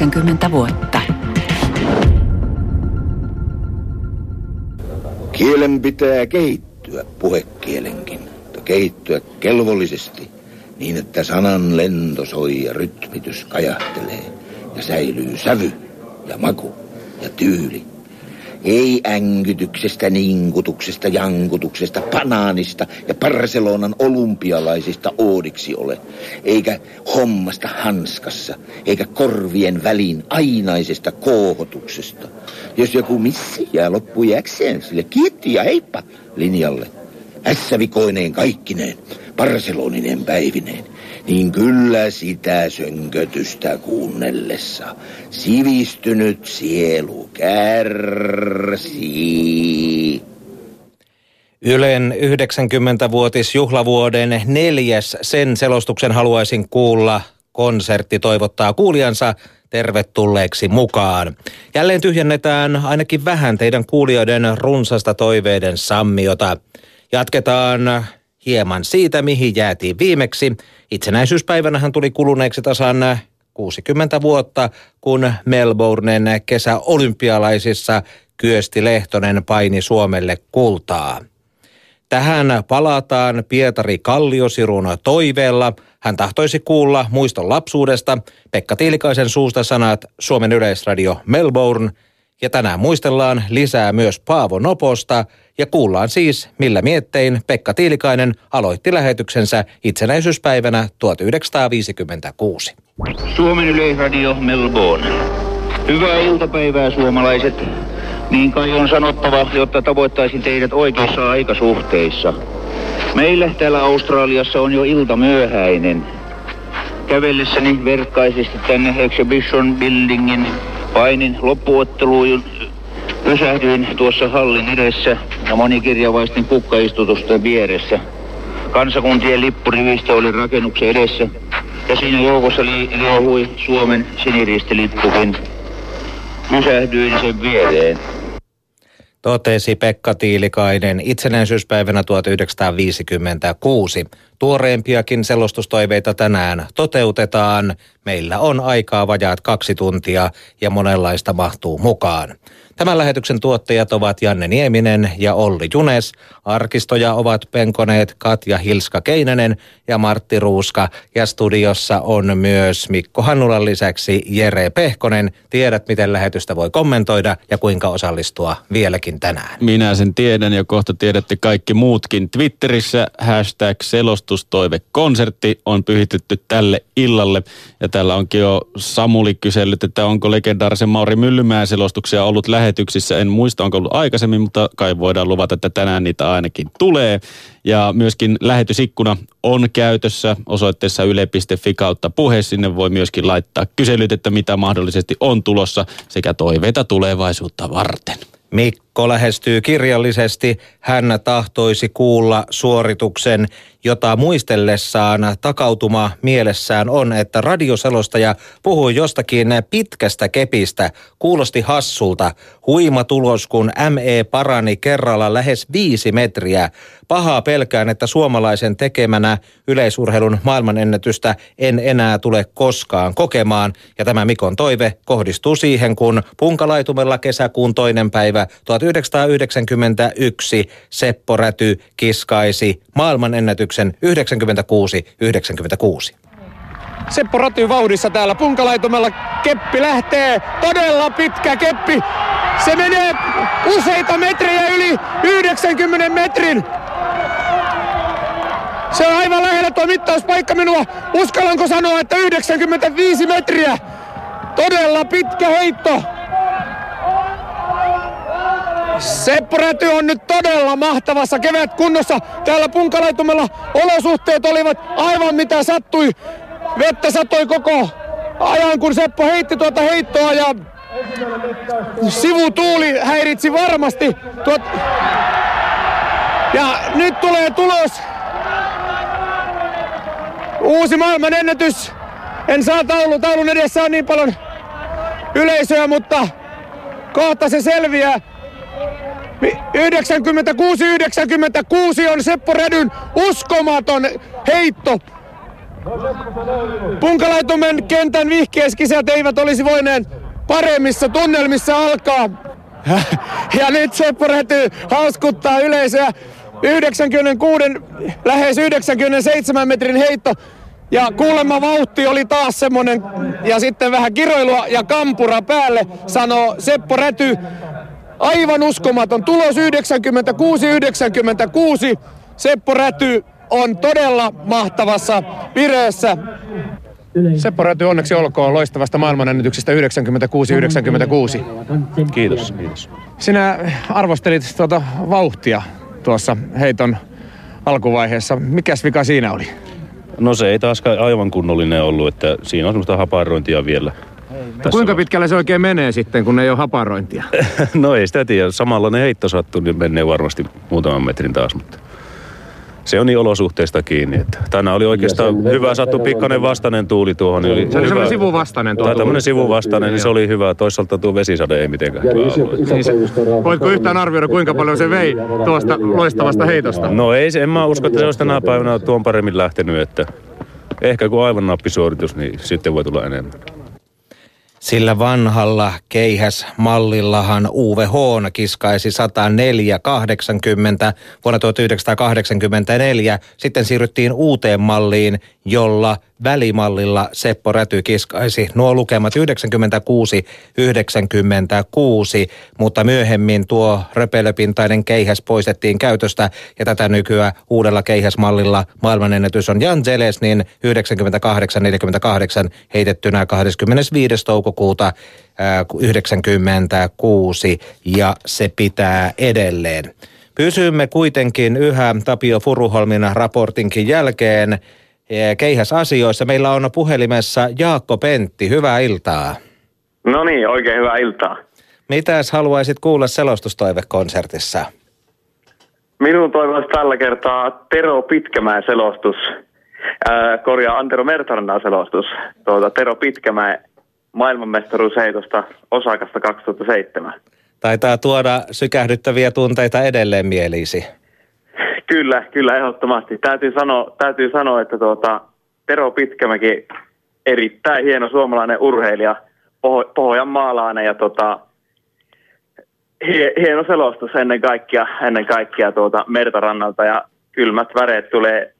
Ylen radio 90 vuotta. Kielen pitää kehittyä, puhekielenkin, mutta kehittyä kelvollisesti, niin että sanan lento soi ja rytmitys kajahtelee ja säilyy sävy ja maku ja tyyli. Ei änkytyksestä, ninkutuksesta, jankutuksesta, banaanista ja Barcelonan olympialaisista oodiksi ole. Eikä hommasta hanskassa, eikä korvien väliin ainaisesta koohotuksesta. Jos joku missi jää loppujäkseen sille kiitti ja heippa linjalle. Ässävikoineen kaikkineen, Barceloninen päivineen niin kyllä sitä sönkötystä kuunnellessa sivistynyt sielu kärsii. Ylen 90-vuotisjuhlavuoden neljäs sen selostuksen haluaisin kuulla. Konsertti toivottaa kuulijansa tervetulleeksi mukaan. Jälleen tyhjennetään ainakin vähän teidän kuulijoiden runsasta toiveiden sammiota. Jatketaan hieman siitä, mihin jäätiin viimeksi. Itsenäisyyspäivänähän tuli kuluneeksi tasan 60 vuotta, kun Melbournen kesäolympialaisissa Kyösti Lehtonen paini Suomelle kultaa. Tähän palataan Pietari Kalliosirun toiveella. Hän tahtoisi kuulla muiston lapsuudesta Pekka Tiilikaisen suusta sanat Suomen yleisradio Melbourne. Ja tänään muistellaan lisää myös Paavo Noposta ja kuullaan siis, millä miettein Pekka Tiilikainen aloitti lähetyksensä itsenäisyyspäivänä 1956. Suomen Yleisradio Melbourne. Hyvää iltapäivää suomalaiset. Niin kai on sanottava, jotta tavoittaisin teidät oikeissa aikasuhteissa. Meille täällä Australiassa on jo ilta myöhäinen. Kävellessäni verkkaisesti tänne Exhibition Buildingin painin loppuotteluun Pysähdyin tuossa hallin edessä ja monikirjavaisten kukkaistutusten vieressä. Kansakuntien lippurivistä oli rakennuksen edessä ja siinä joukossa li- liehui Suomen siniristilippukin. Pysähdyin sen viereen. Totesi Pekka Tiilikainen itsenäisyyspäivänä 1956. Tuoreempiakin selostustoiveita tänään toteutetaan. Meillä on aikaa vajaat kaksi tuntia ja monenlaista mahtuu mukaan. Tämän lähetyksen tuottajat ovat Janne Nieminen ja Olli Junes. Arkistoja ovat penkoneet Katja Hilska-Keinänen ja Martti Ruuska. Ja studiossa on myös Mikko Hannulan lisäksi Jere Pehkonen. Tiedät, miten lähetystä voi kommentoida ja kuinka osallistua vieläkin tänään. Minä sen tiedän ja kohta tiedätte kaikki muutkin. Twitterissä hashtag selostustoivekonsertti on pyhitetty tälle illalle. Ja täällä onkin jo Samuli kysellyt, että onko legendaarisen Mauri Myllymään selostuksia ollut lähetyksissä. En muista, onko ollut aikaisemmin, mutta kai voidaan luvata, että tänään niitä ainakin tulee. Ja myöskin lähetysikkuna on käytössä osoitteessa yle.fi kautta puhe. Sinne voi myöskin laittaa kyselyt, että mitä mahdollisesti on tulossa sekä toiveita tulevaisuutta varten. Mikko lähestyy kirjallisesti. Hän tahtoisi kuulla suorituksen, jota muistellessaan takautuma mielessään on, että radioselostaja puhui jostakin pitkästä kepistä. Kuulosti hassulta. Huima tulos, kun ME parani kerralla lähes viisi metriä. Pahaa pelkään, että suomalaisen tekemänä yleisurheilun maailmanennätystä en enää tule koskaan kokemaan. Ja tämä Mikon toive kohdistuu siihen, kun punkalaitumella kesäkuun toinen päivä 1991 Seppo Räty kiskaisi maailmanennätyksen 96-96. Seppo Räty vauhdissa täällä punkalaitumella. Keppi lähtee. Todella pitkä keppi. Se menee useita metrejä yli 90 metrin. Se on aivan lähellä tuo mittauspaikka minua. Uskallanko sanoa, että 95 metriä. Todella pitkä heitto. Seppo Räty on nyt todella mahtavassa kevätkunnossa. Täällä punkalaitumella olosuhteet olivat aivan mitä sattui. Vettä satoi koko ajan, kun Seppo heitti tuota heittoa ja sivutuuli häiritsi varmasti. Tuot... Ja nyt tulee tulos. Uusi maailman ennätys. En saa taulu, taulun edessä on niin paljon yleisöä, mutta kohta se selviää. 96-96 on Seppo Rädyn uskomaton heitto. Punkalaitumen kentän vihkeiskisät eivät olisi voineet paremmissa tunnelmissa alkaa. Ja nyt Seppo Räty hauskuttaa yleisöä. 96, lähes 97 metrin heitto. Ja kuulemma vauhti oli taas semmonen, ja sitten vähän kiroilua ja kampura päälle, sanoo Seppo Räty. Aivan uskomaton. Tulos 96-96. Seppo Räty on todella mahtavassa vireessä. Seppo Räty, onneksi olkoon loistavasta maailmanennätyksestä 96-96. Kiitos, kiitos. Sinä arvostelit tuota vauhtia tuossa heiton alkuvaiheessa. Mikäs vika siinä oli? No se ei taaskaan aivan kunnollinen ollut, että siinä on semmoista haparointia vielä. Tässä Kuinka pitkälle se oikein menee sitten, kun ei ole haparointia? no ei sitä tiedä. Samanlainen heitto sattuu, niin menee varmasti muutaman metrin taas, mutta se on niin olosuhteista kiinni. Että tänään oli oikeastaan hyvä sattu pikkainen vastainen tuuli tuohon. Niin se oli hyvä. sivuvastainen tuo Tai tämmöinen sivuvastainen, niin se oli hyvä. Toisaalta tuo vesisade ei mitenkään hyvä. Niin se, voitko yhtään arvioida, kuinka paljon se vei tuosta loistavasta heitosta? No ei, en mä usko, että se olisi tänä päivänä tuon paremmin lähtenyt. Että ehkä kun aivan nappisuoritus, niin sitten voi tulla enemmän. Sillä vanhalla keihäsmallillahan Hoon kiskaisi 104-80 vuonna 1984. Sitten siirryttiin uuteen malliin, jolla välimallilla Seppo Räty kiskaisi nuo lukemat 96-96, mutta myöhemmin tuo röpelöpintainen keihäs poistettiin käytöstä ja tätä nykyään uudella keihäsmallilla maailmanennätys on Jan Zelesnin 98-48 heitettynä 25. toukokuuta 96 ja se pitää edelleen. Pysymme kuitenkin yhä Tapio Furuholmin raportinkin jälkeen keihäsasioissa. Meillä on puhelimessa Jaakko Pentti. Hyvää iltaa. No niin, oikein hyvää iltaa. Mitäs haluaisit kuulla selostustoivekonsertissa? Minun toivoisi tällä kertaa Tero Pitkämäen selostus. Ää, korjaa Antero Mertarannan selostus. Tuota, Tero Pitkämäen maailmanmestaruusheitosta Osakasta 2007. Taitaa tuoda sykähdyttäviä tunteita edelleen mieliisi. Kyllä, kyllä ehdottomasti. Täytyy sanoa, täytyy sanoa että tuota, Tero Pitkämäki erittäin hieno suomalainen urheilija, Poh- Pohjanmaalainen ja tota, hie, hieno selostus ennen kaikkea, ennen kaikkea tuota Mertarannalta ja kylmät väreet tulee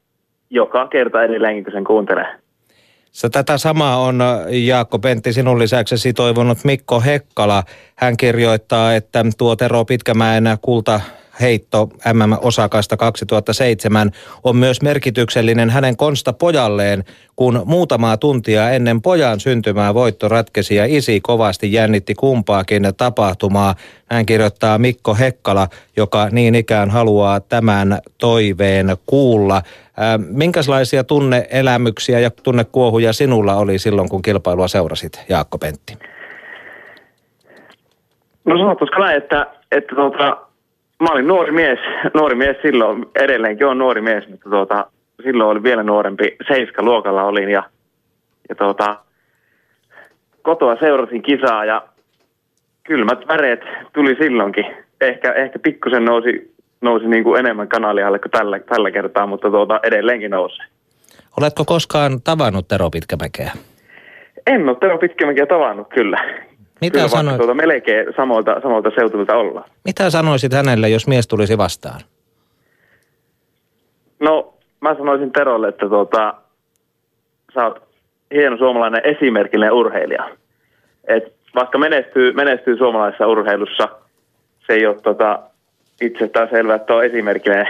joka kerta edelleenkin, kun sen kuuntelee. Sä tätä samaa on Jaakko Pentti sinun lisäksesi toivonut Mikko Hekkala. Hän kirjoittaa, että tuo Tero Pitkämäen kulta heitto MM-osakasta 2007 on myös merkityksellinen hänen konsta pojalleen, kun muutamaa tuntia ennen pojan syntymää voitto ratkesi ja isi kovasti jännitti kumpaakin tapahtumaa. Hän kirjoittaa Mikko Hekkala, joka niin ikään haluaa tämän toiveen kuulla. Minkälaisia tunneelämyksiä ja tunnekuohuja sinulla oli silloin, kun kilpailua seurasit, Jaakko Pentti? No sanottaisiko näin, että, että tuota, mä olin nuori mies, nuori mies silloin, edelleenkin on nuori mies, mutta tuota, silloin oli vielä nuorempi, seiska luokalla olin ja, ja tuota, kotoa seurasin kisaa ja kylmät väreet tuli silloinkin. Ehkä, ehkä pikkusen nousi, nousi niin kuin enemmän kanalialle kuin tällä, tällä kertaa, mutta tuota, edelleenkin nousi. Oletko koskaan tavannut Tero Pitkämäkeä? En ole Tero Pitkämäkeä tavannut kyllä. Mitä kyllä sanoit? Tuota, melkein samalta, samalta seutulta olla. Mitä sanoisit hänelle, jos mies tulisi vastaan? No, mä sanoisin Terolle, että tuota, sä oot hieno suomalainen esimerkillinen urheilija. Et vaikka menestyy, menestyy suomalaisessa urheilussa, se ei ole tota, itsestään selvää, että on esimerkillinen.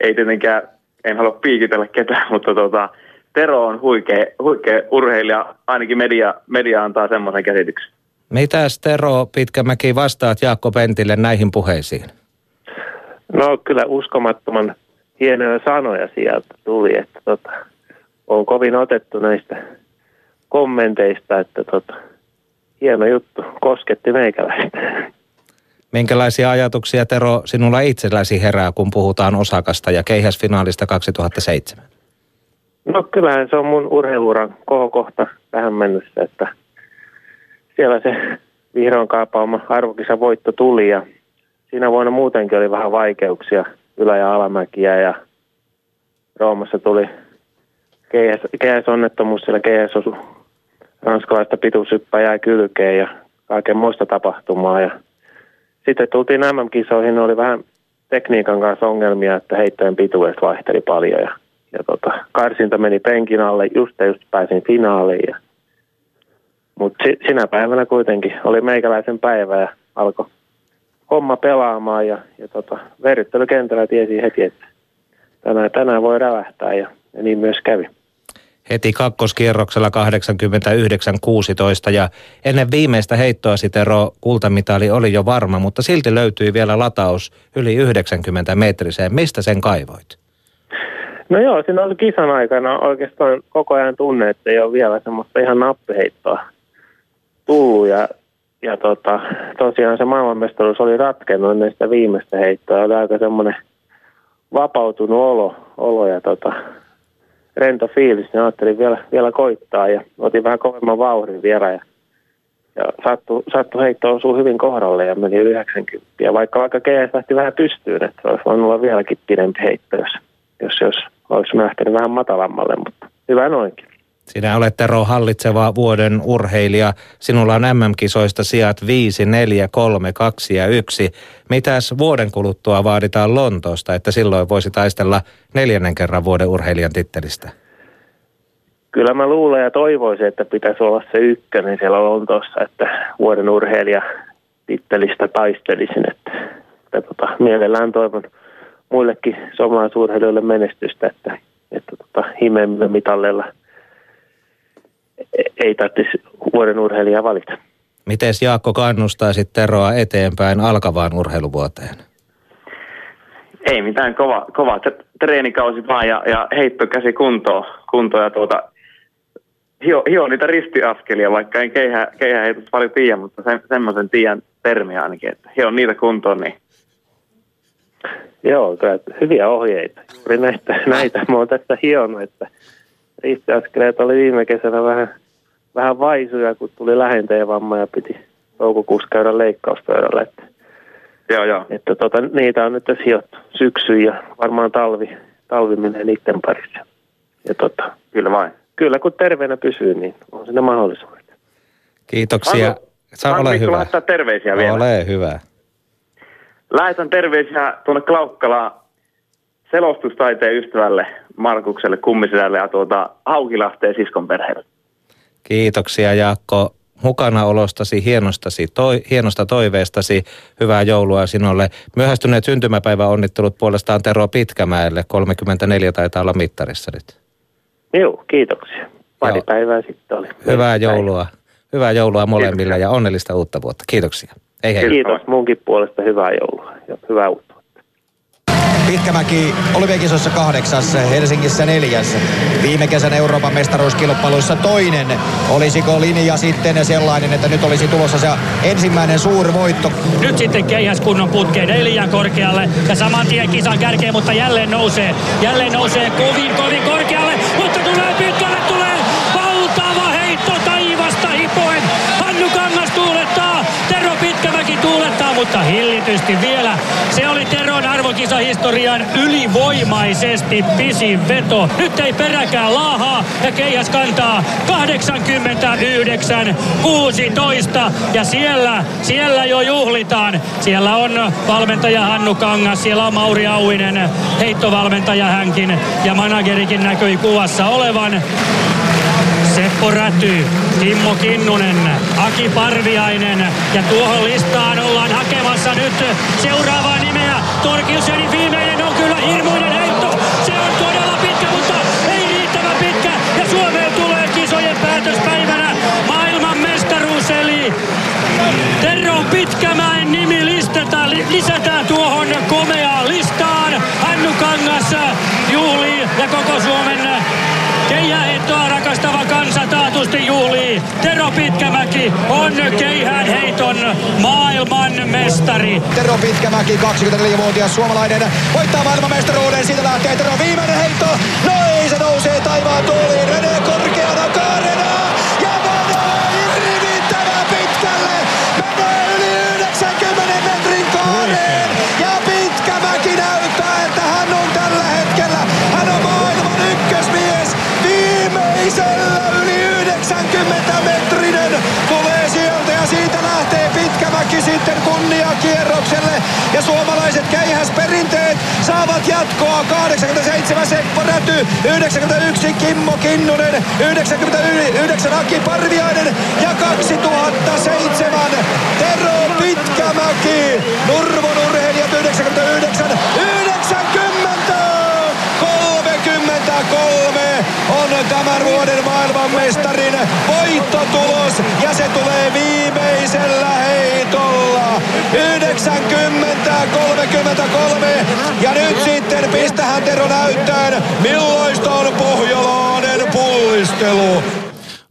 Ei tietenkään, en halua piikitellä ketään, mutta tota, Tero on huikea, huikea urheilija, ainakin media, media antaa semmoisen käsityksen. Mitäs Tero Pitkämäki vastaat Jaakko Pentille näihin puheisiin? No kyllä uskomattoman hienoja sanoja sieltä tuli, että tota, on kovin otettu näistä kommenteista, että tota, hieno juttu, kosketti meikäläistä. Minkälaisia ajatuksia Tero sinulla itselläsi herää, kun puhutaan Osakasta ja keihäsfinaalista 2007? No kyllähän se on mun urheiluuran kohokohta tähän mennessä, että siellä se vihreän kaapaama arvokisa voitto tuli ja siinä vuonna muutenkin oli vähän vaikeuksia ylä- ja alamäkiä ja Roomassa tuli keihäs, keihäsonnettomuus siellä keihäs osu ranskalaista pituushyppäjää kylkeen ja kaiken muista tapahtumaa. Ja sitten tultiin MM-kisoihin, oli vähän tekniikan kanssa ongelmia, että heittojen pituudesta vaihteli paljon ja, ja tota, karsinta meni penkin alle, just just pääsin finaaliin. Ja, mutta si, sinä päivänä kuitenkin oli meikäläisen päivä ja alkoi homma pelaamaan ja, ja tota, verryttelykentällä tiesi heti, että tänään, tänään voi rävähtää ja, ja niin myös kävi heti kakkoskierroksella 89-16 ja ennen viimeistä heittoa Sitero kultamitali oli jo varma, mutta silti löytyi vielä lataus yli 90 metriseen. Mistä sen kaivoit? No joo, siinä oli kisan aikana oikeastaan koko ajan tunne, että ei ole vielä semmoista ihan nappiheittoa tullut ja, ja tota, tosiaan se maailmanmestaruus oli ratkennut sitä viimeistä heittoa. Oli aika semmoinen vapautunut olo, olo ja tota, rento fiilis, niin ajattelin vielä, vielä koittaa ja otin vähän kovemman vauhdin vielä ja, ja sattu, sattu heitto osuu hyvin kohdalle ja meni 90. Ja vaikka vaikka keihäs lähti vähän pystyyn, että olisi voinut olla vieläkin pidempi heitto, jos, jos, jos olisi lähtenyt vähän matalammalle, mutta hyvä noinkin. Sinä olet Tero hallitseva vuoden urheilija. Sinulla on MM-kisoista sijat 5, 4, 3, 2 ja 1. Mitäs vuoden kuluttua vaaditaan Lontoosta, että silloin voisi taistella neljännen kerran vuoden urheilijan tittelistä? Kyllä mä luulen ja toivoisin, että pitäisi olla se ykkönen siellä Lontoossa, että vuoden urheilija tittelistä taistelisin. Että, että tota, mielellään toivon muillekin suomalaisurheilijoille menestystä, että, että tota, himemme mitalleilla – ei tarvitsisi vuoden urheilijaa valita. Miten Jaakko kannustaisit Teroa eteenpäin alkavaan urheiluvuoteen? Ei mitään, kova, kova treenikausi vaan ja, ja heittokäsi kuntoon, kuntoon ja tuota, hio, hio niitä ristiaskelia, vaikka en keihä, keihä heitosta paljon tiedä, mutta se, semmoisen tiedän termiä ainakin, että hio niitä kuntoon, niin Joo, kyllä hyviä ohjeita. Juuri näitä, näitä mä oon tässä hionut, että ristiaskeleet oli viime kesänä vähän, vähän vaisuja, kun tuli lähenteen vamma ja piti toukokuussa käydä leikkauspöydällä. Että, joo, joo. Että tota, niitä on nyt hiottu syksy ja varmaan talvi, talvi menee niiden parissa. Ja tota, kyllä vain. Kyllä, kun terveenä pysyy, niin on siinä mahdollisuudet. Kiitoksia. Saa ole hyvä. laittaa terveisiä vielä? Ole hyvä. Lähetän terveisiä tuonne Klaukkalaan selostustaiteen ystävälle Markukselle Kummiselälle ja tuota Haukilahteen siskon perheelle. Kiitoksia Jaakko mukanaolostasi, hienostasi, toi, hienosta toiveestasi. Hyvää joulua sinulle. Myöhästyneet syntymäpäivä onnittelut puolestaan Tero Pitkämäelle. 34 taitaa olla mittarissa nyt. Joo, kiitoksia. Pari Joo. päivää sitten oli. Hyvää joulua. Hyvää joulua molemmille kiitoksia. ja onnellista uutta vuotta. Kiitoksia. Hei hei. Kiitos munkin puolesta. Hyvää joulua ja hyvää uutta. Pitkämäki olympiakisoissa kahdeksas, Helsingissä neljäs. Viime kesän Euroopan mestaruuskilpailuissa toinen. Olisiko linja sitten sellainen, että nyt olisi tulossa se ensimmäinen suuri voitto? Nyt sitten keihäs kunnon putkeen, ei liian korkealle ja saman tien kisan kärkeen, mutta jälleen nousee. Jälleen nousee kovin, kovin korkealle, mutta tulee pitkälle, tulee valtava heitto taivasta hipoen. Hannu Kangas tuulettaa, Tero Pitkämäki tuulettaa, mutta hillitysti vielä. Se oli Teron arvokisahistorian ylivoimaisesti pisin veto. Nyt ei peräkään laahaa ja Keijas kantaa 89 16 ja siellä, siellä jo juhlitaan. Siellä on valmentaja Hannu Kangas, siellä on Mauri Auinen, heittovalmentaja hänkin ja managerikin näkyi kuvassa olevan. Seppo Räty, Kimmo Kinnunen, Aki Parviainen ja tuohon listaan ollaan hakemassa nyt seuraavaa nimeä. Torkilsenin viimeinen on kyllä hirmuinen heitto. Se on todella pitkä, mutta ei riittävän pitkä. Ja Suomeen tulee kisojen päätöspäivänä maailman mestaruus eli Terro Pitkämäen nimi listetaan, lisätään tuohon komeaan listaan. Hannu Kangas juhlii ja koko Suomen keihäheittoa rakastava Tero Pitkämäki on keihään heiton maailman mestari. Tero Pitkämäki, 24-vuotias suomalainen, voittaa maailmanmestaruuden. Siitä lähtee Tero viimeinen heitto. No ei, se nousee taivaan tuoliin. Rene korkeana kunniakierrokselle. Ja suomalaiset keihäsperinteet saavat jatkoa 87 Seppo Räty, 91 Kimmo Kinnunen, 99 Aki Parviainen ja 2007 Tero Pitkämäki. Nurmon urheilijat 99, 90! 33 on tämän vuoden maailmanmestarin voittotulos ja se tulee viimeisellä heitolla. 90-33 ja nyt sitten pistähän Tero näyttöön milloista on pohjolainen pullistelu.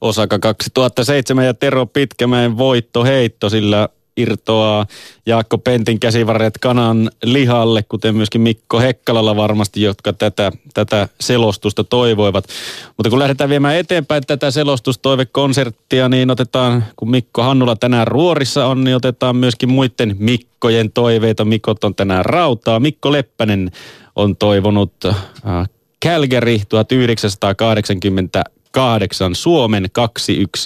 Osaka 2007 ja Tero Pitkämäen voittoheitto, sillä irtoaa Jaakko Pentin käsivarret kanan lihalle, kuten myöskin Mikko Hekkalalla varmasti, jotka tätä, tätä selostusta toivoivat. Mutta kun lähdetään viemään eteenpäin tätä selostustoivekonserttia, niin otetaan, kun Mikko Hannula tänään ruorissa on, niin otetaan myöskin muiden Mikkojen toiveita. Mikot on tänään rautaa. Mikko Leppänen on toivonut äh, Calgary 1988 Suomen 2-1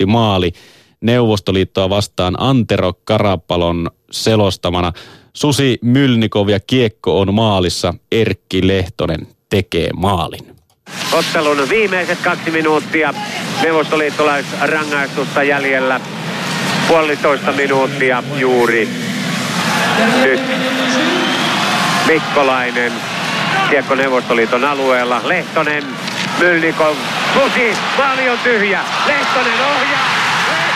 maali Neuvostoliittoa vastaan Antero Karapalon selostamana. Susi Mylnikov ja Kiekko on maalissa. Erkki Lehtonen tekee maalin. Ottelun viimeiset kaksi minuuttia. Neuvostoliittolaisrangaistusta jäljellä. Puolitoista minuuttia juuri. Nyt Mikkolainen Kiekko Neuvostoliiton alueella. Lehtonen, Mylnikov, Susi, maali on tyhjä. Lehtonen ohjaa.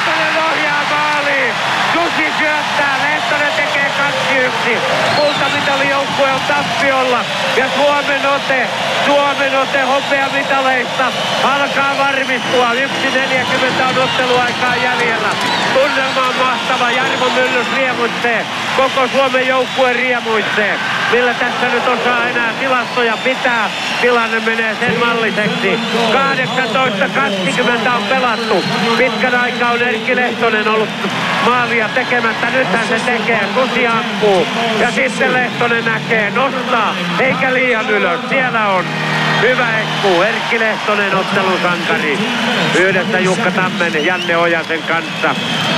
Lehtonen ohjaa maaliin. Susi syöttää. Lehtonen tekee 2-1. Kultamitalijoukkue on tappiolla. Ja Suomen ote, Suomen ote hopeamitaleista alkaa varmistua. 1.40 on otteluaikaa jäljellä. Tunnelma on mahtava. Jarmo Myllys riemuitsee. Koko Suomen joukkue riemuitsee. Millä tässä nyt osaa enää tilastoja pitää. Tilanne menee sen malliseksi. 18.20 on pelattu. Pitkän aikaa on Erkki Lehtonen ollut maalia tekemättä. Nythän se tekee. Susi ampuu. Ja sitten Lehtonen näkee. Nostaa. Eikä liian ylös. Siellä on Hyvä ekku, Erkki Lehtonen ottelusankari. Yhdessä Jukka Tammen, Janne Ojasen kanssa.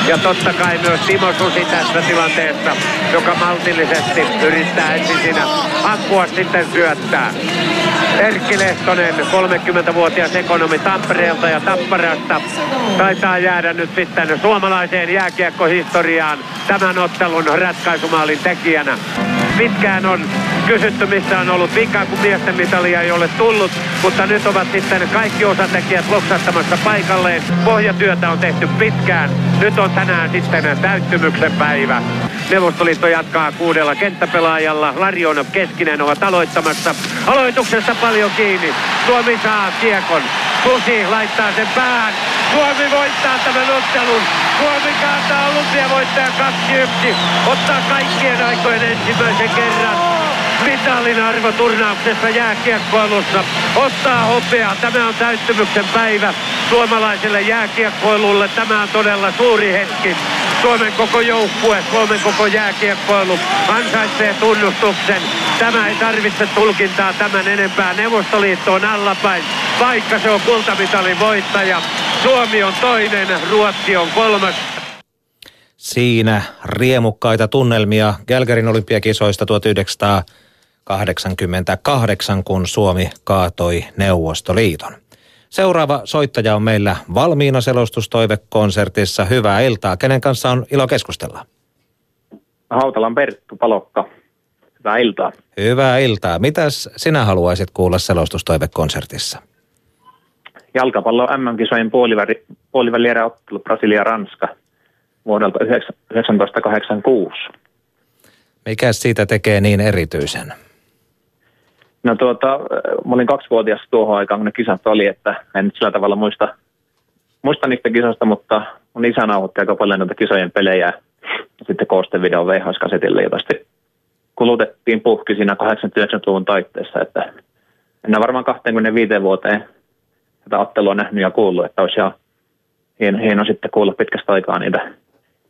Ja totta kai myös Timo Susi tässä tilanteessa, joka maltillisesti yrittää ensin siinä ampua sitten syöttää. Erkki Lehtonen, 30-vuotias ekonomi Tampereelta ja Tapparasta, taitaa jäädä nyt sitten suomalaiseen jääkiekkohistoriaan tämän ottelun ratkaisumaalin tekijänä. Pitkään on kysytty, missä on ollut vika, kun miesten mitalia ei ole tullut, mutta nyt ovat sitten kaikki osatekijät loksattamassa paikalleen. Pohjatyötä on tehty pitkään. Nyt on tänään sitten täyttymyksen päivä. Neuvostoliitto jatkaa kuudella kenttäpelaajalla. Larionov Keskinen ovat aloittamassa. Aloituksesta paljon kiinni. Suomi saa kiekon. Susi laittaa sen päähän. Suomi voittaa tämän ottelun. Suomi kaataa olympiavoittaja 2-1. Ottaa kaikkien aikojen ensimmäisen kerran mitalin arvo turnauksessa jääkiekkoilussa. Ottaa hopeaa. Tämä on täyttymyksen päivä suomalaiselle jääkiekkoilulle. Tämä on todella suuri hetki. Suomen koko joukkue, Suomen koko jääkiekkoilu ansaitsee tunnustuksen. Tämä ei tarvitse tulkintaa tämän enempää. Neuvostoliitto on allapäin, vaikka se on kultamitalin voittaja. Suomi on toinen, Ruotsi on kolmas. Siinä riemukkaita tunnelmia Gälgärin olympiakisoista 1988, kun Suomi kaatoi Neuvostoliiton. Seuraava soittaja on meillä valmiina selostustoivekonsertissa. Hyvää iltaa. Kenen kanssa on ilo keskustella? Hautalan Perttu Palokka. Hyvää iltaa. Hyvää iltaa. Mitäs sinä haluaisit kuulla selostustoivekonsertissa? Jalkapallo MM-kisojen puoliväli, puolivälierä ottelu Brasilia-Ranska vuodelta 1986. Mikä siitä tekee niin erityisen? No tuota, mä olin kaksivuotias tuohon aikaan, kun ne kisat oli, että en nyt sillä tavalla muista, muista niistä kisoista, mutta mun isä nauhoitti aika paljon noita kisojen pelejä ja sitten koostevideo VHS-kasetille, jota sitten kulutettiin puhki siinä 89-luvun taitteessa, että en varmaan 25 vuoteen tätä ottelua nähnyt ja kuullut, että olisi ihan hieno, hieno sitten kuulla pitkästä aikaa niitä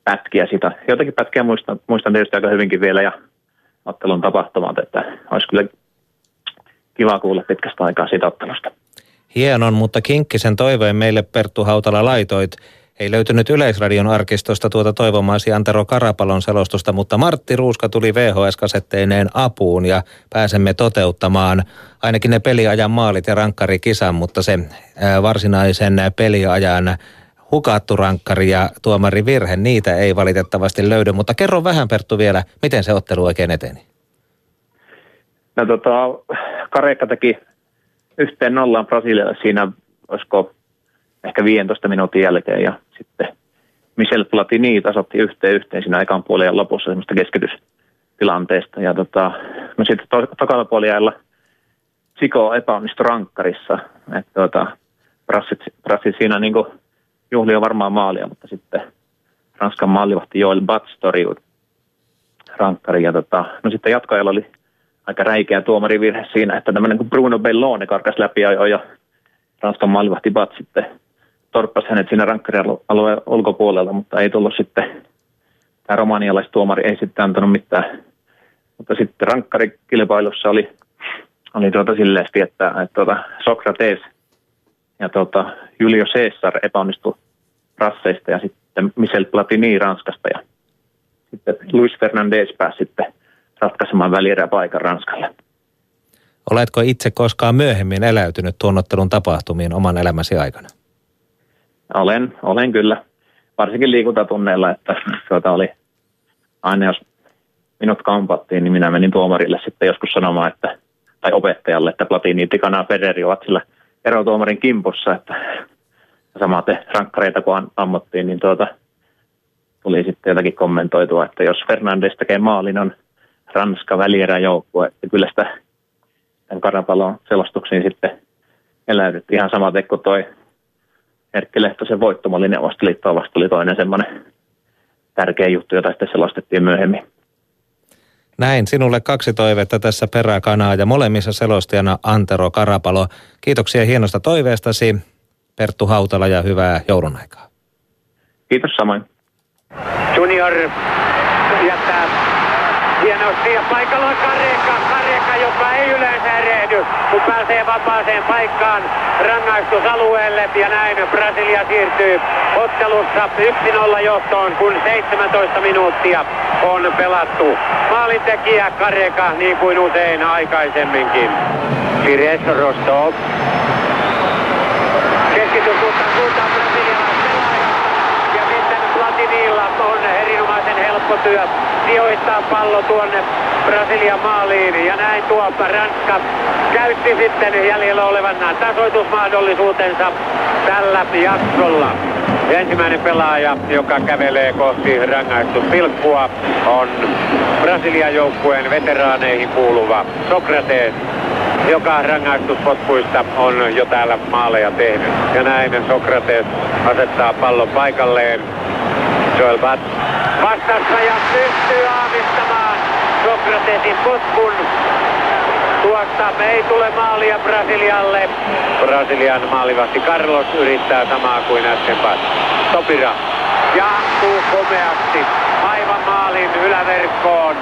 pätkiä sitä. Jotakin pätkiä muistan, muistan tietysti aika hyvinkin vielä ja ottelun tapahtumat, että olisi kyllä kiva kuulla pitkästä aikaa siitä ottelusta. Hienon, mutta kinkkisen toiveen meille Perttu Hautala laitoit. Ei löytynyt Yleisradion arkistosta tuota toivomaasi Antero Karapalon selostusta, mutta Martti Ruuska tuli VHS-kasetteineen apuun ja pääsemme toteuttamaan ainakin ne peliajan maalit ja rankkarikisan, mutta se varsinaisen peliajan hukattu rankkari ja tuomari virhe, niitä ei valitettavasti löydy. Mutta kerro vähän Perttu vielä, miten se ottelu oikein eteni? No tota, Karekka teki yhteen nollaan Brasilialle siinä, olisiko ehkä 15 minuutin jälkeen ja sitten Michel Platini tasotti yhteen yhteen siinä ekan puolen lopussa semmoista keskitystilanteesta. Ja tota, no sitten to, tokalla puolella Siko epäonnistui rankkarissa. Että tota, Brassit, Brassit siinä niin juhli on varmaan maalia, mutta sitten Ranskan maalivahti Joel Bats torjui rankkari. Ja tota, no sitten jatkoajalla oli aika räikeä tuomarivirhe siinä, että tämmöinen kuin Bruno Bellone karkas läpi ajoi ja Ranskan maalivahti Bats sitten torppasi hänet siinä rankkarialueen ulkopuolella, mutta ei tullut sitten, tämä romanialaistuomari ei sitten antanut mitään. Mutta sitten rankkarikilpailussa oli, oli tuota silleen, että, että tuota Sokrates ja tuota Julio Cesar epäonnistui rasseista ja sitten Michel Platini Ranskasta ja sitten Luis Fernandez pääsi sitten ratkaisemaan paikan Ranskalle. Oletko itse koskaan myöhemmin eläytynyt tuon ottelun tapahtumiin oman elämäsi aikana? Olen, olen kyllä. Varsinkin liikuntatunneilla, että tuota oli aina jos minut kampattiin, niin minä menin tuomarille sitten joskus sanomaan, että, tai opettajalle, että Platini, Tikana ja Federi ovat sillä erotuomarin kimpussa, että samaten rankkareita kun ammottiin, niin tuota, tuli sitten jotakin kommentoitua, että jos Fernandes tekee maalin, on Ranska välieräjoukkue, että kyllä sitä tämän karapalon selostuksiin sitten eläydyt ihan sama teko toi Erkki Lehtosen voittomalli Neuvostoliittoa vasta oli toinen semmoinen tärkeä juttu, jota sitten selostettiin myöhemmin. Näin, sinulle kaksi toivetta tässä peräkanaa ja molemmissa selostajana Antero Karapalo. Kiitoksia hienosta toiveestasi, Perttu Hautala ja hyvää joulun aikaa. Kiitos samoin. Junior jättää hienosti ja paikalla on Kareka, Kareka, joka ei yleensä erehdy, kun pääsee vapaaseen paikkaan rangaistusalueelle ja näin Brasilia siirtyy ottelussa 1-0 johtoon, kun 17 minuuttia on pelattu. Maalintekijä Kareka niin kuin usein aikaisemminkin. Pires Rostov. Keskitys suuntaan suuntaan ja sitten Platinilla on erinomaisen helppo työ sijoittaa pallo tuonne Brasilian maaliin ja näin tuo Ranska käytti sitten jäljellä olevan tasoitusmahdollisuutensa tällä jaksolla. Ensimmäinen pelaaja, joka kävelee kohti rangaistuspilkkua, on Brasilian joukkueen veteraaneihin kuuluva Sokrates, joka rangaistuspotkuista on jo täällä maaleja tehnyt. Ja näin Sokrates asettaa pallon paikalleen. Joel Bats vastassa ja pystyy aavistamaan Sokratesin potkun. Tuosta ei tule maalia Brasilialle. Brasilian maalivahti Carlos yrittää samaa kuin äsken Topira jatkuu komeasti aivan maalin yläverkkoon.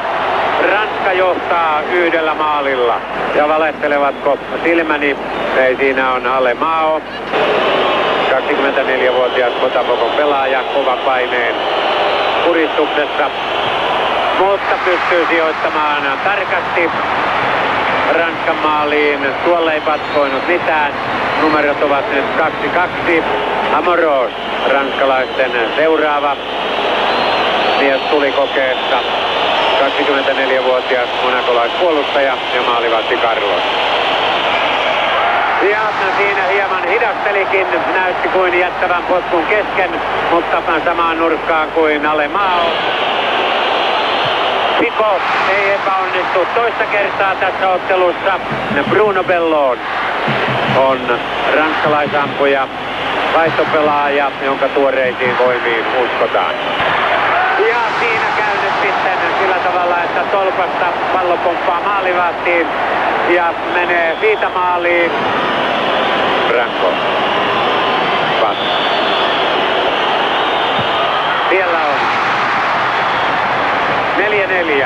Ranska johtaa yhdellä maalilla. Ja valehtelevatko silmäni? Ei siinä on Ale Mao. 24-vuotias Kotapokon pelaaja, kova paineen puristuksessa, mutta pystyy sijoittamaan tarkasti Ranskan maaliin. Tuolle ei patkoinut mitään. Numerot ovat nyt 2-2. Amoros, ranskalaisten seuraava mies tuli kokeessa. 24-vuotias monakolaispuolustaja ja maalivahti Carlos. Ja siinä hieman hidastelikin, näytti kuin jättävän potkun kesken, mutta samaan nurkkaan kuin Ale Mao. Piko ei epäonnistu toista kertaa tässä ottelussa. Bruno Bellon on ranskalaisampuja, vaihtopelaaja, jonka tuoreisiin voimiin uskotaan. Ja siinä käy nyt sitten sillä että tolpasta pallo pomppaa maalivahtiin ja menee viitamaaliin. Branko. Pas. Siellä on 4-4.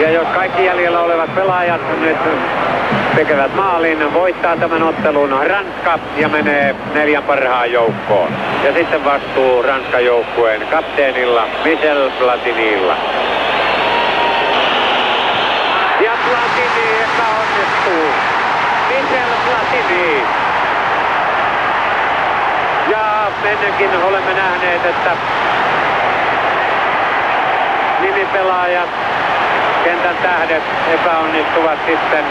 Ja jos kaikki jäljellä olevat pelaajat nyt tekevät maalin, voittaa tämän ottelun Ranska ja menee neljän parhaan joukkoon. Ja sitten vastuu Ranskan joukkueen kapteenilla Michel Platinilla. Ja Platini epäonnistuu. Michel Platini. Ja ennenkin olemme nähneet, että nimipelaajat, kentän tähdet epäonnistuvat sitten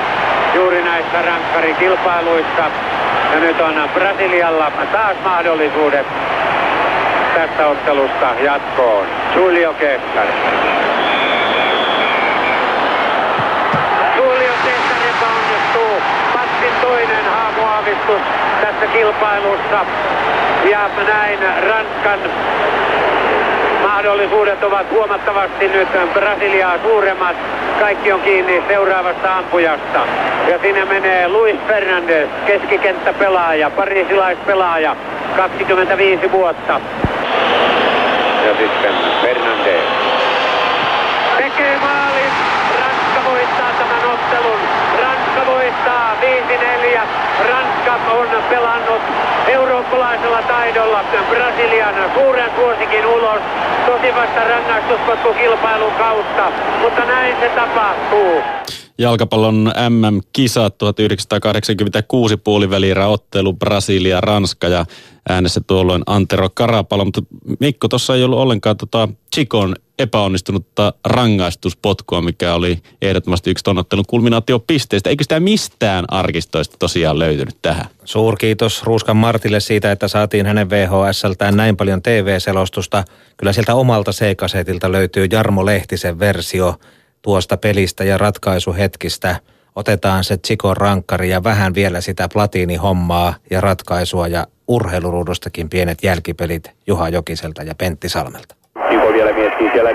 juuri näissä rankkarikilpailuissa. Ja nyt on Brasilialla taas mahdollisuudet tästä ottelusta jatkoon. Julio Cesar. Julio Cesar epäonnistuu. Matsin toinen haamuaavistus tässä kilpailussa. Ja näin Ranskan mahdollisuudet ovat huomattavasti nyt Brasiliaa suuremmat. Kaikki on kiinni seuraavasta ampujasta. Ja sinne menee Luis Fernandez, keskikenttäpelaaja, parisilaispelaaja, 25 vuotta. Ja sitten Fernandez. Tekee maalin. Ranska voittaa tämän ottelun. Ranska voittaa 5-4. Ranska on pelannut eurooppalaisella taidolla Brasilian suuren suosikin ulos. Tosi vasta rangaistuspotkukilpailun kautta, mutta näin se tapahtuu. Jalkapallon MM-kisat 1986 puolivälierä ottelu Brasilia-Ranska ja äänessä tuolloin Antero Karapalo. Mutta Mikko, tuossa ei ollut ollenkaan tota Chikon epäonnistunutta rangaistuspotkua, mikä oli ehdottomasti yksi tonnottelun kulminaatiopisteistä. Eikö sitä mistään arkistoista tosiaan löytynyt tähän? Suurkiitos Ruuskan Martille siitä, että saatiin hänen VHSltään näin paljon TV-selostusta. Kyllä sieltä omalta seikasetilta löytyy Jarmo Lehtisen versio tuosta pelistä ja ratkaisuhetkistä. Otetaan se Chikon rankkari ja vähän vielä sitä platiinihommaa ja ratkaisua ja urheiluruudustakin pienet jälkipelit Juha Jokiselta ja Pentti Salmelta.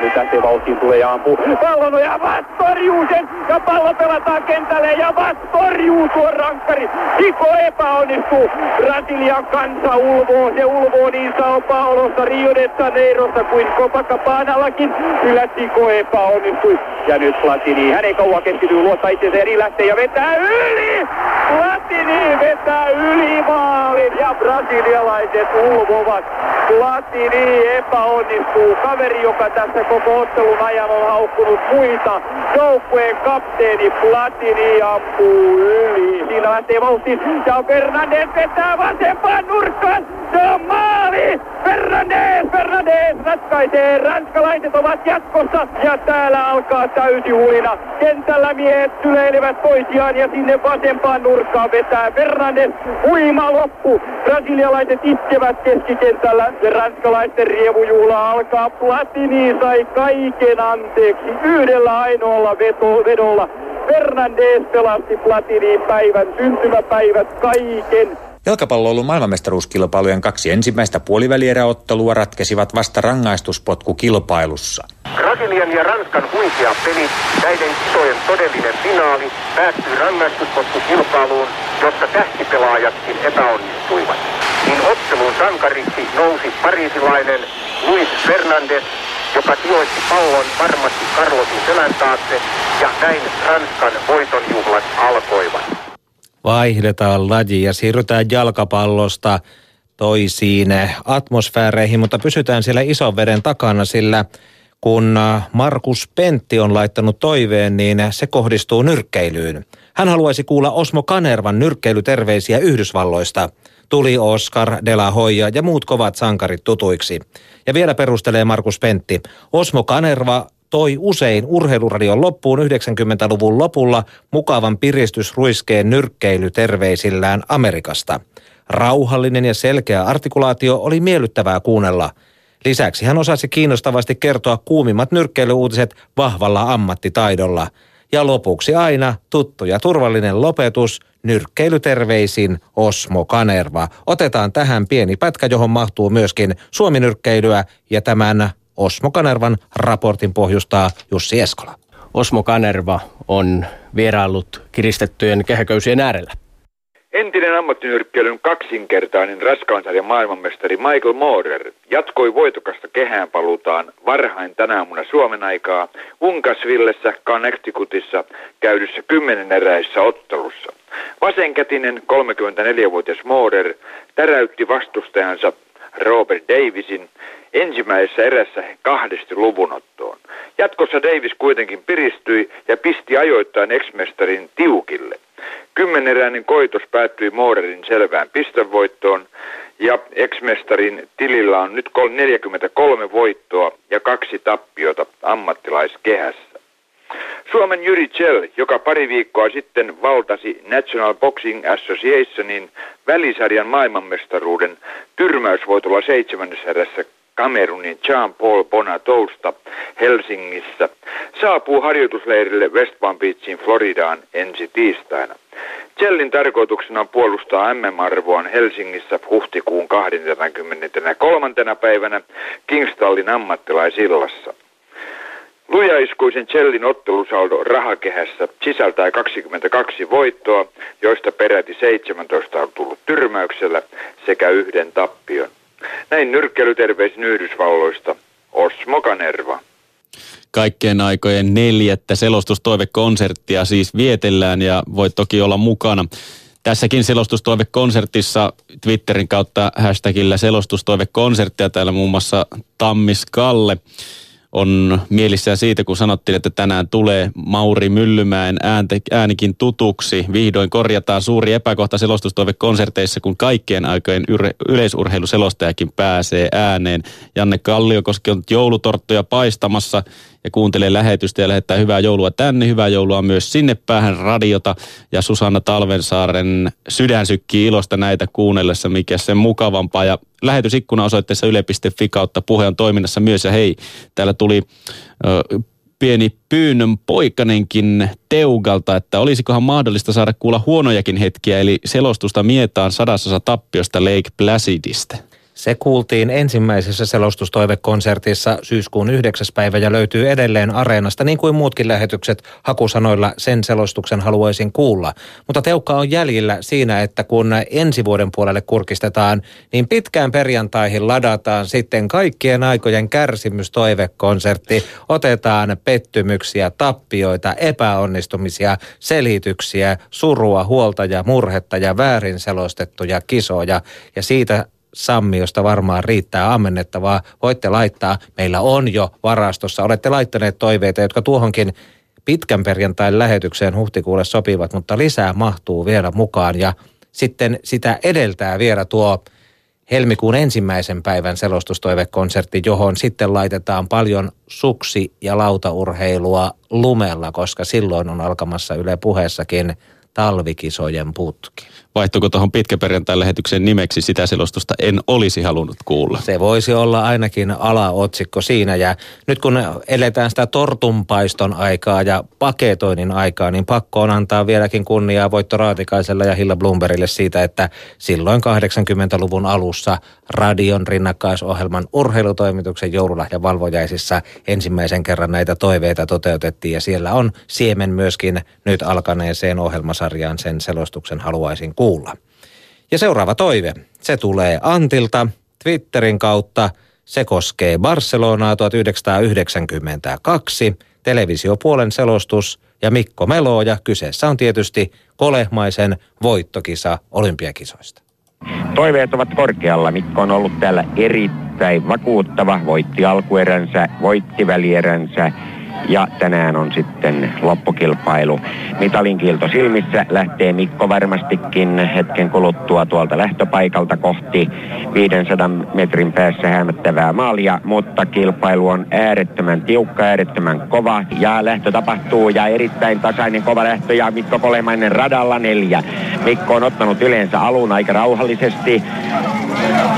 Nyt lähtee vauhtiin, tulee ja ampuu. Pallon ja torjuu sen ja pallo pelataan kentälle ja Vast torjuu rankkari. Tiko epäonnistuu. Brasilian kansa ulvoo, se ulvoo niin Sao Paulossa, Rio de Janeirossa kuin Copacabanallakin. Kyllä Tiko epäonnistui. Ja nyt Platini, hän ei kauan keskity, luottaa itseensä eri lähtee ja vetää yli! Platini vetää yli maalin ja brasilialaiset ulvovat. Platini epäonnistuu. Kaveri, joka tässä koko ottelun ajan on haukkunut muita. Joukkueen kapteeni Platini ampuu yli. Siinä lähtee vauhtiin ja Fernandes vetää vasempaan nurkkaan. Se on maali! Fernandes, Fernandes ratkaisee. Ranskalaiset ovat jatkossa ja täällä alkaa täysi huina. Kentällä miehet syleilevät toisiaan ja sinne vasempaan nurkkaan vetää Fernandes. Huima loppu. Brasilialaiset iskevät keskikentällä ranskalaisten rievujuhla alkaa. Platini sai kaiken anteeksi yhdellä ainoalla veto, vedolla. Fernandes pelasti Platiniin päivän syntymäpäivät kaiken. Jalkapalloilun maailmanmestaruuskilpailujen kaksi ensimmäistä puolivälieräottelua ratkesivat vasta rangaistuspotkukilpailussa. Brasilian ja Ranskan huikea peli, näiden kisojen todellinen finaali, päättyi rangaistuspotkukilpailuun, jossa tähtipelaajatkin epäonnistuivat. Niin ottelun sankariksi nousi parisilainen Luis Fernandes, joka sijoitti pallon varmasti Carlosin selän taakse, ja näin Ranskan voitonjuhlat alkoivat. Vaihdetaan laji ja siirrytään jalkapallosta toisiin atmosfääreihin, mutta pysytään siellä ison veden takana, sillä kun Markus Pentti on laittanut toiveen, niin se kohdistuu nyrkkeilyyn. Hän haluaisi kuulla Osmo Kanervan nyrkkeilyterveisiä Yhdysvalloista. Tuli Oscar, De La Hoya ja muut kovat sankarit tutuiksi. Ja vielä perustelee Markus Pentti. Osmo Kanerva toi usein urheiluradion loppuun 90-luvun lopulla mukavan piristysruiskeen nyrkkeilyterveisillään Amerikasta. Rauhallinen ja selkeä artikulaatio oli miellyttävää kuunnella. Lisäksi hän osasi kiinnostavasti kertoa kuumimmat nyrkkeilyyutiset vahvalla ammattitaidolla. Ja lopuksi aina tuttu ja turvallinen lopetus nyrkkeilyterveisin Osmo Kanerva. Otetaan tähän pieni pätkä, johon mahtuu myöskin suominyrkkeilyä ja tämän Osmo Kanervan raportin pohjustaa Jussi Eskola. Osmo Kanerva on vieraillut kiristettyjen kehäköysien äärellä. Entinen ammattinyrkkeilyn kaksinkertainen raskaansarjan maailmanmestari Michael Moorer jatkoi voitokasta kehään paluutaan varhain tänä aamuna Suomen aikaa Unkasvillessä Connecticutissa käydyssä kymmenen eräissä ottelussa. Vasenkätinen 34-vuotias Moorer täräytti vastustajansa Robert Davisin ensimmäisessä erässä kahdesti luvunottoon. Jatkossa Davis kuitenkin piristyi ja pisti ajoittain ex-mestarin tiukille. Kymmeneräinen koitos päättyi Moorerin selvään pistevoittoon ja ex-mestarin tilillä on nyt 43 voittoa ja kaksi tappiota ammattilaiskehässä. Suomen Jyri Chell, joka pari viikkoa sitten valtasi National Boxing Associationin välisarjan maailmanmestaruuden tyrmäysvoitolla seitsemännessä erässä Kamerunin Jean-Paul Bonatousta Helsingissä, saapuu harjoitusleirille West Palm Beachin Floridaan ensi tiistaina. Chellin tarkoituksena on puolustaa MM-arvoaan Helsingissä huhtikuun 23. päivänä Kingstallin ammattilaisillassa. Lujaiskuisen Chellin ottelusaldo rahakehässä sisältää 22 voittoa, joista peräti 17 on tullut tyrmäyksellä sekä yhden tappion. Näin nyrkkeilyterveisin Yhdysvalloista Osmo Kanerva. Kaikkien aikojen neljättä selostustoivekonserttia siis vietellään ja voit toki olla mukana. Tässäkin selostustoivekonsertissa Twitterin kautta hashtagillä selostustoivekonserttia täällä muun muassa Tammis Kalle on mielissään siitä, kun sanottiin, että tänään tulee Mauri Myllymäen äänte, äänikin tutuksi. Vihdoin korjataan suuri epäkohta selostustoivekonserteissa, kun kaikkien aikojen yle, yleisurheiluselostajakin pääsee ääneen. Janne Kalliokoski on joulutorttuja paistamassa ja kuuntelee lähetystä ja lähettää hyvää joulua tänne. Hyvää joulua myös sinne päähän radiota. Ja Susanna Talvensaaren sydän sykkii ilosta näitä kuunnellessa, mikä sen mukavampaa. Ja lähetysikkuna osoitteessa yle.fi kautta puhe on toiminnassa myös. Ja hei, täällä tuli ö, pieni pyynnön poikanenkin Teugalta, että olisikohan mahdollista saada kuulla huonojakin hetkiä, eli selostusta mietaan sadasosa tappiosta Lake Placidista. Se kuultiin ensimmäisessä selostustoivekonsertissa syyskuun 9. päivä ja löytyy edelleen areenasta, niin kuin muutkin lähetykset hakusanoilla sen selostuksen haluaisin kuulla. Mutta teukka on jäljillä siinä, että kun ensi vuoden puolelle kurkistetaan, niin pitkään perjantaihin ladataan sitten kaikkien aikojen kärsimystoivekonsertti. Otetaan pettymyksiä, tappioita, epäonnistumisia, selityksiä, surua, huolta ja murhetta ja väärin selostettuja kisoja. Ja siitä Sammi, josta varmaan riittää ammennettavaa. Voitte laittaa, meillä on jo varastossa, olette laittaneet toiveita, jotka tuohonkin pitkän perjantain lähetykseen huhtikuulle sopivat, mutta lisää mahtuu vielä mukaan ja sitten sitä edeltää vielä tuo helmikuun ensimmäisen päivän selostustoivekonsertti, johon sitten laitetaan paljon suksi- ja lautaurheilua lumella, koska silloin on alkamassa Yle puheessakin talvikisojen putki. Vaihtuuko tuohon pitkäperjantain lähetyksen nimeksi sitä selostusta en olisi halunnut kuulla? Se voisi olla ainakin alaotsikko siinä ja nyt kun eletään sitä tortunpaiston aikaa ja paketoinnin aikaa, niin pakko on antaa vieläkin kunniaa Voitto Raatikaiselle ja Hilla Bloombergille siitä, että silloin 80-luvun alussa radion rinnakkaisohjelman urheilutoimituksen joululahjan valvojaisissa ensimmäisen kerran näitä toiveita toteutettiin ja siellä on siemen myöskin nyt alkaneeseen ohjelmasarjaan sen selostuksen haluaisin kuulla. Ja seuraava toive, se tulee Antilta Twitterin kautta. Se koskee Barcelonaa 1992, televisiopuolen selostus ja Mikko Melo ja kyseessä on tietysti kolehmaisen voittokisa olympiakisoista. Toiveet ovat korkealla. Mikko on ollut täällä erittäin vakuuttava. Voitti alkueränsä, voitti välieränsä ja tänään on sitten loppukilpailu. Mitalin kiilto silmissä lähtee Mikko varmastikin hetken kuluttua tuolta lähtöpaikalta kohti 500 metrin päässä hämättävää maalia, mutta kilpailu on äärettömän tiukka, äärettömän kova ja lähtö tapahtuu ja erittäin tasainen kova lähtö ja Mikko Kolemainen radalla neljä. Mikko on ottanut yleensä alun aika rauhallisesti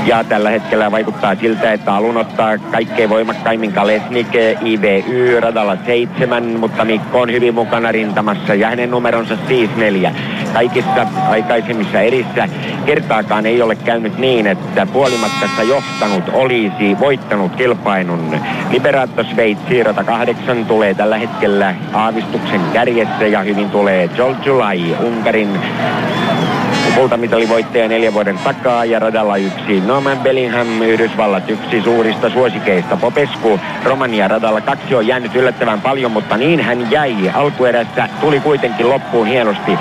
ja tällä hetkellä vaikuttaa siltä, että alun ottaa kaikkein voimakkaimmin Kalesnik IVY radalla seitsemän, mutta Mikko on hyvin mukana rintamassa ja hänen numeronsa siis neljä. Kaikissa aikaisemmissa erissä kertaakaan ei ole käynyt niin, että puolimatkassa johtanut olisi voittanut kilpailun. Liberato Sveitsi, rata kahdeksan, tulee tällä hetkellä aavistuksen kärjessä ja hyvin tulee Joel July, Unkarin kultamitalivoittaja neljä vuoden takaa ja radalla yksi Norman Bellingham, Yhdysvallat yksi suurista suosikeista. Popescu, Romania radalla kaksi on jäänyt yllättävän paljon, mutta niin hän jäi. Alkuerässä tuli kuitenkin loppuun hienosti.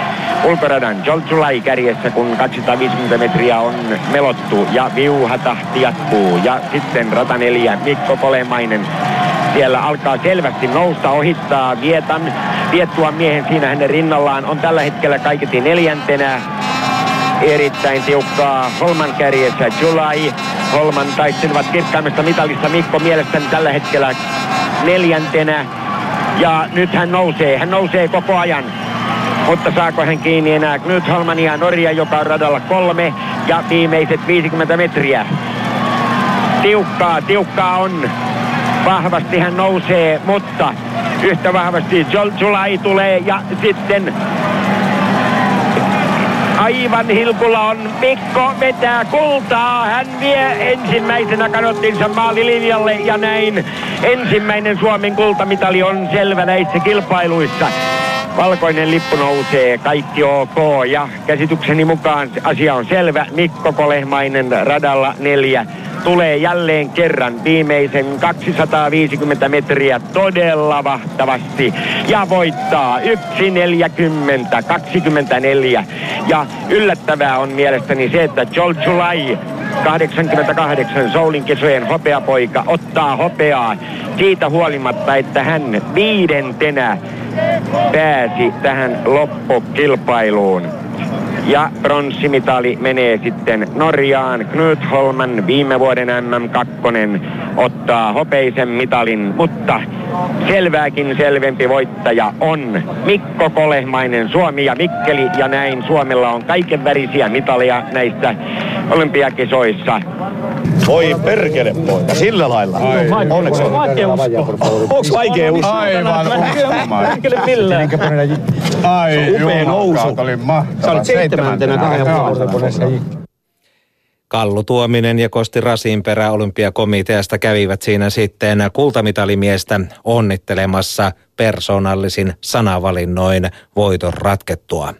Ulkoradan Joltsulai kärjessä, kun 250 metriä on melottu ja viuhatahti jatkuu. Ja sitten rata neljä, Mikko Kolemainen siellä alkaa selvästi nousta, ohittaa Vietan, Viettua miehen siinä hänen rinnallaan on tällä hetkellä kaiketi neljäntenä. Erittäin tiukkaa Holman kärjessä July. Holman taistelevat kirkkaimmasta mitalista Mikko mielestäni tällä hetkellä neljäntenä. Ja nyt hän nousee, hän nousee koko ajan. Mutta saako hän kiinni enää Knut Holmania Norja, joka on radalla kolme ja viimeiset 50 metriä. Tiukkaa, tiukkaa on. Vahvasti hän nousee, mutta yhtä vahvasti Jolculai tulee ja sitten aivan hilkulla on Mikko vetää kultaa. Hän vie ensimmäisenä kanottinsa maalilinjalle ja näin ensimmäinen Suomen kultamitali on selvä näissä kilpailuissa. Valkoinen lippu nousee, kaikki ok ja käsitykseni mukaan asia on selvä. Mikko Kolehmainen radalla neljä tulee jälleen kerran viimeisen 250 metriä todella vahtavasti ja voittaa 1.40, 24. Ja yllättävää on mielestäni se, että July 88 Soulin kisojen hopeapoika ottaa hopeaa siitä huolimatta, että hän viidentenä pääsi tähän loppukilpailuun. Ja pronssimitali menee sitten Norjaan. Knut Holman viime vuoden MM2 ottaa hopeisen mitalin, mutta selvääkin selvempi voittaja on Mikko Kolehmainen Suomi ja Mikkeli ja näin Suomella on kaiken värisiä mitaleja näistä olympiakisoissa. Voi perkele poika, sillä lailla. Ai. Onneksi on. Onks vaikea uskoa? Aivan Perkele millään. Ai Upea nousu. Sä olit seitsemäntenä kahden Kallu Tuominen ja Kosti Rasinperä olympiakomiteasta kävivät siinä sitten kultamitalimiestä onnittelemassa persoonallisin sanavalinnoin voiton ratkettua.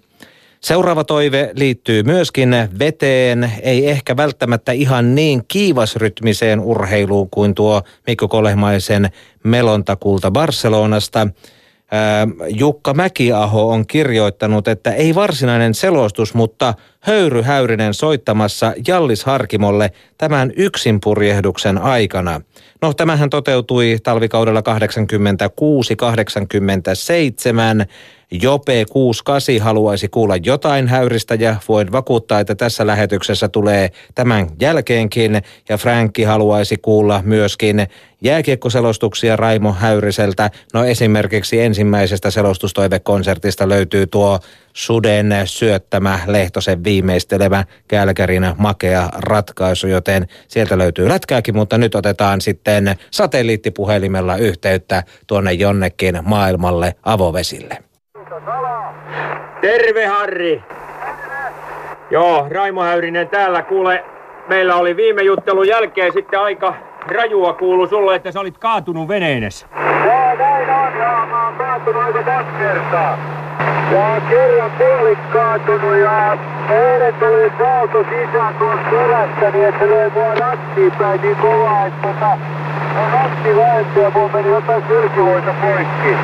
Seuraava toive liittyy myöskin veteen, ei ehkä välttämättä ihan niin kiivasrytmiseen urheiluun kuin tuo Mikko Kolehmaisen melontakulta Barcelonasta. Jukka Mäkiaho on kirjoittanut, että ei varsinainen selostus, mutta Höyry Häyrinen soittamassa Jallis Harkimolle tämän yksinpurjehduksen aikana. No tämähän toteutui talvikaudella 86-87 Jope 68 haluaisi kuulla jotain häyristä ja voin vakuuttaa, että tässä lähetyksessä tulee tämän jälkeenkin. Ja Frankki haluaisi kuulla myöskin jääkiekkoselostuksia Raimo Häyriseltä. No esimerkiksi ensimmäisestä selostustoivekonsertista löytyy tuo Suden syöttämä Lehtosen viimeistelevä Kälkärin makea ratkaisu, joten sieltä löytyy lätkääkin, mutta nyt otetaan sitten satelliittipuhelimella yhteyttä tuonne jonnekin maailmalle avovesille. Terve Harri. Joo, Raimo Häyrinen täällä. Kuule, meillä oli viime juttelun jälkeen sitten aika rajua kuulu sulle, että sä olit kaatunut veneenessä. Joo, näin on. Joo, mä oon kaatunut aika monta kertaa. Ja kerran puolik kaatunut ja eilen tuli auto sisään tuossa perästä, niin että löi mua rattiin päin niin kovaa, että tota, on ratti väänti ja mun meni jotain sylkivoita poikki.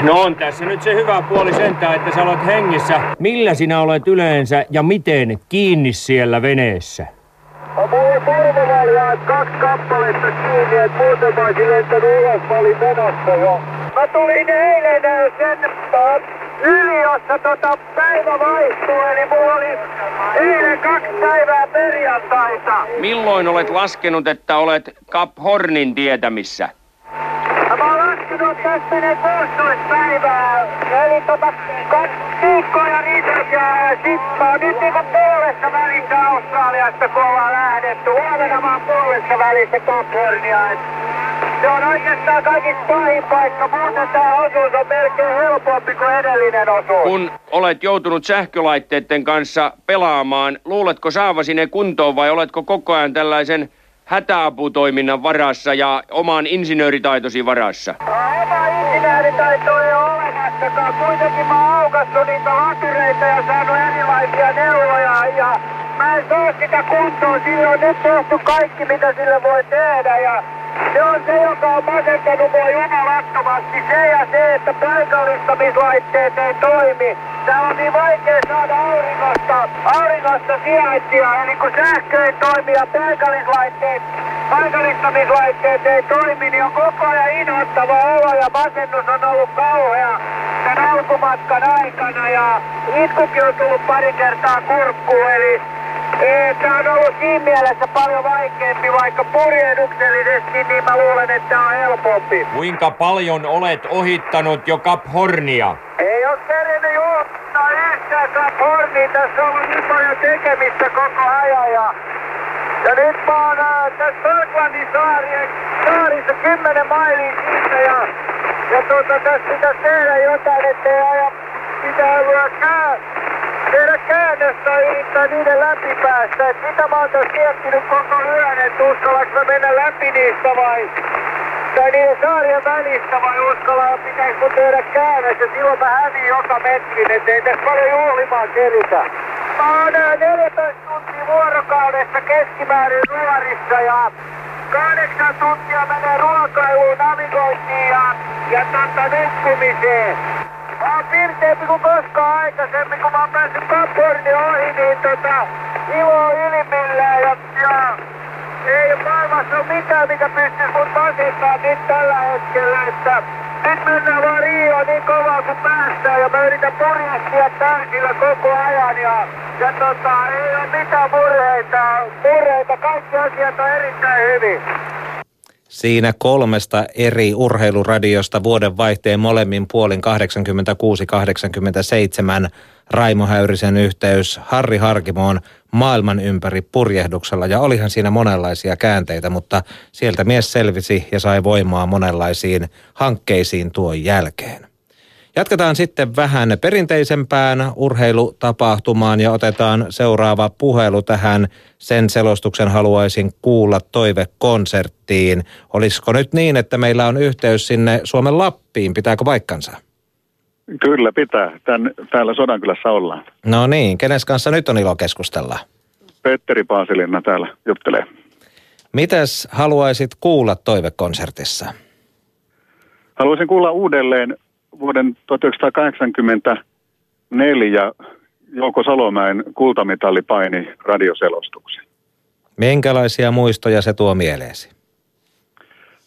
No on tässä nyt se hyvä puoli sentään, että sä olet hengissä. Millä sinä olet yleensä ja miten kiinni siellä veneessä? No mulla on turvaväliä kaksi kappaletta kiinni, että muuten mä olisin lentänyt ulos, mä olin menossa jo. Mä tulin eilen sen yli, jossa tota päivä vaihtuu, eli mulla oli eilen kaksi päivää perjantaita. Milloin olet laskenut, että olet Cap Hornin tietämissä? Mä oon että tässä menee 16 päivää, eli tota kaksi viikkoa ja oon nyt niinku puolessa välissä Australiasta, kun ollaan lähdetty. Huomenna oon puolessa välissä Kaphornia. Se on oikeastaan kaikista pahin paikka, muuten tää osuus on melkein helpompi kuin edellinen osuus. Kun olet joutunut sähkölaitteiden kanssa pelaamaan, luuletko saavasi ne kuntoon vai oletko koko ajan tällaisen hätäaputoiminnan varassa ja oman insinööritaitosi varassa? Oma insinööritaito ei ole olemassa. puhumattakaan. Kuitenkin mä oon niitä latureita ja saanut erilaisia neuvoja ja sitä kuntoon. Sillä on nyt tehty kaikki, mitä sille voi tehdä ja se on se, joka on masentanut mua jumalattomasti. Se ja se, että paikallistamislaitteet ei toimi. Tää on niin vaikea saada auringosta, auringosta sijaintia. Eli kun sähkö ei toimi ja paikallislaitteet, paikallistamislaitteet ei toimi, niin on koko ajan inhottava olo ja masennus on ollut kauhea sen alkumatkan aikana. Ja itkukin on tullut pari kertaa kurkkuun, eli Tämä on ollut siinä mielessä paljon vaikeampi, vaikka purjehduksellisesti, niin mä luulen, että tämä on helpompi. Kuinka paljon olet ohittanut jo Cap Hornia? Ei ole kerinyt juottaa yhtään Cap Hornia. Tässä on ollut niin paljon tekemistä koko ajan. Ja, ja nyt mä oon äh, tässä Falklandin saarien, saarissa 10 mailia siitä. Ja, ja tuota, tässä pitäisi tehdä jotain, ettei aja pitää lyökään tehdä käännöstä ja yrittää niiden läpi päästä. Et mitä mä oon tässä miettinyt koko yön, että uskallanko mä mennä läpi niistä vai tai niiden saarien välistä vai uskalla pitäis mun tehdä käännös ja silloin mä häviin joka metrin, ettei tässä paljon juhlimaan keritä. Mä oon 14 tuntia vuorokaudessa keskimäärin nuorissa ja kahdeksan tuntia menee ruokailuun, navigointiin ja, ja tota nukkumiseen. Oon pirteempi kuin koskaan aikaisemmin, kun mä oon päässyt Kapporni ohi, niin tota, ilo ylimmillään ja, ja ei maailmassa ole mitään, mikä pystyisi mut masentamaan nyt tällä hetkellä, että nyt mennään vaan Rio niin kovaa kuin päästään ja mä yritän purjehtia täysillä koko ajan ja, ja tota, ei ole mitään murheita, murheita, kaikki asiat on erittäin hyvin. Siinä kolmesta eri urheiluradiosta vuoden vaihteen molemmin puolin 86-87 Raimo Häyrisen yhteys Harri Harkimoon maailman ympäri purjehduksella ja olihan siinä monenlaisia käänteitä, mutta sieltä mies selvisi ja sai voimaa monenlaisiin hankkeisiin tuon jälkeen. Jatketaan sitten vähän perinteisempään urheilutapahtumaan ja otetaan seuraava puhelu tähän. Sen selostuksen haluaisin kuulla toivekonserttiin. Olisiko nyt niin, että meillä on yhteys sinne Suomen Lappiin? Pitääkö paikkansa? Kyllä pitää. Tän, täällä Sodankylässä ollaan. No niin, kenes kanssa nyt on ilo keskustella? Petteri Paasilinna täällä juttelee. Mitäs haluaisit kuulla toivekonsertissa? Haluaisin kuulla uudelleen vuoden 1984 Jouko Salomäen kultamitallipaini radioselostuksen. Minkälaisia muistoja se tuo mieleesi?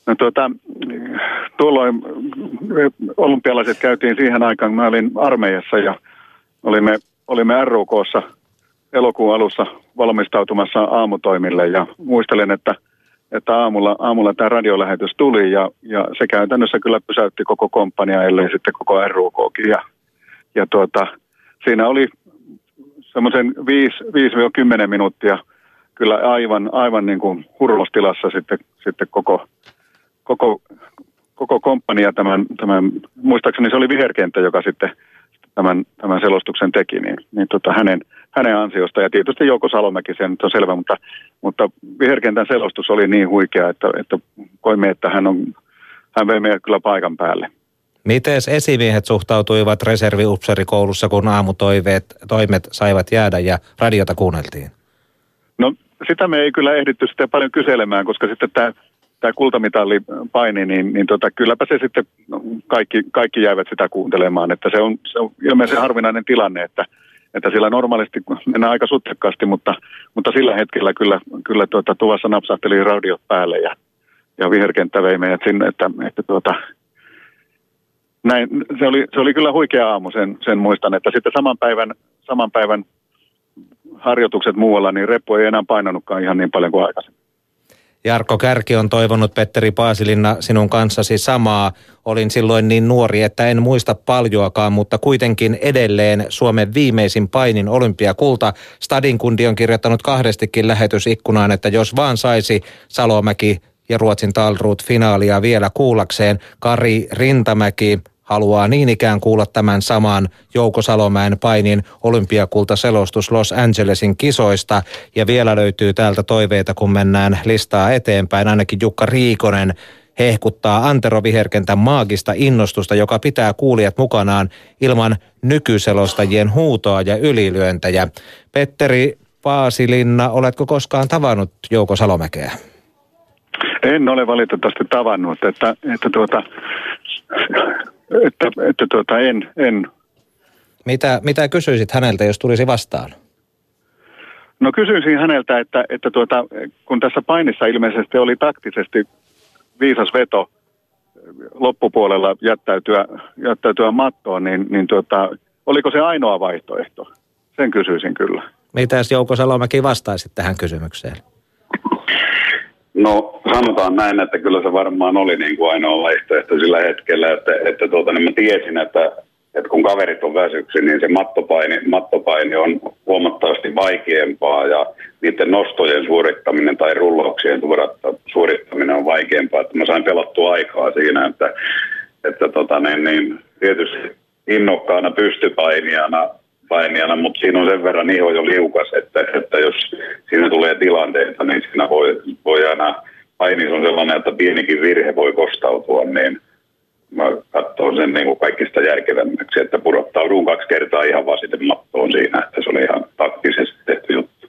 No tuota, tuolloin olympialaiset käytiin siihen aikaan, kun mä olin armeijassa ja olimme, olimme RUKssa elokuun alussa valmistautumassa aamutoimille ja muistelen, että, että aamulla, aamulla tämä radiolähetys tuli ja, ja se käytännössä kyllä pysäytti koko komppania, ellei sitten koko RUKkin ja, ja tuota, siinä oli semmoisen 5-10 minuuttia kyllä aivan, aivan niin kuin hurmostilassa sitten, sitten koko, koko, koko komppania tämän, tämän, muistaakseni se oli viherkenttä, joka sitten tämän, tämän selostuksen teki, niin, niin tota hänen, hänen ansiosta. Ja tietysti Jouko Salomäki, se nyt on selvä, mutta, mutta viherkentän selostus oli niin huikea, että, että koimme, että hän, on, hän vei meidät kyllä paikan päälle. Miten esimiehet suhtautuivat reserviupserikoulussa, kun aamutoiveet, toimet saivat jäädä ja radiota kuunneltiin? No sitä me ei kyllä ehditty sitten paljon kyselemään, koska sitten tämä tämä kultamitalli paini, niin, niin tota, kylläpä se sitten no, kaikki, kaikki jäivät sitä kuuntelemaan. Että se on, se on ilmeisen harvinainen tilanne, että, että sillä normaalisti mennään aika sutjakkaasti, mutta, mutta sillä hetkellä kyllä, kyllä tuota, tuvassa napsahteli radiot päälle ja, ja viherkenttä vei meidät sinne, että, että tuota, näin, se, oli, se oli kyllä huikea aamu, sen, sen muistan, että sitten saman päivän, saman päivän harjoitukset muualla, niin reppu ei enää painanutkaan ihan niin paljon kuin aikaisemmin. Jarkko Kärki on toivonut Petteri Paasilinna sinun kanssasi samaa. Olin silloin niin nuori, että en muista paljoakaan, mutta kuitenkin edelleen Suomen viimeisin painin olympiakulta. Stadinkundi on kirjoittanut kahdestikin lähetysikkunaan, että jos vaan saisi Salomäki ja Ruotsin Talruut finaalia vielä kuullakseen. Kari Rintamäki haluaa niin ikään kuulla tämän saman Jouko Salomäen painin olympiakultaselostus Los Angelesin kisoista. Ja vielä löytyy täältä toiveita, kun mennään listaa eteenpäin. Ainakin Jukka Riikonen hehkuttaa Antero Viherkentän maagista innostusta, joka pitää kuulijat mukanaan ilman nykyselostajien huutoa ja ylilyöntejä. Petteri Paasilinna, oletko koskaan tavannut Jouko Salomäkeä? En ole valitettavasti tavannut, että, että, tuota, että, että tuota, en, en. Mitä, mitä kysyisit häneltä, jos tulisi vastaan? No kysyisin häneltä, että, että tuota, kun tässä painissa ilmeisesti oli taktisesti viisas veto loppupuolella jättäytyä, jättäytyä mattoon, niin, niin tuota, oliko se ainoa vaihtoehto? Sen kysyisin kyllä. Mitäs Jouko Salomäki vastaisi tähän kysymykseen? No sanotaan näin, että kyllä se varmaan oli niin kuin ainoa vaihtoehto sillä hetkellä, että, että tuota, niin mä tiesin, että, että kun kaverit on väsyksi, niin se mattopaini, mattopaini on huomattavasti vaikeampaa ja niiden nostojen suorittaminen tai rullauksien suorittaminen on vaikeampaa, että mä sain pelattua aikaa siinä, että, että tota, niin, niin, tietysti innokkaana pystypainijana painijana, mutta siinä on sen verran iho jo liukas, että, että jos siinä tulee tilanteita, niin siinä voi, voi aina, painis on sellainen, että pienikin virhe voi kostautua, niin mä katson sen niin kuin kaikista järkevämmäksi, että pudottaudun kaksi kertaa ihan vaan sitten mattoon siinä, että se oli ihan taktisesti tehty juttu.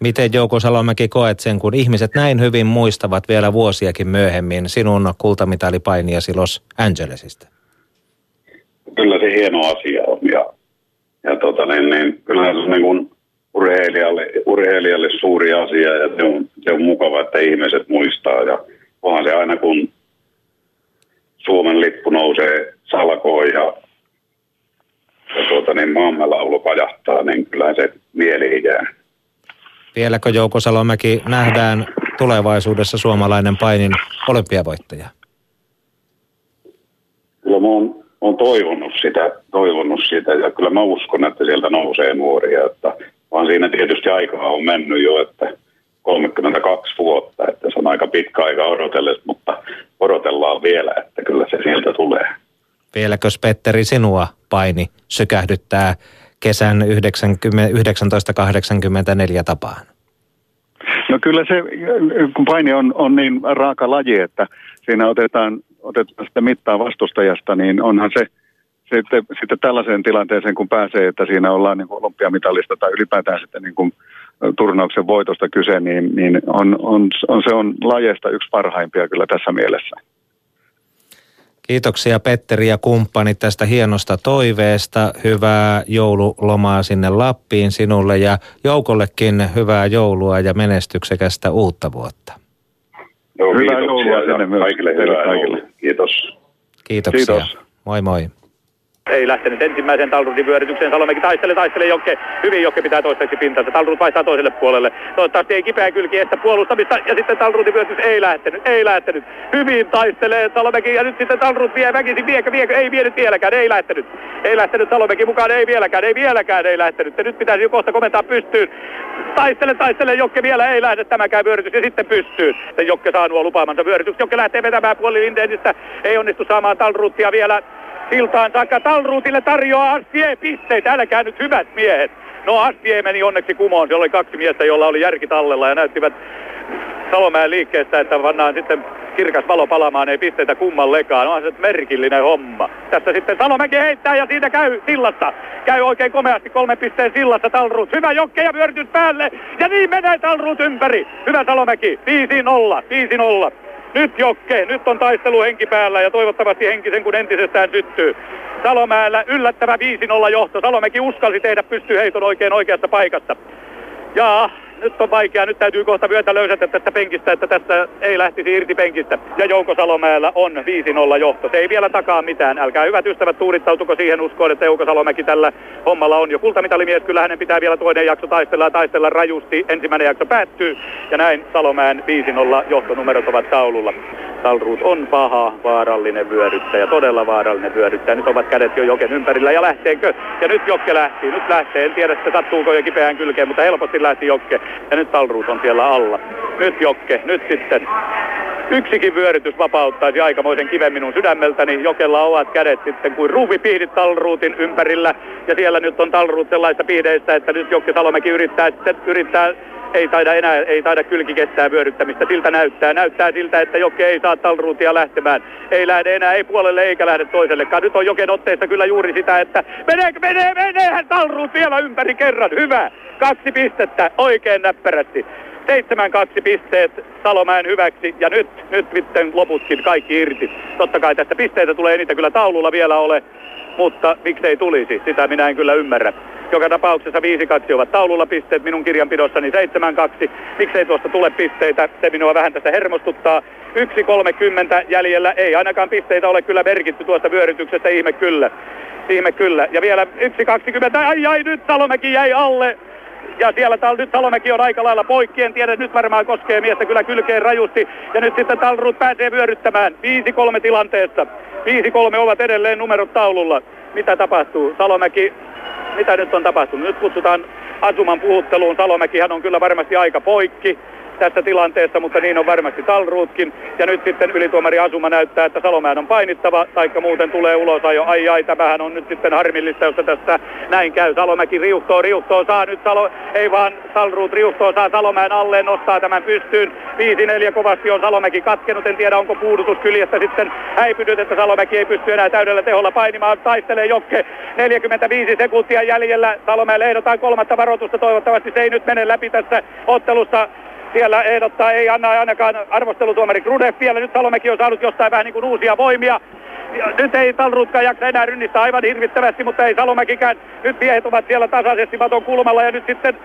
Miten Jouko Salomäki koet sen, kun ihmiset näin hyvin muistavat vielä vuosiakin myöhemmin sinun kultamitalipainiasi Los Angelesista? Kyllä se hieno asia on ja ja tota, niin, niin, kyllähän se on niin kuin urheilijalle, urheilijalle suuri asia ja se on, se on mukava, että ihmiset muistaa ja onhan se aina kun Suomen lippu nousee salkoon ja, ja tuota, niin maamme laulu kajahtaa, niin kyllä se mieli jää. Vieläkö Jouko Salomäki nähdään tulevaisuudessa suomalainen painin olympiavoittaja? Kyllä mä oon on toivonut sitä, toivonut sitä ja kyllä mä uskon, että sieltä nousee nuoria, että vaan siinä tietysti aikaa on mennyt jo, että 32 vuotta, että se on aika pitkä aika odotellessa, mutta odotellaan vielä, että kyllä se sieltä tulee. Vieläkö Petteri sinua paini sykähdyttää kesän 90, 1984 tapaan? No kyllä se, kun paini on, on niin raaka laji, että siinä otetaan otetaan sitä mittaa vastustajasta, niin onhan se sitten, sitten tällaiseen tilanteeseen, kun pääsee, että siinä ollaan niin olympiamitalista tai ylipäätään sitten niin kuin turnauksen voitosta kyse, niin, niin on, on, on, se on lajeista yksi parhaimpia kyllä tässä mielessä. Kiitoksia Petteri ja kumppani tästä hienosta toiveesta. Hyvää joululomaa sinne Lappiin sinulle ja Joukollekin hyvää joulua ja menestyksekästä uutta vuotta. Joo, hyvää joulua sinne kaikille hyvää kaikille. Kiitos. Kiitoksia. Kiitos. Moi moi. Ei lähtenyt ensimmäisen Talrutin vyörytykseen. Salomäki taistelee, taistelee Jokke. Hyvin Jokke pitää toistaiseksi pintansa. Talrut vaihtaa toiselle puolelle. Toivottavasti ei kipeä kylki estä puolustamista. Ja sitten Talrutin vyörytys ei lähtenyt. Ei lähtenyt. Hyvin taistelee Salomäki. Ja nyt sitten Talrut vie väkisin. Viekö, viekö? Ei vienyt vieläkään. Ei lähtenyt. Ei lähtenyt Salomäki mukaan. Ei vieläkään. Ei vieläkään. Ei lähtenyt. Ja nyt pitäisi jo kohta komentaa pystyyn. Taistele, taistele. Jokke vielä ei lähde tämäkään vyörytys. Ja sitten pystyy. Jokke saa nuo lupaamansa vyörytys. Jokke lähtee vetämään puoli Lindeenistä. Ei onnistu saamaan Talruttia vielä siltaan saakka Talruutille tarjoaa Astie pisteitä. Älkää nyt hyvät miehet. No Astie meni onneksi kumoon. Siellä oli kaksi miestä, jolla oli järki tallella ja näyttivät Salomäen liikkeestä, että pannaan sitten kirkas valo palamaan, ei pisteitä kummallekaan. Onhan se merkillinen homma. Tässä sitten Salomäki heittää ja siitä käy sillassa. Käy oikein komeasti kolme pisteen sillassa Talruut. Hyvä jokke ja vyörytys päälle. Ja niin menee Talruut ympäri. Hyvä Salomäki. 5-0. 5-0. Nyt Jokke, nyt on taistelu henki päällä ja toivottavasti henki sen kun entisestään syttyy. Salomäellä yllättävä 5-0 johto. Salomäki uskalsi tehdä pystyheiton oikein oikeassa paikassa. Ja nyt on vaikea. Nyt täytyy kohta vyötä löysätä tästä penkistä, että tästä ei lähtisi irti penkistä. Ja Jouko Salomäellä on 5-0 johto. Se ei vielä takaa mitään. Älkää hyvät ystävät tuurittautuko siihen uskoon, että Jouko Salomäki tällä hommalla on jo kultamitalimies. Kyllä hänen pitää vielä toinen jakso taistella ja taistella rajusti. Ensimmäinen jakso päättyy ja näin Salomäen 5-0 johtonumerot ovat taululla. Talruut on paha, vaarallinen vyöryttäjä, todella vaarallinen vyöryttäjä. Nyt ovat kädet jo Joken ympärillä ja lähteekö? Ja nyt Jokke lähti, nyt lähtee. En tiedä, että sattuuko jo kipeään kylkeen, mutta helposti lähti Jokke. Ja nyt Talruut on siellä alla. Nyt Jokke, nyt sitten yksikin vyörytys vapauttaisi aikamoisen kiven minun sydämeltäni. Jokella ovat kädet sitten kuin ruuvipihdit Talruutin ympärillä. Ja siellä nyt on Talruut sellaista pihdeistä, että nyt Jokke Salomäki yrittää yrittää ei taida enää, ei taida kylki kestää vyöryttämistä, siltä näyttää. Näyttää siltä, että Jokke ei saa talruutia lähtemään. Ei lähde enää, ei puolelle eikä lähde toisellekaan. Nyt on Joken otteessa kyllä juuri sitä, että menee, menee, meneehän talruut vielä ympäri kerran. Hyvä. Kaksi pistettä, oikein näppärästi. 7-2 pisteet Salomäen hyväksi ja nyt, nyt sitten loputkin kaikki irti. Totta kai tästä pisteitä tulee, niitä kyllä taululla vielä ole, mutta miksei tulisi, sitä minä en kyllä ymmärrä. Joka tapauksessa 5-2 ovat taululla pisteet minun kirjanpidossani 7-2. Miksei tuosta tule pisteitä, se minua vähän tästä hermostuttaa. 1.30 jäljellä, ei ainakaan pisteitä ole kyllä merkitty tuosta vyörytyksestä, ihme kyllä. Ihme kyllä. Ja vielä 1.20, ai ai nyt Salomäki jäi alle, ja siellä tal, nyt Salomäki on aika lailla poikki. En tiedä, nyt varmaan koskee miestä kyllä kylkeen rajusti. Ja nyt sitten Talrut pääsee vyöryttämään. 5-3 tilanteessa. 5-3 ovat edelleen numerot taululla. Mitä tapahtuu? Salomäki, mitä nyt on tapahtunut? Nyt kutsutaan Asuman puhutteluun. Salomäkihän on kyllä varmasti aika poikki tässä tilanteessa, mutta niin on varmasti Talruutkin. Ja nyt sitten ylituomari Asuma näyttää, että Salomäen on painittava, taikka muuten tulee ulos ajo. Ai ai, tämähän on nyt sitten harmillista, jos tässä näin käy. Salomäki riuhtoo, riuhtoo, saa nyt Salo, ei vaan Talruut riuhtoo, saa Salomäen alleen, nostaa tämän pystyyn. 5-4 kovasti on Salomäki katkenut, en tiedä onko puudutus kyljestä sitten häipynyt, että Salomäki ei pysty enää täydellä teholla painimaan. Taistelee Jokke, 45 sekuntia jäljellä. Salomäelle ehdotaan kolmatta varoitusta, toivottavasti se ei nyt mene läpi tässä ottelussa. Siellä ehdottaa, ei anna ainakaan arvostelutuomari Grudev vielä. Nyt Salomäki on saanut jostain vähän niin kuin uusia voimia. Nyt ei Talruutkaan jaksa enää rynnistää aivan hirvittävästi, mutta ei Salomäkikään. Nyt miehet ovat siellä tasaisesti maton kulmalla ja nyt sitten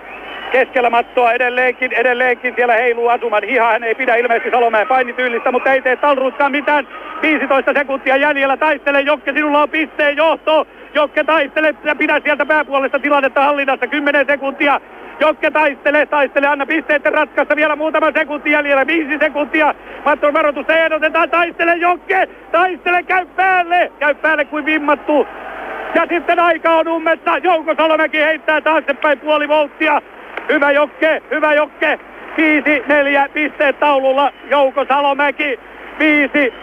keskellä mattoa edelleenkin, edelleenkin siellä heiluu asuman hiha. Hän ei pidä ilmeisesti Salomäen painityylistä, mutta ei tee Talruutkaan mitään. 15 sekuntia jäljellä taistele Jokke, sinulla on pisteen johto. Jokke taistele ja pidä sieltä pääpuolesta tilannetta hallinnassa 10 sekuntia. Jokke taistelee, taistelee, anna pisteiden ratkaista vielä muutama sekunti jäljellä, viisi sekuntia. Matton varoitusta ehdotetaan, taistele Jokke, taistele, käy päälle, käy päälle kuin vimmattu. Ja sitten aika on ummessa, Jouko Salomäki heittää taaksepäin puoli volttia. Hyvä Jokke, hyvä Jokke, viisi, neljä pisteet taululla, Jouko Salomäki, viisi,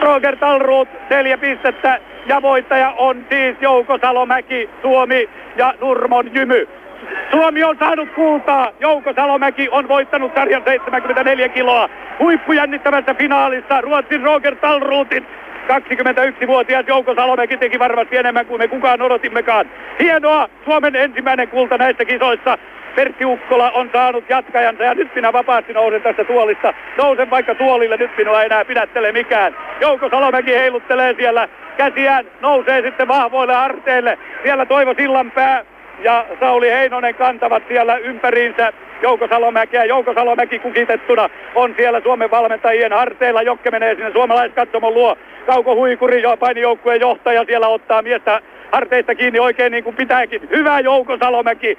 Roger Talruut, neljä pistettä. Ja voittaja on siis Jouko Salomäki, Suomi ja Nurmon Jymy. Suomi on saanut kultaa. Jouko Salomäki on voittanut sarjan 74 kiloa. Huippujännittävässä finaalissa Ruotsin Roger Talruutin 21-vuotias Jouko Salomäki teki varmasti enemmän kuin me kukaan odotimmekaan. Hienoa, Suomen ensimmäinen kulta näissä kisoissa. Pertti Ukkola on saanut jatkajansa ja nyt minä vapaasti nousen tästä tuolista. Nousen vaikka tuolille, nyt minua ei enää pidättele mikään. Jouko Salomäki heiluttelee siellä käsiään, nousee sitten vahvoille harteille. Siellä Toivo Sillanpää ja Sauli Heinonen kantavat siellä ympäriinsä Jouko Salomäki ja Jouko Salomäki kukitettuna on siellä Suomen valmentajien harteilla. Jokke menee sinne suomalaiskatsomon luo. Kauko Huikuri, jo painijoukkueen johtaja, siellä ottaa miestä harteista kiinni oikein niin kuin pitääkin. Hyvä Jouko Salomäki.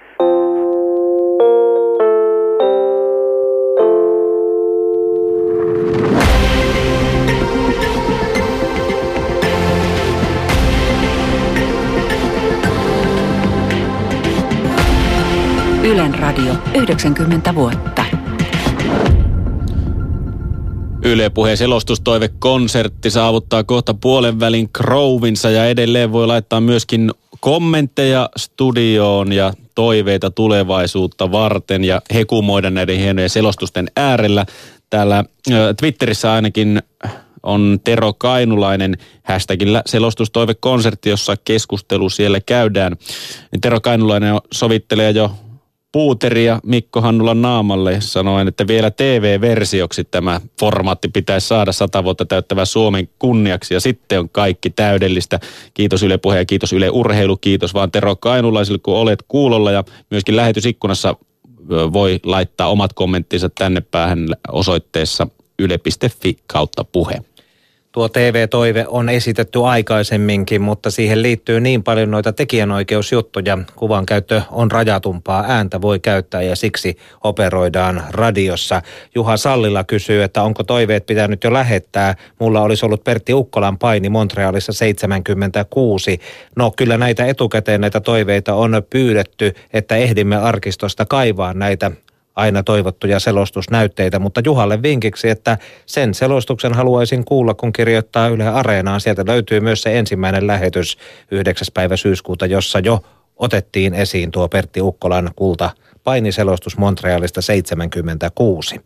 Ylen radio 90 vuotta. Yle Puheen selostustoivekonsertti saavuttaa kohta puolen välin Crovinsa ja edelleen voi laittaa myöskin kommentteja studioon ja toiveita tulevaisuutta varten ja hekumoida näiden hienojen selostusten äärellä. Täällä Twitterissä ainakin on Tero Kainulainen hashtagillä selostustoivekonsertti, jossa keskustelu siellä käydään. Tero Kainulainen sovittelee jo puuteria Mikko Hannulan naamalle sanoen, että vielä TV-versioksi tämä formaatti pitäisi saada sata vuotta täyttävä Suomen kunniaksi ja sitten on kaikki täydellistä. Kiitos Yle Puhe ja kiitos Yle Urheilu, kiitos vaan Tero Kainulaisille kun olet kuulolla ja myöskin lähetysikkunassa voi laittaa omat kommenttinsa tänne päähän osoitteessa yle.fi kautta puhe. Tuo TV-toive on esitetty aikaisemminkin, mutta siihen liittyy niin paljon noita tekijänoikeusjuttuja. Kuvan käyttö on rajatumpaa, ääntä voi käyttää ja siksi operoidaan radiossa. Juha Sallila kysyy, että onko toiveet pitänyt jo lähettää. Mulla olisi ollut Pertti Ukkolan paini Montrealissa 76. No kyllä näitä etukäteen näitä toiveita on pyydetty, että ehdimme arkistosta kaivaa näitä aina toivottuja selostusnäytteitä, mutta Juhalle vinkiksi, että sen selostuksen haluaisin kuulla, kun kirjoittaa Yle Areenaan. Sieltä löytyy myös se ensimmäinen lähetys 9. päivä syyskuuta, jossa jo otettiin esiin tuo Pertti Ukkolan kulta painiselostus Montrealista 76.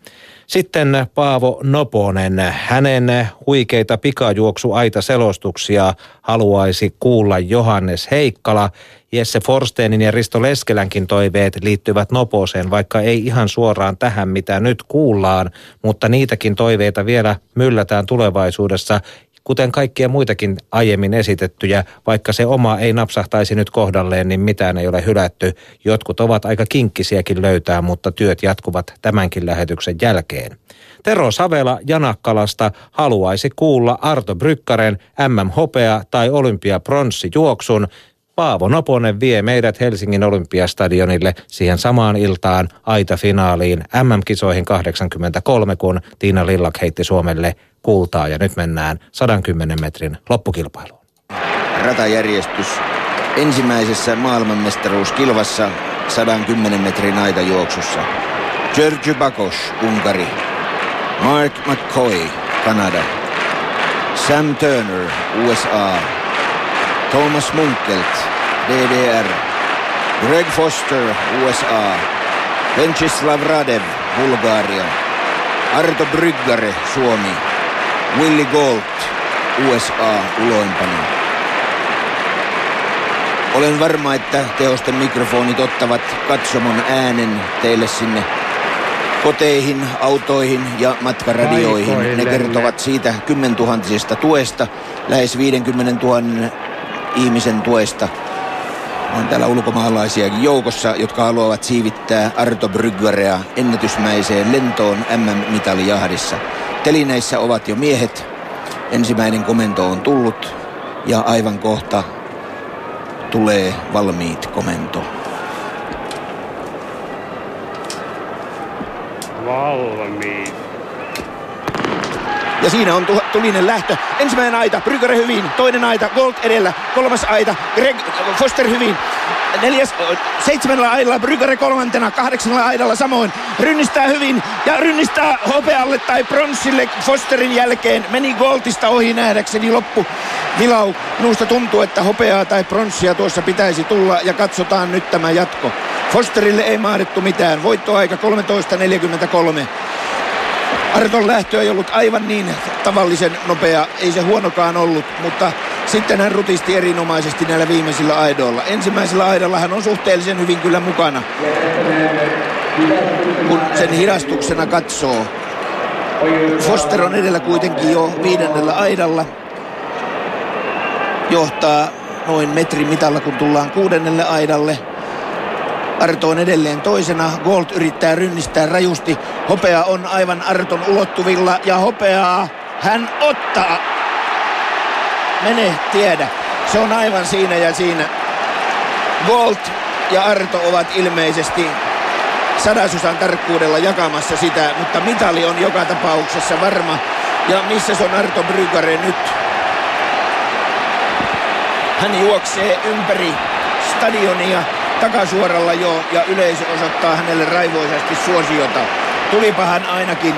Sitten Paavo Noponen. Hänen huikeita pikajuoksuaita selostuksia haluaisi kuulla Johannes Heikkala. Jesse Forsteinin ja Risto Leskelänkin toiveet liittyvät Noposeen, vaikka ei ihan suoraan tähän, mitä nyt kuullaan, mutta niitäkin toiveita vielä myllätään tulevaisuudessa kuten kaikkia muitakin aiemmin esitettyjä, vaikka se oma ei napsahtaisi nyt kohdalleen, niin mitään ei ole hylätty. Jotkut ovat aika kinkkisiäkin löytää, mutta työt jatkuvat tämänkin lähetyksen jälkeen. Tero Savela Janakkalasta haluaisi kuulla Arto Brykkaren MM-hopea tai olympiapronssi-juoksun. Paavo Noponen vie meidät Helsingin olympiastadionille siihen samaan iltaan aita-finaaliin MM-kisoihin 83, kun Tiina Lillak heitti Suomelle kultaa ja nyt mennään 110 metrin loppukilpailuun. Ratajärjestys ensimmäisessä maailmanmestaruuskilvassa 110 metrin aitajuoksussa. George Bakos, Unkari. Mark McCoy, Kanada. Sam Turner, USA. Thomas Munkelt, DDR. Greg Foster, USA. Venchislav Radev, Bulgaria. Arto Bryggare, Suomi. Willy Gold, USA, uloimpana. Olen varma, että teosten mikrofonit ottavat katsomon äänen teille sinne koteihin, autoihin ja matkaradioihin. Ne kertovat siitä kymmentuhantisesta tuesta, lähes 50 000 ihmisen tuesta. On täällä ulkomaalaisiakin joukossa, jotka haluavat siivittää Arto Bryggarea ennätysmäiseen lentoon MM-mitalijahdissa. Telineissä ovat jo miehet. Ensimmäinen komento on tullut ja aivan kohta tulee valmiit komento. Valmiit. Ja siinä on tulinen lähtö. Ensimmäinen aita, Brygger hyvin. Toinen aita, Gold edellä. Kolmas aita, Greg Foster hyvin. Neljäs, seitsemännellä aidalla Brygger kolmantena, kahdeksannella aidalla samoin. Rynnistää hyvin ja rynnistää hopealle tai pronssille Fosterin jälkeen. Meni Goldista ohi nähdäkseni loppu. Vilau, minusta tuntuu, että hopeaa tai pronssia tuossa pitäisi tulla ja katsotaan nyt tämä jatko. Fosterille ei mahdettu mitään. Voittoaika 13.43. Arton lähtö ei ollut aivan niin tavallisen nopea, ei se huonokaan ollut, mutta sitten hän rutisti erinomaisesti näillä viimeisillä aidoilla. Ensimmäisellä aidalla hän on suhteellisen hyvin kyllä mukana, kun sen hidastuksena katsoo. Foster on edellä kuitenkin jo viidennellä aidalla. Johtaa noin metrin mitalla, kun tullaan kuudennelle aidalle. Arto on edelleen toisena. Gold yrittää rynnistää rajusti. Hopea on aivan Arton ulottuvilla ja hopeaa hän ottaa. Mene tiedä. Se on aivan siinä ja siinä. Gold ja Arto ovat ilmeisesti sadasosan tarkkuudella jakamassa sitä, mutta mitali on joka tapauksessa varma. Ja missä se on Arto Brygare nyt? Hän juoksee ympäri stadionia takasuoralla jo ja yleisö osoittaa hänelle raivoisasti suosiota. Tulipahan ainakin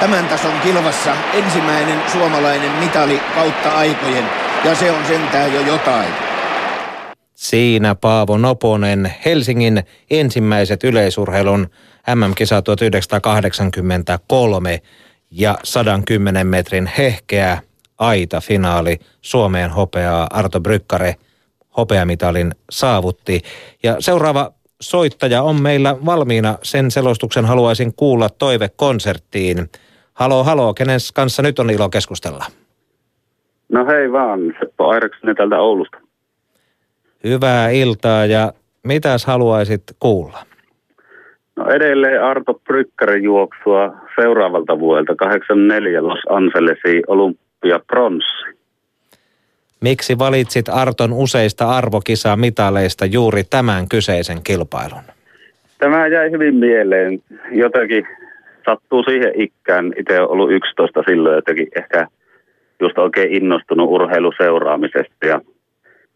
tämän tason kilvassa ensimmäinen suomalainen mitali kautta aikojen ja se on sentään jo jotain. Siinä Paavo Noponen, Helsingin ensimmäiset yleisurheilun MM-kisa 1983 ja 110 metrin hehkeä aita finaali Suomeen hopeaa Arto Brykkare hopeamitalin saavutti. Ja seuraava soittaja on meillä valmiina. Sen selostuksen haluaisin kuulla toivekonserttiin. Halo, halo, kenen kanssa nyt on ilo keskustella? No hei vaan, Seppo Airaksinen täältä Oulusta. Hyvää iltaa ja mitäs haluaisit kuulla? No edelleen Arto Brykkärin juoksua seuraavalta vuodelta 84 Los Angelesin Olympia Pronssi. Miksi valitsit Arton useista arvokisamitaleista juuri tämän kyseisen kilpailun? Tämä jäi hyvin mieleen. Jotenkin sattuu siihen ikään. Itse olen ollut 11 silloin jotenkin ehkä just oikein innostunut urheiluseuraamisesta. Ja,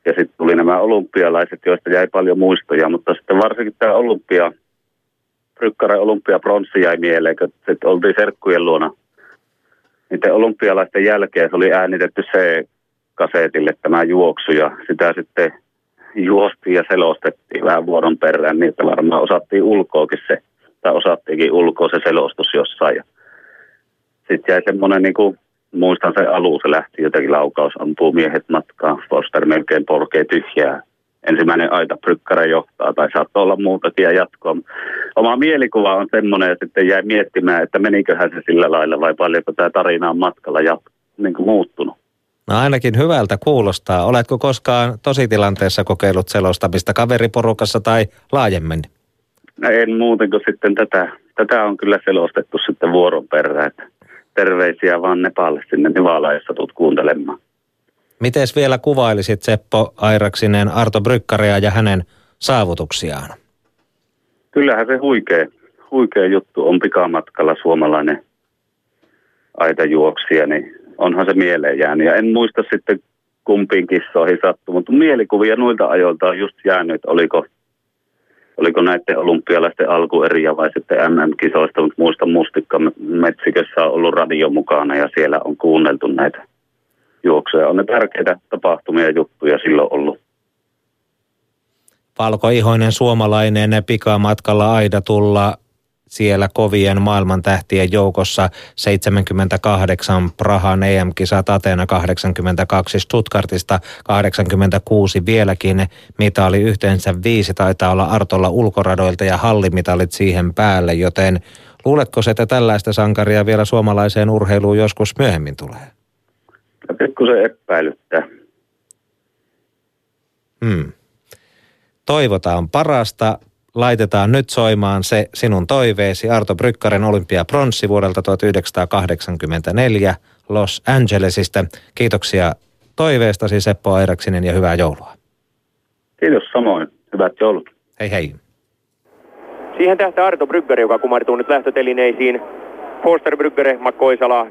ja sitten tuli nämä olympialaiset, joista jäi paljon muistoja, mutta sitten varsinkin tämä olympia, Brykkaren olympiapronssi jäi mieleen, kun sitten oltiin serkkujen luona. Niiden olympialaisten jälkeen se oli äänitetty se kasetille tämä juoksu ja sitä sitten juostiin ja selostettiin vähän vuoron perään, niin että varmaan osattiin ulkoakin se, tai osattiinkin ulkoa se selostus jossain. Ja sitten jäi semmoinen, niin kuin, muistan se alus, se lähti jotenkin laukaus, ampuu miehet matkaan, Foster melkein polkee tyhjää. Ensimmäinen aita prykkärä johtaa, tai saattoi olla muutakin ja jatkoa. Oma mielikuva on semmoinen, että sitten jäi miettimään, että meniköhän se sillä lailla vai paljonko tämä tarina on matkalla ja niin kuin muuttunut. No ainakin hyvältä kuulostaa. Oletko koskaan tositilanteessa kokeillut selostamista kaveriporukassa tai laajemmin? No en muuten kuin sitten tätä, tätä on kyllä selostettu sitten vuoron perään. Terveisiä vaan Nepalle sinne Nivalaan, jos tulet kuuntelemaan. Miten vielä kuvailisit Seppo Airaksinen Arto Brykkaria ja hänen saavutuksiaan? Kyllähän se huikea, huikea juttu on pikamatkalla suomalainen aitajuoksija, niin onhan se mieleen jäänyt. Ja en muista sitten kumpiin kissoihin sattuu, mutta mielikuvia noilta ajoilta on just jäänyt, oliko, oliko näiden olympialaisten alkueriä vai sitten MM-kisoista, mutta muista Mustikka Metsikössä on ollut radio mukana ja siellä on kuunneltu näitä juoksuja. On ne tärkeitä tapahtumia ja juttuja silloin ollut. Valkoihoinen suomalainen pikamatkalla aida tulla siellä kovien maailman tähtien joukossa 78 Prahan EM-kisat Atena 82 Stuttgartista 86 vieläkin mitali yhteensä viisi taitaa olla Artolla ulkoradoilta ja hallimitalit siihen päälle, joten luuletko se, että tällaista sankaria vielä suomalaiseen urheiluun joskus myöhemmin tulee? Pikkusen epäilyttää. Hmm. Toivotaan parasta laitetaan nyt soimaan se sinun toiveesi Arto Brykkaren olympiapronssi vuodelta 1984 Los Angelesista. Kiitoksia toiveestasi Seppo Airaksinen ja hyvää joulua. Kiitos samoin. Hyvät joulut. Hei hei. Siihen tähtää Arto Bryggare, joka kumartuu nyt lähtötelineisiin. Forster Bryggare, Makkoisala,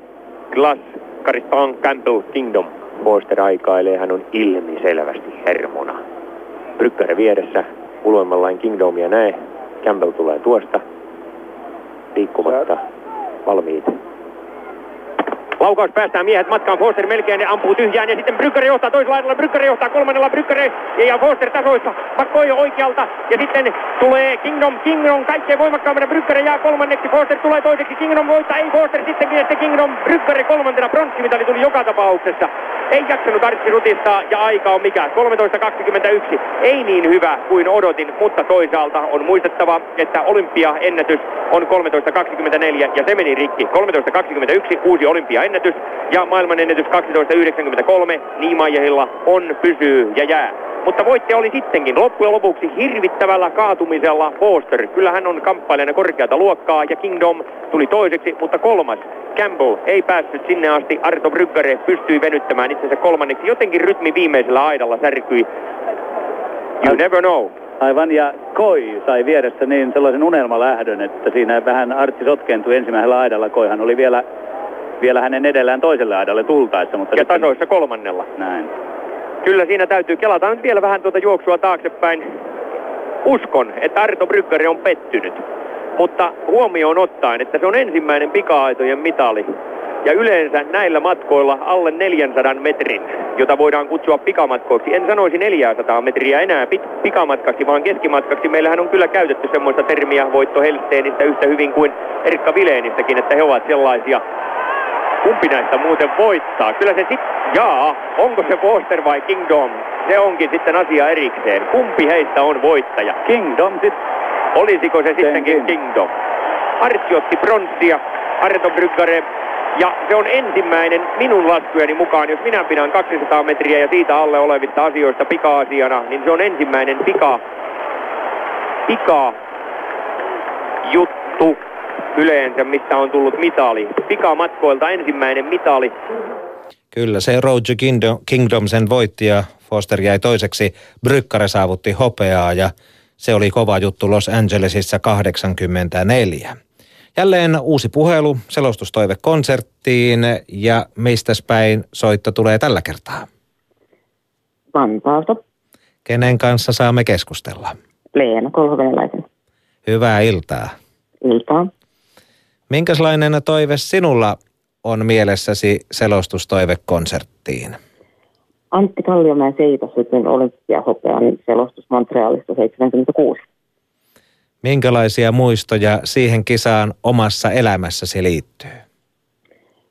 Glass, Karistan, Campbell, Kingdom. Forster aikailee, hän on ilmiselvästi hermona. Bryggare vieressä, uloimmallain Kingdomia näe. Campbell tulee tuosta. Liikkumatta. Valmiit. Laukaus päästään miehet matkaan. Foster melkein ne ampuu tyhjään ja sitten Brykkari johtaa toisella laidalla. Brykkari johtaa kolmannella Brykkari ja Foster tasoissa. Pakkoja oikealta ja sitten tulee Kingdom. Kingdom kaikkein voimakkaammana Brykkari jää kolmanneksi. Foster tulee toiseksi. Kingdom voittaa. Ei Foster sittenkin sitten Kingdom. Brykkari kolmantena. Pronssimitali tuli joka tapauksessa. Ei jaksanut Artsi rutistaa ja aika on mikä? 13.21. Ei niin hyvä kuin odotin, mutta toisaalta on muistettava, että olympiaennätys on 13.24 ja se meni rikki. 13.21 uusi olympiaennätys ja maailmanennätys 12.93 Niimajehilla on, pysyy ja jää. Mutta voittaja oli sittenkin loppujen lopuksi hirvittävällä kaatumisella Foster. Kyllä hän on kamppailijana korkeata luokkaa ja Kingdom tuli toiseksi, mutta kolmas. Campbell ei päässyt sinne asti. Arto Bryggare pystyi venyttämään itsensä kolmanneksi. Jotenkin rytmi viimeisellä aidalla särkyi. You never know. Aivan, ja Koi sai vieressä niin sellaisen unelmalähdön, että siinä vähän Artsi sotkeentui ensimmäisellä aidalla. Koihan oli vielä, vielä hänen edellään toiselle aidalle tultaessa. Mutta ja sitten... tasoissa kolmannella. Näin. Kyllä siinä täytyy kelata nyt vielä vähän tuota juoksua taaksepäin. Uskon, että Arto Bryggari on pettynyt. Mutta huomioon ottaen, että se on ensimmäinen pika-aitojen mitali. Ja yleensä näillä matkoilla alle 400 metrin, jota voidaan kutsua pikamatkoiksi. En sanoisi 400 metriä enää pit- pikamatkaksi, vaan keskimatkaksi. Meillähän on kyllä käytetty semmoista termiä Voitto Helsteenistä yhtä hyvin kuin Erkka Vileenistäkin, että he ovat sellaisia. Kumpi näistä muuten voittaa? Kyllä se sitten, jaa, onko se Foster vai Kingdom? Se onkin sitten asia erikseen. Kumpi heistä on voittaja? Kingdom sitten. Olisiko se sittenkin Kingdom? Artsi otti pronssia, Arto Bryggare ja se on ensimmäinen minun laskujeni mukaan, jos minä pidän 200 metriä ja siitä alle olevista asioista pika-asiana, niin se on ensimmäinen pika, pika juttu yleensä, mistä on tullut mitali. Pikamatkoilta ensimmäinen mitali. Kyllä, se Roger Kingdom, Kingdom sen voitti ja Foster jäi toiseksi. Brykkare saavutti hopeaa ja se oli kova juttu Los Angelesissa 84. Jälleen uusi puhelu selostustoive konserttiin ja mistä päin soitto tulee tällä kertaa? Vantaalta. Kenen kanssa saamme keskustella? Leena Kolhoveelaisen. Hyvää iltaa. Iltaa. Minkälainen toive sinulla on mielessäsi selostustoive konserttiin? Antti Kalliomäen seipäsytyn olympiahopean selostus Montrealista 76. Minkälaisia muistoja siihen kisaan omassa elämässäsi liittyy?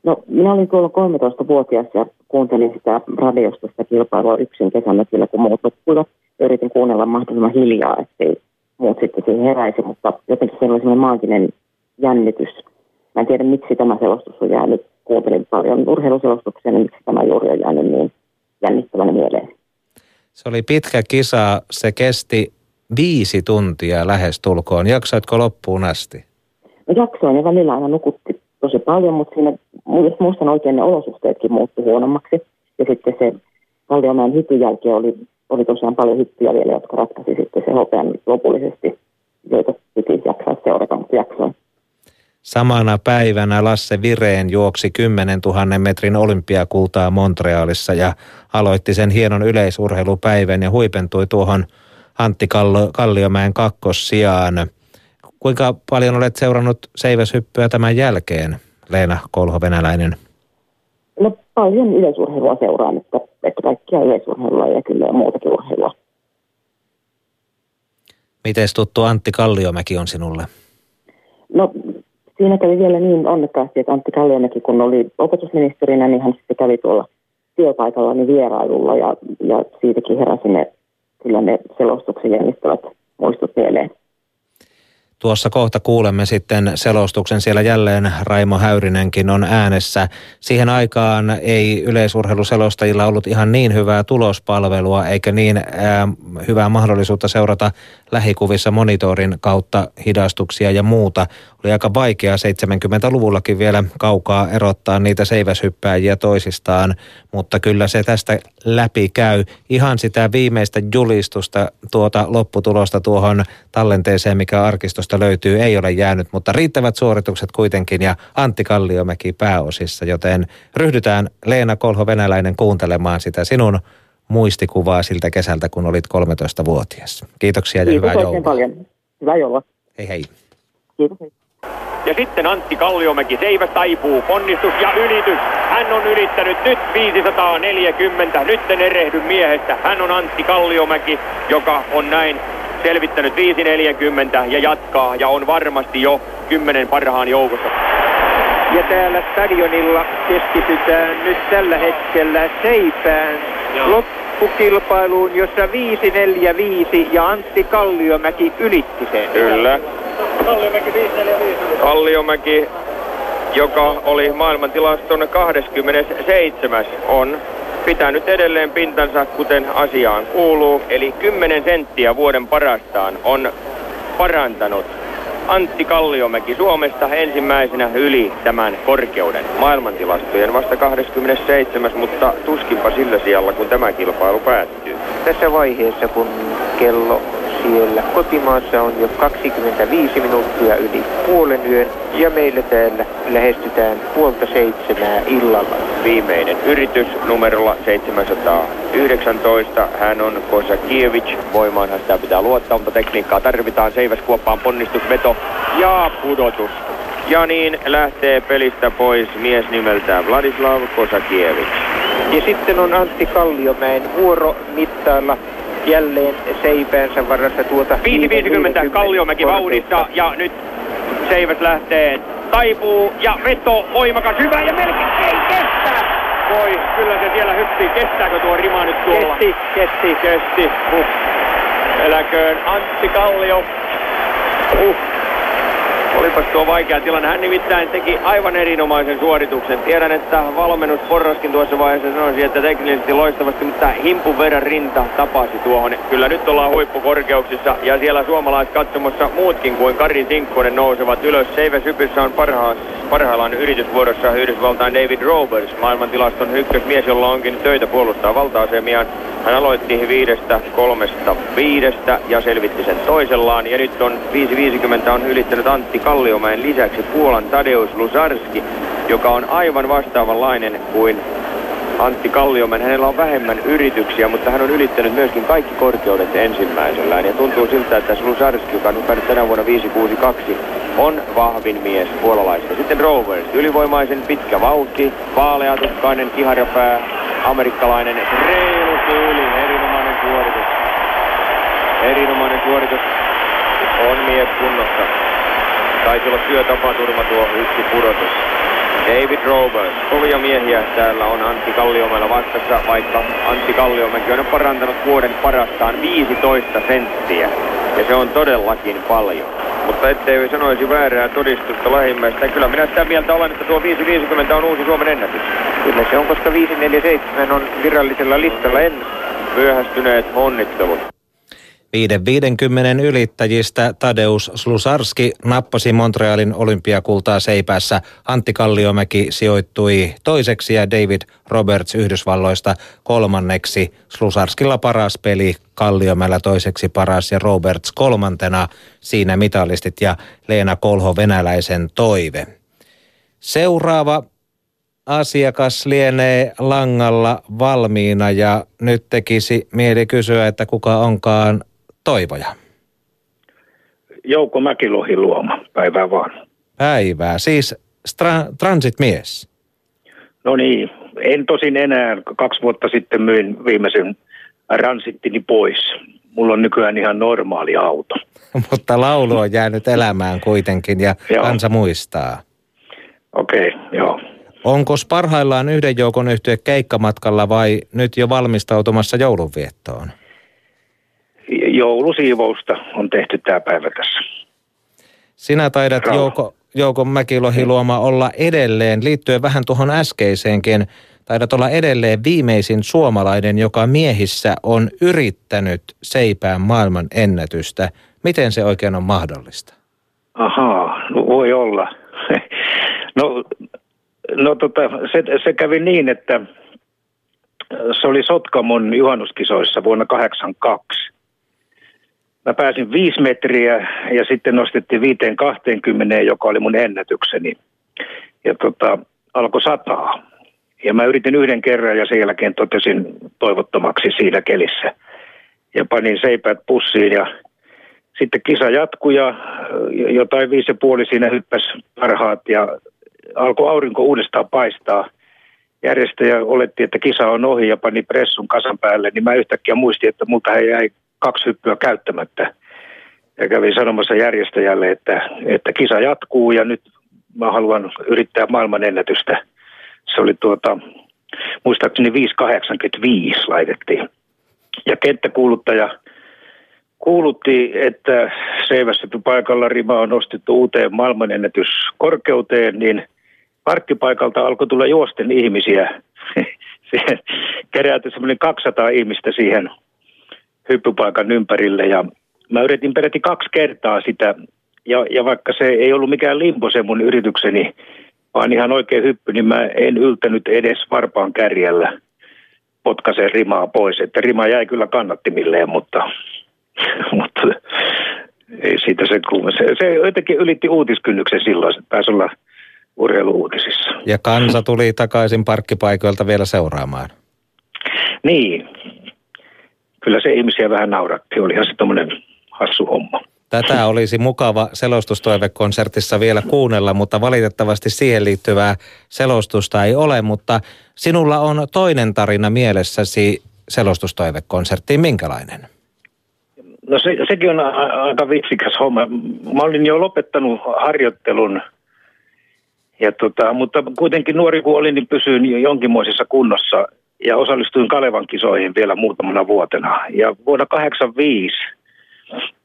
No, minä olin tuolla 13-vuotias ja kuuntelin sitä radiosta sitä kilpailua yksin kesämökillä, kun muut loppuivat. Yritin kuunnella mahdollisimman hiljaa, ettei muut sitten siihen heräisi, mutta jotenkin se oli sellainen maaginen jännitys. Mä en tiedä, miksi tämä selostus on jäänyt. Kuuntelin paljon urheiluselostuksia, niin miksi tämä juuri on jäänyt niin jännittävänä mieleen. Se oli pitkä kisa, se kesti viisi tuntia lähestulkoon. Jaksoitko loppuun asti? No jaksoin ja välillä aina nukutti tosi paljon, mutta siinä, jos muistan oikein, ne olosuhteetkin muuttui huonommaksi. Ja sitten se Kalliomäen hypyn jälkeen oli, oli tosiaan paljon hyppyjä vielä, jotka ratkaisi sitten se hopean lopullisesti, joita piti jaksaa seurata, mutta jaksoin. Samana päivänä Lasse Vireen juoksi 10 000 metrin olympiakultaa Montrealissa ja aloitti sen hienon yleisurheilupäivän ja huipentui tuohon Antti Kalliomäen kakkossijaan. Kuinka paljon olet seurannut seiväshyppyä tämän jälkeen, Leena Kolho-Venäläinen? No paljon yleisurheilua seuraan, että, että kaikkia yleisurheilua ja kyllä muutakin urheilua. Miten tuttu Antti Kalliomäki on sinulle? No siinä kävi vielä niin onnekkaasti, että Antti Kalliomäki, kun oli opetusministerinä, niin hän sitten kävi tuolla työpaikallani vierailulla ja, ja siitäkin heräsi ne, kyllä ne selostuksen jännittävät muistut mieleen. Tuossa kohta kuulemme sitten selostuksen. Siellä jälleen Raimo Häyrinenkin on äänessä. Siihen aikaan ei yleisurheiluselostajilla ollut ihan niin hyvää tulospalvelua eikä niin ää, hyvää mahdollisuutta seurata lähikuvissa monitorin kautta hidastuksia ja muuta. Oli aika vaikeaa 70-luvullakin vielä kaukaa erottaa niitä seiväshyppääjiä toisistaan, mutta kyllä se tästä läpi käy. Ihan sitä viimeistä julistusta, tuota lopputulosta tuohon tallenteeseen, mikä arkistosta löytyy, ei ole jäänyt, mutta riittävät suoritukset kuitenkin ja Antti Kalliomäki pääosissa, joten ryhdytään Leena Kolho-Venäläinen kuuntelemaan sitä sinun muistikuvaa siltä kesältä, kun olit 13-vuotias. Kiitoksia ja Kiitos hyvää joulua. paljon. Hyvää joulua. Hei hei. Kiitos. Ja sitten Antti Kalliomäki, Seiväs taipuu, ponnistus ja ylitys. Hän on ylittänyt nyt 540. Nyt en erehdy miehestä. Hän on Antti Kalliomäki, joka on näin selvittänyt 540 ja jatkaa ja on varmasti jo 10 parhaan joukossa. Ja täällä stadionilla keskitytään nyt tällä hetkellä Seipään loppukilpailuun, jossa 545 ja Antti Kalliomäki ylitti sen. Kyllä. Kalliomäki 545. Kalliomäki, joka oli maailmantilaston 27. on pitänyt edelleen pintansa kuten asiaan kuuluu, eli 10 senttiä vuoden parastaan on parantanut Antti Kalliomäki Suomesta ensimmäisenä yli tämän korkeuden maailmantilastojen vasta 27, mutta tuskinpa sillä sijalla, kun tämä kilpailu päättyy. Tässä vaiheessa, kun kello siellä kotimaassa on jo 25 minuuttia yli puolen yön ja meillä täällä lähestytään puolta seitsemää illalla. Viimeinen yritys numerolla 719. Hän on Kosakiewicz. Voimaanhan sitä pitää luottaa, mutta tekniikkaa tarvitaan. Seiväskuoppaan ponnistusveto ja pudotus. Ja niin lähtee pelistä pois mies nimeltään Vladislav Kosakiewicz. Ja sitten on Antti Kalliomäen vuoro mittailla jälleen seipäänsä varassa tuota 550 Kalliomäki vauhdissa ja nyt Seiväs lähtee taipuu ja veto voimakas hyvä ja melkein ei kestä. Voi, kyllä se siellä hyppii. Kestääkö tuo rima nyt tuolla? Kesti, kesti. Kesti. Huh. Eläköön Antti Kallio. Huh. Olipas tuo vaikea tilanne. Hän nimittäin teki aivan erinomaisen suorituksen. Tiedän, että valmennusporraskin tuossa vaiheessa sanoisi, että teknisesti loistavasti, mutta himpun verran rinta tapasi tuohon. Kyllä nyt ollaan huippukorkeuksissa ja siellä suomalaiskatsomossa muutkin kuin Kari Sinkkonen nousevat ylös. Seive Sypyssä on parhaas, parhaillaan yritysvuorossa Yhdysvaltain David Roberts, maailmantilaston ykkösmies, jolla onkin töitä puolustaa valta-asemiaan. Hän aloitti viidestä, kolmesta, viidestä ja selvitti sen toisellaan. Ja nyt on 5.50 on ylittänyt Antti Kalliomäen lisäksi Puolan Tadeus Lusarski, joka on aivan vastaavanlainen kuin Antti Kalliomäen. Hänellä on vähemmän yrityksiä, mutta hän on ylittänyt myöskin kaikki korkeudet ensimmäisellään. Ja tuntuu siltä, että Slusarski, joka on hypännyt tänä vuonna 562, on vahvin mies puolalaisista. Sitten Rovers, ylivoimaisen pitkä vauhti, vaaleatukkainen kiharjapää, amerikkalainen reilu tyyli, erinomainen suoritus. Erinomainen suoritus on mies kunnossa. Taisi olla työtapaturma tuo yksi pudotus. David Roberts. Kovia miehiä täällä on Antti Kalliomäellä vastassa, vaikka Antti Kalliomäki on parantanut vuoden parastaan 15 senttiä. Ja se on todellakin paljon. Mutta ettei sanoisi väärää todistusta lähimmäistä, kyllä minä sitä mieltä olen, että tuo 5.50 on uusi Suomen ennätys. Kyllä se on, koska 5.47 on virallisella listalla en myöhästyneet onnittelut. 5.50 ylittäjistä Tadeus Slusarski nappasi Montrealin olympiakultaa seipäässä. Antti Kalliomäki sijoittui toiseksi ja David Roberts Yhdysvalloista kolmanneksi. Slusarskilla paras peli, Kalliomäellä toiseksi paras ja Roberts kolmantena. Siinä mitalistit ja Leena Kolho venäläisen toive. Seuraava asiakas lienee langalla valmiina ja nyt tekisi mieli kysyä, että kuka onkaan toivoja? Jouko Mäkilohi luoma, päivää vaan. Päivää, siis stra- transit-mies. No niin, en tosin enää. Kaksi vuotta sitten myin viimeisen ransittini pois. Mulla on nykyään ihan normaali auto. Mutta laulu on jäänyt elämään kuitenkin ja kansa muistaa. Okei, okay, joo. Onko parhaillaan yhden joukon yhtyä keikkamatkalla vai nyt jo valmistautumassa joulunviettoon? Joulusiivousta on tehty tämä päivä tässä. Sinä taidat Jouko, Jouko Mäkilohiluoma olla edelleen, liittyen vähän tuohon äskeiseenkin, taidat olla edelleen viimeisin suomalainen, joka miehissä on yrittänyt seipään maailman ennätystä. Miten se oikein on mahdollista? Ahaa, no voi olla. no no tota, se, se kävi niin, että se oli Sotkamon juhannuskisoissa vuonna 1982 mä pääsin viisi metriä ja sitten nostettiin viiteen 20, joka oli mun ennätykseni. Ja tota, alkoi sataa. Ja mä yritin yhden kerran ja sen jälkeen totesin toivottomaksi siinä kelissä. Ja panin seipäät pussiin ja sitten kisa jatkui ja jotain viisi ja puoli siinä hyppäsi parhaat ja alkoi aurinko uudestaan paistaa. Järjestäjä oletti, että kisa on ohi ja pani pressun kasan päälle, niin mä yhtäkkiä muistin, että multa jäi kaksi hyppyä käyttämättä. Ja kävin sanomassa järjestäjälle, että, että kisa jatkuu ja nyt mä haluan yrittää maailmanennätystä. Se oli tuota, muistaakseni 5.85 laitettiin. Ja kenttäkuuluttaja kuulutti, että Seivässä paikalla rima on nostettu uuteen maailmanennätyskorkeuteen, niin parkkipaikalta alkoi tulla juosten ihmisiä. kerätyi semmoinen 200 ihmistä siihen hyppypaikan ympärille ja mä yritin peräti kaksi kertaa sitä ja, ja vaikka se ei ollut mikään limpo se mun yritykseni, vaan ihan oikein hyppy, niin mä en yltänyt edes varpaan kärjellä potkasen rimaa pois. Että rima jäi kyllä kannattimilleen, mutta, mutta ei siitä se kuume. Se, se jotenkin ylitti uutiskynnyksen silloin, että pääsi olla. Ja kansa tuli takaisin parkkipaikoilta vielä seuraamaan. Niin, kyllä se ihmisiä vähän nauratti. Olihan se tuommoinen hassu homma. Tätä olisi mukava selostustoivekonsertissa vielä kuunnella, mutta valitettavasti siihen liittyvää selostusta ei ole. Mutta sinulla on toinen tarina mielessäsi selostustoivekonserttiin. Minkälainen? No se, sekin on aika vitsikäs homma. Mä olin jo lopettanut harjoittelun, ja tota, mutta kuitenkin nuori kun olin, niin pysyin jonkinmoisessa kunnossa ja osallistuin Kalevan kisoihin vielä muutamana vuotena. Ja vuonna 1985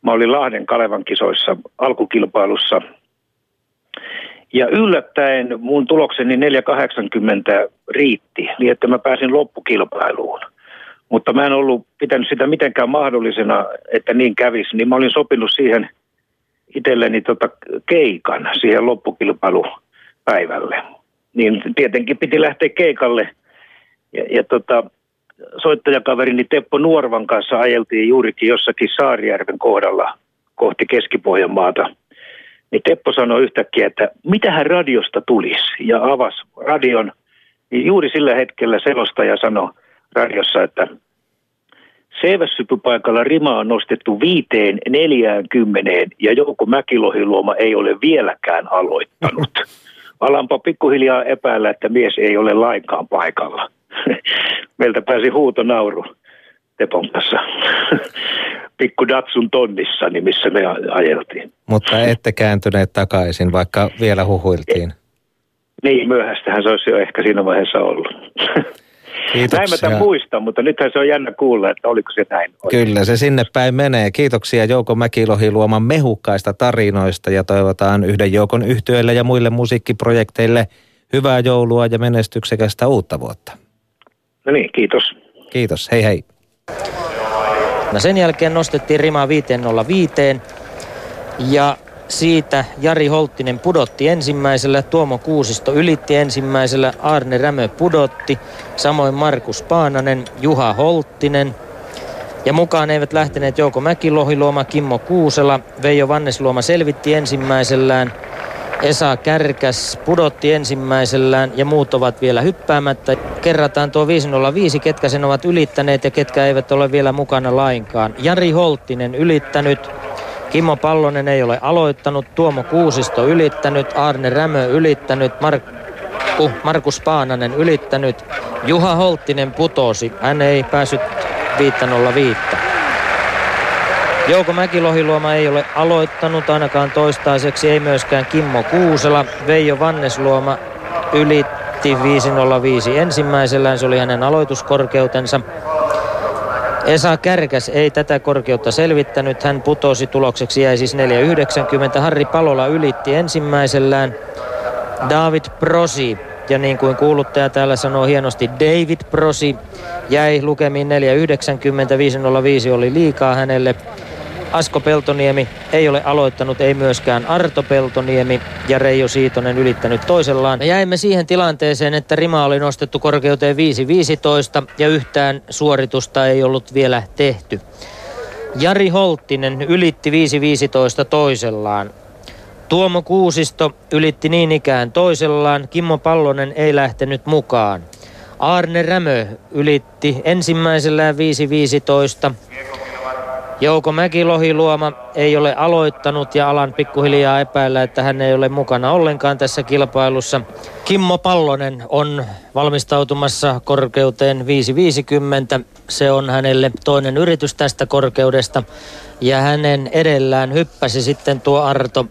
mä olin Lahden Kalevan kisoissa alkukilpailussa. Ja yllättäen mun tulokseni 480 riitti, niin että mä pääsin loppukilpailuun. Mutta mä en ollut pitänyt sitä mitenkään mahdollisena, että niin kävisi, niin mä olin sopinut siihen itselleni tota keikan siihen loppukilpailupäivälle. Niin tietenkin piti lähteä keikalle – ja, ja tota, soittajakaverini Teppo Nuorvan kanssa ajeltiin juurikin jossakin Saarijärven kohdalla kohti Keski-Pohjanmaata. Niin Teppo sanoi yhtäkkiä, että mitähän radiosta tulisi ja avasi radion. Niin juuri sillä hetkellä selostaja sanoi radiossa, että Seivässypypaikalla rima on nostettu viiteen neljäänkymmeneen ja Jouko Mäkilohiluoma ei ole vieläkään aloittanut. Alanpa pikkuhiljaa epäillä, että mies ei ole lainkaan paikalla. meiltä pääsi huuto nauru Tepon kanssa. pikku Datsun tonnissa, missä me ajeltiin. Mutta ette kääntyneet takaisin, vaikka vielä huhuiltiin. Niin, myöhästähän se olisi jo ehkä siinä vaiheessa ollut. Näin mä Kiitoksia. tämän muistan, mutta nythän se on jännä kuulla, että oliko se näin. Kyllä se sinne päin menee. Kiitoksia Jouko Mäkilohi luoman mehukkaista tarinoista ja toivotaan yhden joukon yhtiöille ja muille musiikkiprojekteille hyvää joulua ja menestyksekästä uutta vuotta. No niin, kiitos. Kiitos, hei hei. No sen jälkeen nostettiin rima 505 ja siitä Jari Holttinen pudotti ensimmäisellä, Tuomo Kuusisto ylitti ensimmäisellä, Arne Rämö pudotti, samoin Markus Paananen, Juha Holttinen. Ja mukaan eivät lähteneet Jouko Mäkilohiluoma, Kimmo Kuusela, Veijo Vannesluoma selvitti ensimmäisellään, Esa Kärkäs pudotti ensimmäisellään ja muut ovat vielä hyppäämättä. Kerrataan tuo 505, ketkä sen ovat ylittäneet ja ketkä eivät ole vielä mukana lainkaan. Jari Holttinen ylittänyt, Kimmo Pallonen ei ole aloittanut, Tuomo Kuusisto ylittänyt, Arne Rämö ylittänyt, Markku, Markus Paananen ylittänyt, Juha Holttinen putosi, hän ei päässyt 505. Jouko Mäkilohiluoma ei ole aloittanut ainakaan toistaiseksi, ei myöskään Kimmo Kuusela. Veijo Vannesluoma ylitti 505 ensimmäisellään, se oli hänen aloituskorkeutensa. Esa Kärkäs ei tätä korkeutta selvittänyt, hän putosi tulokseksi, jäi siis 4,90. Harri Palola ylitti ensimmäisellään. David Prosi, ja niin kuin kuuluttaja täällä sanoo hienosti, David Prosi jäi lukemiin 4,90, 505 oli liikaa hänelle. Asko Peltoniemi ei ole aloittanut, ei myöskään Arto Peltoniemi ja Reijo Siitonen ylittänyt toisellaan. Me jäimme siihen tilanteeseen, että rima oli nostettu korkeuteen 5.15 ja yhtään suoritusta ei ollut vielä tehty. Jari Holttinen ylitti 5.15 toisellaan. Tuomo Kuusisto ylitti niin ikään toisellaan. Kimmo Pallonen ei lähtenyt mukaan. Arne Rämö ylitti ensimmäisellään 5.15. Jouko Mäkilohiluoma ei ole aloittanut ja alan pikkuhiljaa epäillä, että hän ei ole mukana ollenkaan tässä kilpailussa. Kimmo Pallonen on valmistautumassa korkeuteen 5.50. Se on hänelle toinen yritys tästä korkeudesta. Ja hänen edellään hyppäsi sitten tuo Arto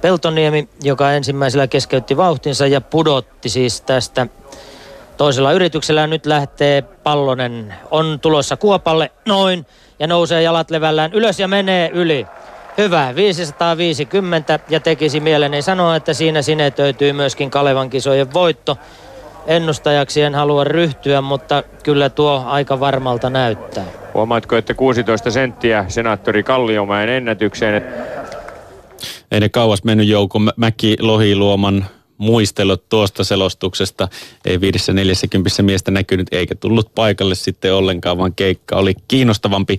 Peltoniemi, joka ensimmäisellä keskeytti vauhtinsa ja pudotti siis tästä toisella yrityksellä. Nyt lähtee Pallonen, on tulossa kuopalle, noin, ja nousee jalat levällään ylös ja menee yli. Hyvä, 550 ja tekisi mieleni sanoa, että siinä sinetöityy myöskin Kalevan kisojen voitto. Ennustajaksi en halua ryhtyä, mutta kyllä tuo aika varmalta näyttää. Huomaatko, että 16 senttiä senaattori Kalliomäen ennätykseen. Ei ne kauas mennyt Jouko Mä- Mäki-Lohiluoman muistelut tuosta selostuksesta. Ei viidessä neljässäkympissä miestä näkynyt eikä tullut paikalle sitten ollenkaan, vaan keikka oli kiinnostavampi.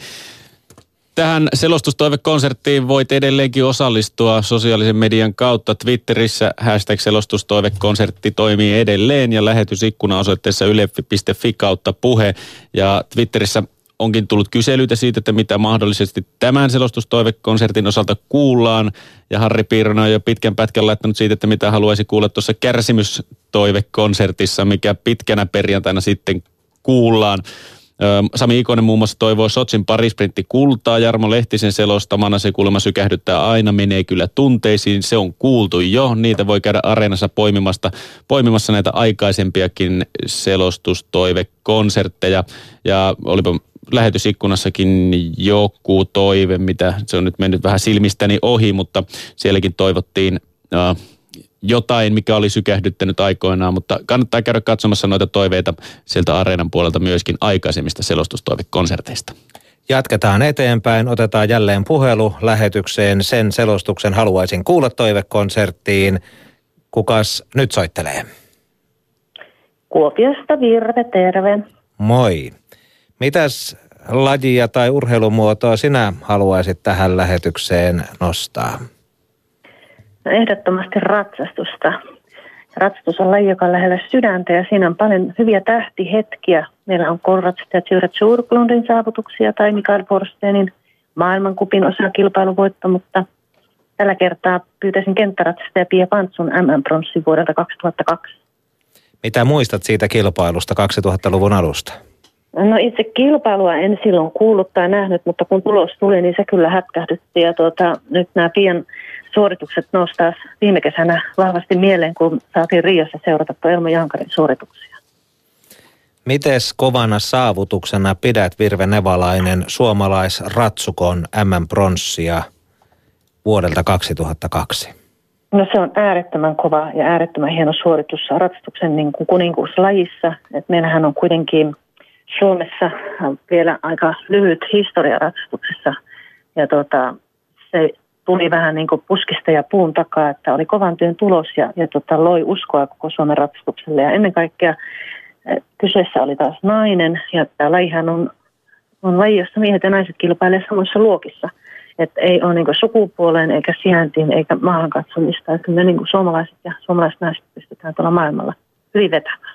Tähän selostustoivekonserttiin voit edelleenkin osallistua sosiaalisen median kautta. Twitterissä hashtag selostustoivekonsertti toimii edelleen ja lähetysikkuna osoitteessa yle.fi kautta puhe. Ja Twitterissä onkin tullut kyselyitä siitä, että mitä mahdollisesti tämän selostustoivekonsertin osalta kuullaan. Ja Harri Piironen on jo pitkän pätkän laittanut siitä, että mitä haluaisi kuulla tuossa kärsimystoivekonsertissa, mikä pitkänä perjantaina sitten kuullaan. Sami Ikonen muun muassa toivoo Sotsin parisprintti kultaa. Jarmo Lehtisen selostamana se kuulemma sykähdyttää aina, menee kyllä tunteisiin. Se on kuultu jo. Niitä voi käydä areenassa poimimasta, poimimassa näitä aikaisempiakin selostustoivekonsertteja. Ja olipa lähetysikkunassakin joku toive, mitä se on nyt mennyt vähän silmistäni ohi, mutta sielläkin toivottiin äh, jotain, mikä oli sykähdyttänyt aikoinaan, mutta kannattaa käydä katsomassa noita toiveita sieltä areenan puolelta myöskin aikaisemmista selostustoivekonserteista. Jatketaan eteenpäin, otetaan jälleen puhelu lähetykseen. Sen selostuksen haluaisin kuulla toivekonserttiin. Kukas nyt soittelee? Kuopiosta Virve, terve. Moi. Mitäs lajia tai urheilumuotoa sinä haluaisit tähän lähetykseen nostaa? No ehdottomasti ratsastusta. Ratsastus on laji, joka on lähellä sydäntä ja siinä on paljon hyviä tähtihetkiä. Meillä on korratsastaja Tyrät Surklundin saavutuksia tai Mikael Forstenin maailmankupin osakilpailuvoitto, mutta tällä kertaa pyytäisin kenttäratsastaja Pia Pantsun MM-pronssi vuodelta 2002. Mitä muistat siitä kilpailusta 2000-luvun alusta? No itse kilpailua en silloin kuullut tai nähnyt, mutta kun tulos tuli, niin se kyllä hätkähdytti. Ja tuota, nyt nämä Pian suoritukset nostaa viime kesänä vahvasti mieleen, kun saatiin Riossa seurata Elmo Jankarin suorituksia. Mites kovana saavutuksena pidät Virve Nevalainen suomalaisratsukon MM-pronssia vuodelta 2002? No se on äärettömän kova ja äärettömän hieno suoritus ratsastuksen niin kuin kuninkuuslajissa. Et meillähän on kuitenkin Suomessa vielä aika lyhyt historia ratsastuksessa. Ja tuota, se tuli vähän niin kuin puskista ja puun takaa, että oli kovan työn tulos ja, ja tota, loi uskoa koko Suomen ratsastukselle. Ja ennen kaikkea eh, kyseessä oli taas nainen ja tämä lajihan on, on laji, jossa miehet ja naiset kilpailevat samoissa luokissa. Että ei ole niin sukupuoleen eikä sijaintiin eikä maahan katsomista. Että me niin suomalaiset ja suomalaiset naiset pystytään tuolla maailmalla hyvin vetämään.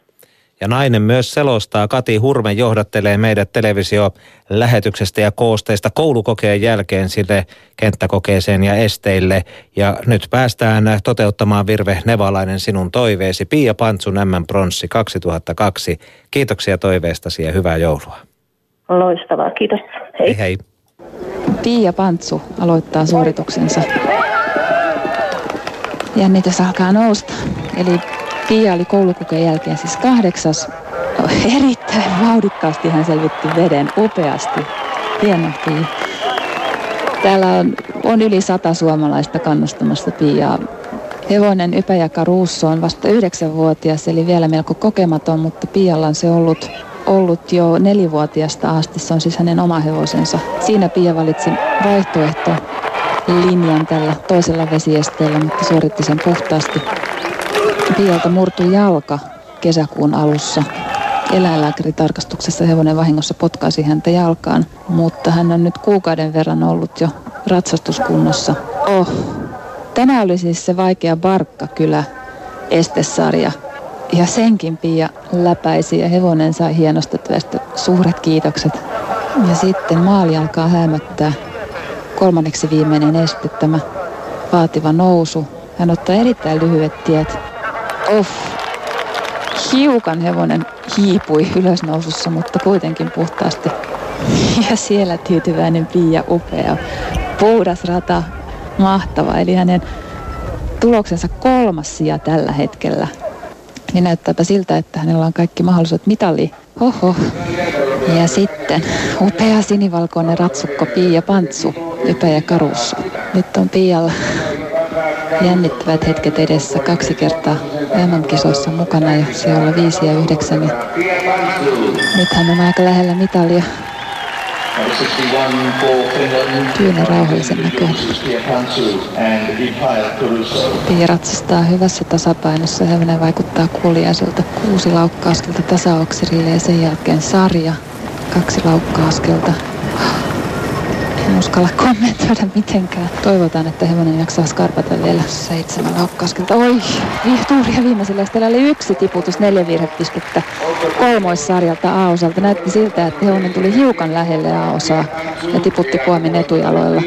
Ja nainen myös selostaa. Kati Hurme johdattelee meidät televisio-lähetyksestä ja koosteista koulukokeen jälkeen sille kenttäkokeeseen ja esteille. Ja nyt päästään toteuttamaan Virve Nevalainen sinun toiveesi. Pia Pantsun M Pronssi 2002. Kiitoksia toiveestasi ja hyvää joulua. Loistavaa, kiitos. Hei. hei, hei. Pia Pantsu aloittaa suorituksensa. Jännitys alkaa nousta. Eli Pia oli koulukokeen jälkeen siis kahdeksas. Erittäin vauhdikkaasti hän selvitti veden upeasti. Hieno Pia. Täällä on, on yli sata suomalaista kannustamassa Piaa. Hevonen Ypäjäkä Ruusso on vasta yhdeksänvuotias, eli vielä melko kokematon, mutta Pialla on se ollut, ollut jo nelivuotiaasta asti. Se on siis hänen oma hevosensa. Siinä Pia valitsi vaihtoehto linjan tällä toisella vesiesteellä, mutta suoritti sen puhtaasti. Pialta murtui jalka kesäkuun alussa. Eläinlääkäritarkastuksessa hevonen vahingossa potkaisi häntä jalkaan, mutta hän on nyt kuukauden verran ollut jo ratsastuskunnossa. Oh, tänään oli siis se vaikea Barkka kyllä estesarja. Ja senkin Pia läpäisi ja hevonen sai hienosta työstä suuret kiitokset. Ja sitten maali alkaa hämöttää. Kolmanneksi viimeinen este tämä vaativa nousu. Hän ottaa erittäin lyhyet tiet Uff. Hiukan hevonen hiipui ylösnousussa, mutta kuitenkin puhtaasti. Ja siellä tyytyväinen Pia upea. Puhdas rata, mahtava. Eli hänen tuloksensa kolmas sija tällä hetkellä. Niin näyttääpä siltä, että hänellä on kaikki mahdollisuudet mitali. Oho. Ja sitten upea sinivalkoinen ratsukko Pia Pantsu, ja Karussa. Nyt on Pialla jännittävät hetket edessä kaksi kertaa MM-kisoissa mukana ja siellä 5 ja 9. Ja nyt hän on aika lähellä mitalia. Tyynen rauhallisen näköinen. Pia ratsastaa hyvässä tasapainossa. Hevonen vaikuttaa kuuliaiselta. Kuusi laukkaaskelta tasaokserille ja sen jälkeen sarja. Kaksi laukkaaskelta en uskalla kommentoida mitenkään. Toivotaan, että hevonen jaksaa skarpata vielä seitsemän laukkaskelta. Oi, tuuria viimeisellä estellä oli yksi tiputus, neljä virhepistettä kolmoissarjalta A-osalta. Näytti siltä, että hevonen tuli hiukan lähelle A-osaa ja tiputti Kuomin etujaloilla.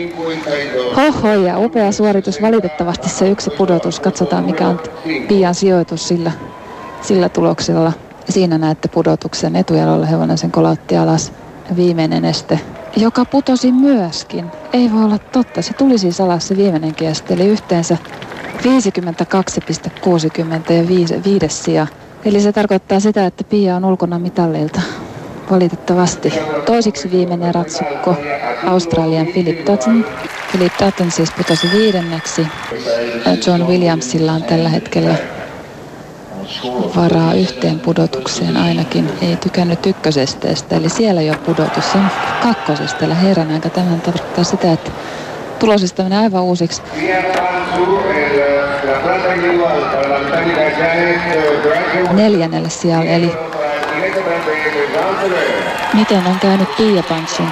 Hoho ja upea suoritus. Valitettavasti se yksi pudotus. Katsotaan mikä on Pian sijoitus sillä, sillä tuloksella. Siinä näette pudotuksen etujaloilla hevonen sen kolautti alas. Viimeinen este joka putosi myöskin. Ei voi olla totta. Se tuli siis alas se viimeinen kesti, eli yhteensä 52,60 ja viisi, viides sija. Eli se tarkoittaa sitä, että Pia on ulkona mitallilta. Valitettavasti. Toisiksi viimeinen ratsukko Australian Philip Dutton. Philip Dutton siis putosi viidenneksi. John Williamsilla on tällä hetkellä varaa yhteen pudotukseen ainakin. Ei tykännyt ykkösesteestä, eli siellä jo pudotus. On kakkosesteellä herran aika. Tämä tarkoittaa sitä, että tulosista menee aivan uusiksi. Neljännelle sijalle, eli miten on käynyt Pia Pantsun?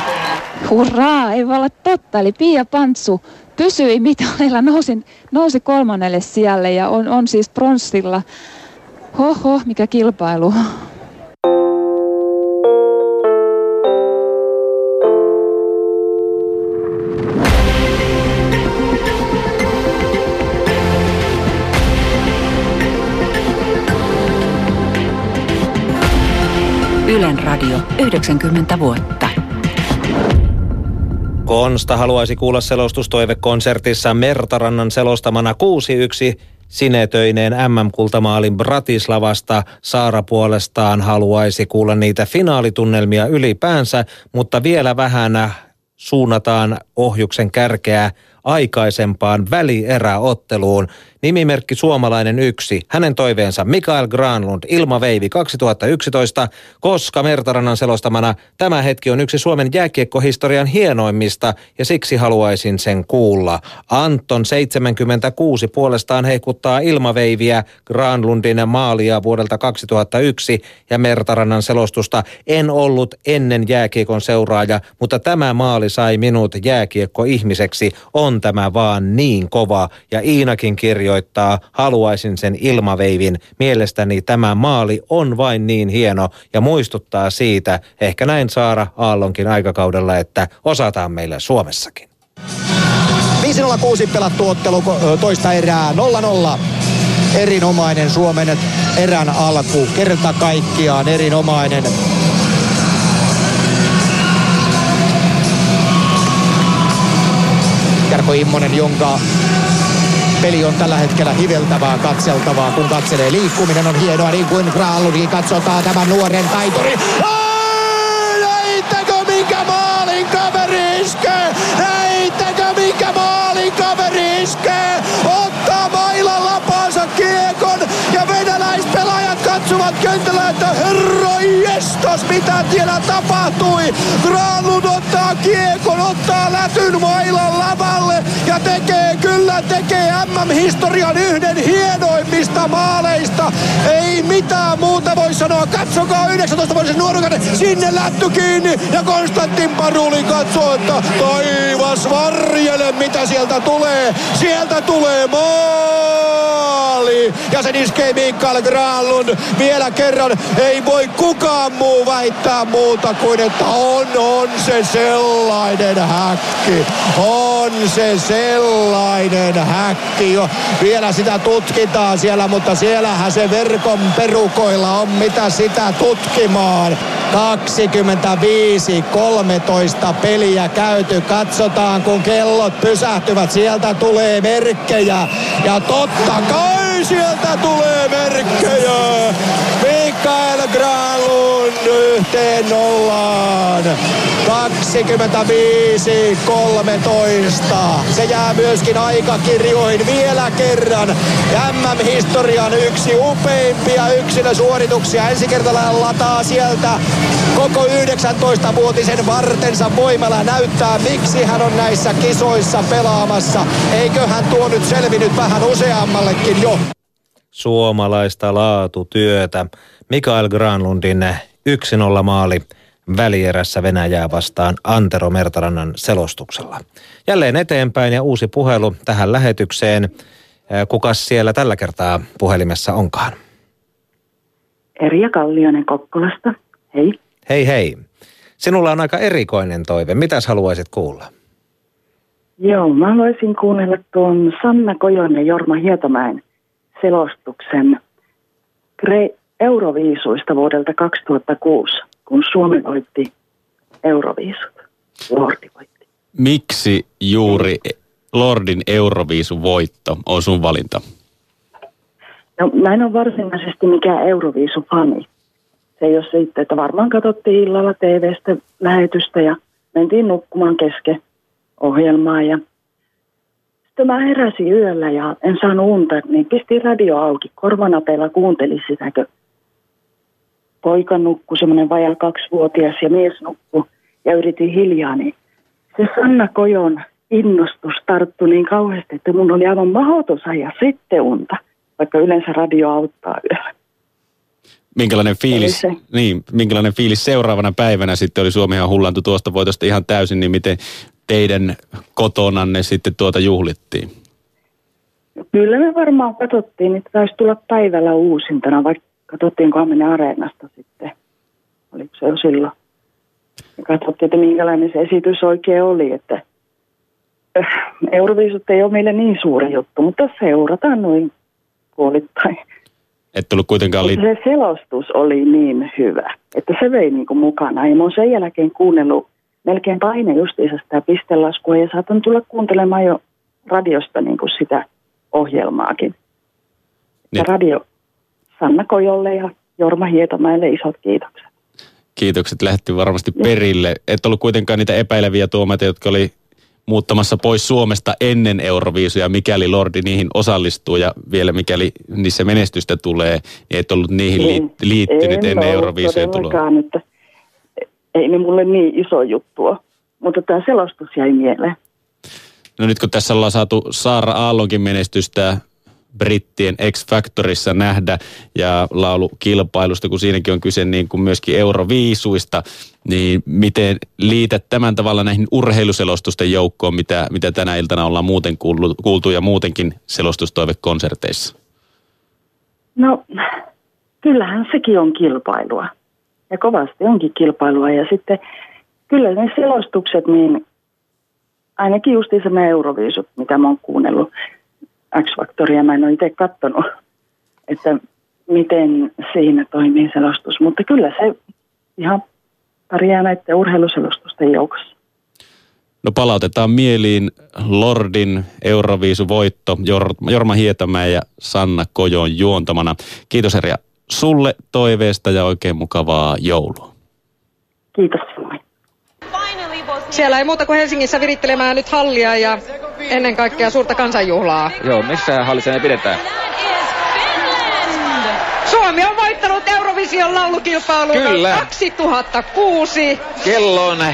Hurraa, ei voi olla totta. Eli Pia Pantsu pysyi mitalilla, nousi, nousi kolmannelle sijalle ja on, on siis pronssilla Hoho, mikä kilpailu. Ylen radio 90 vuotta. Konsta haluaisi kuulla selostustoivekonsertissa Mertarannan selostamana 6-1 sinetöineen MM-kultamaalin Bratislavasta. Saara puolestaan haluaisi kuulla niitä finaalitunnelmia ylipäänsä, mutta vielä vähän suunnataan ohjuksen kärkeä aikaisempaan välieräotteluun. Nimimerkki Suomalainen yksi. Hänen toiveensa Mikael Granlund, Ilma Veivi 2011, koska Mertarannan selostamana tämä hetki on yksi Suomen jääkiekkohistorian hienoimmista ja siksi haluaisin sen kuulla. Anton 76 puolestaan heikuttaa Ilmaveiviä Granlundin maalia vuodelta 2001 ja Mertarannan selostusta. En ollut ennen jääkiekon seuraaja, mutta tämä maali sai minut jääkiekko-ihmiseksi. On tämä vaan niin kova ja Iinakin kirjo kirjoittaa, haluaisin sen ilmaveivin. Mielestäni tämä maali on vain niin hieno ja muistuttaa siitä, ehkä näin Saara Aallonkin aikakaudella, että osataan meillä Suomessakin. 5-0-6 pelattu ottelu toista erää 0-0 erinomainen Suomen erän alku. Kerta kaikkiaan erinomainen. Jarko Immonen, jonka Peli on tällä hetkellä hiveltävää, katseltavaa, kun katselee. Liikkuminen on hienoa, niin kuin Graalunkin katsotaan tämän nuoren taituri. Näittekö minkä maalin kaveri iskee? Näittekö minkä maalin kaveri iskee? Ottaa mailan lapansa kiekon ja venäläispelaajat katsovat kentällä, että herra jestas, mitä siellä tapahtui. Granlund ottaa kiekon, ottaa lätyn mailan lavalle ja tekee kyllä tekee MM-historian yhden hienoimmista maaleista. Ei mitään muuta voi sanoa. Katsokaa 19-vuotisen nuorukainen. Sinne lätty kiinni ja Konstantin Paruli katsoo, että taivas varjele mitä sieltä tulee. Sieltä tulee maali. Ja sen iskee Mikael Granlund vielä kerran. Ei voi kukaan muu väittää muuta kuin, että on, on se sellainen häkki. On se sellainen häkki jo. Vielä sitä tutkitaan siellä, mutta siellähän se verkon perukoilla on mitä sitä tutkimaan. 25-13 peliä käyty. Katsotaan, kun kellot pysähtyvät. Sieltä tulee merkkejä. Ja totta kai sieltä tulee merkkejä. Mikael Granlund yhteen nollaan. 25-13. Se jää myöskin aikakirjoihin vielä kerran. MM-historian yksi upeimpia yksilösuorituksia. Ensikertalainen lataa sieltä koko 19-vuotisen vartensa voimalla näyttää, miksi hän on näissä kisoissa pelaamassa. Eiköhän tuo nyt selvinnyt vähän useammallekin jo. Suomalaista laatutyötä. Mikael Granlundin 1-0 maali välierässä Venäjää vastaan Antero Mertarannan selostuksella. Jälleen eteenpäin ja uusi puhelu tähän lähetykseen. Kukas siellä tällä kertaa puhelimessa onkaan? Erja Kallionen Kokkolasta. Hei. Hei hei. Sinulla on aika erikoinen toive. Mitäs haluaisit kuulla? Joo, mä haluaisin kuunnella tuon Sanna Kojon ja Jorma Hietamäen selostuksen Euroviisuista vuodelta 2006 kun Suomi voitti Euroviisut. Lordi voitti. Miksi juuri Lordin Euroviisun voitto on sun valinta? No mä en ole varsinaisesti mikään Euroviisu-fani. Se ei ole sitten, että varmaan katsottiin illalla TV-stä lähetystä ja mentiin nukkumaan kesken ohjelmaa ja sitten mä heräsin yöllä ja en saanut unta, niin pistin radio auki. Korvanapeilla kuuntelin sitä, kun poika nukkui, semmoinen vajaa kaksivuotias ja mies nukkui ja yritin hiljaa, niin se Sanna Kojon innostus tarttui niin kauheasti, että mun oli aivan mahdoton ja sitten unta, vaikka yleensä radio auttaa yöllä. Minkälainen fiilis, se, niin, minkälainen fiilis seuraavana päivänä sitten oli Suomi ihan hullantu tuosta voitosta ihan täysin, niin miten teidän kotonanne sitten tuota juhlittiin? Kyllä me varmaan katsottiin, että taisi tulla päivällä uusintana, vaikka katsottiin Kamenen areenasta sitten. Oliko se jo silloin? Ja katsottiin, että minkälainen se esitys oikein oli, että äh, Euroviisut ei ole meille niin suuri juttu, mutta seurataan noin puolittain. Et tullut kuitenkaan li- Se selostus oli niin hyvä, että se vei niin kuin mukana. Ja mä oon sen jälkeen kuunnellut melkein paine justiinsa sitä pistelaskua ja saatan tulla kuuntelemaan jo radiosta niin kuin sitä ohjelmaakin. Ja radio Sanna Kojolle ja Jorma Hietomäelle isot kiitokset. Kiitokset lähti varmasti perille. Et ollut kuitenkaan niitä epäileviä tuomaita, jotka oli muuttamassa pois Suomesta ennen Euroviisuja, mikäli Lordi niihin osallistuu ja vielä mikäli niissä menestystä tulee, niin et ollut niihin li- liittynyt en ennen Euroviisuja tuloa. että ei ne mulle niin iso juttua. Mutta tämä selostus jäi mieleen. No nyt kun tässä ollaan saatu Saara Aallonkin menestystä brittien X Factorissa nähdä ja laulukilpailusta, kun siinäkin on kyse niin kuin myöskin euroviisuista, niin miten liität tämän tavalla näihin urheiluselostusten joukkoon, mitä, mitä tänä iltana ollaan muuten kuultu, kuultu ja muutenkin selostustoivekonserteissa? No, kyllähän sekin on kilpailua. Ja kovasti onkin kilpailua. Ja sitten kyllä ne selostukset, niin ainakin justiinsa nämä Euroviisut, mitä mä oon kuunnellut, X-Factoria mä en ole itse katsonut, että miten siinä toimii selostus. Mutta kyllä se ihan pärjää näiden urheiluselostusten joukossa. No palautetaan mieliin Lordin Euroviisuvoitto Jor- Jorma Hietamäen ja Sanna Kojon juontamana. Kiitos Erja sulle toiveesta ja oikein mukavaa joulua. Kiitos Siellä ei muuta kuin Helsingissä virittelemään nyt hallia ja ennen kaikkea suurta kansanjuhlaa. Joo, missä hallissa ne pidetään? Suomi on voittanut Eurovision laulukilpailun Kyllä. 2006. Kello on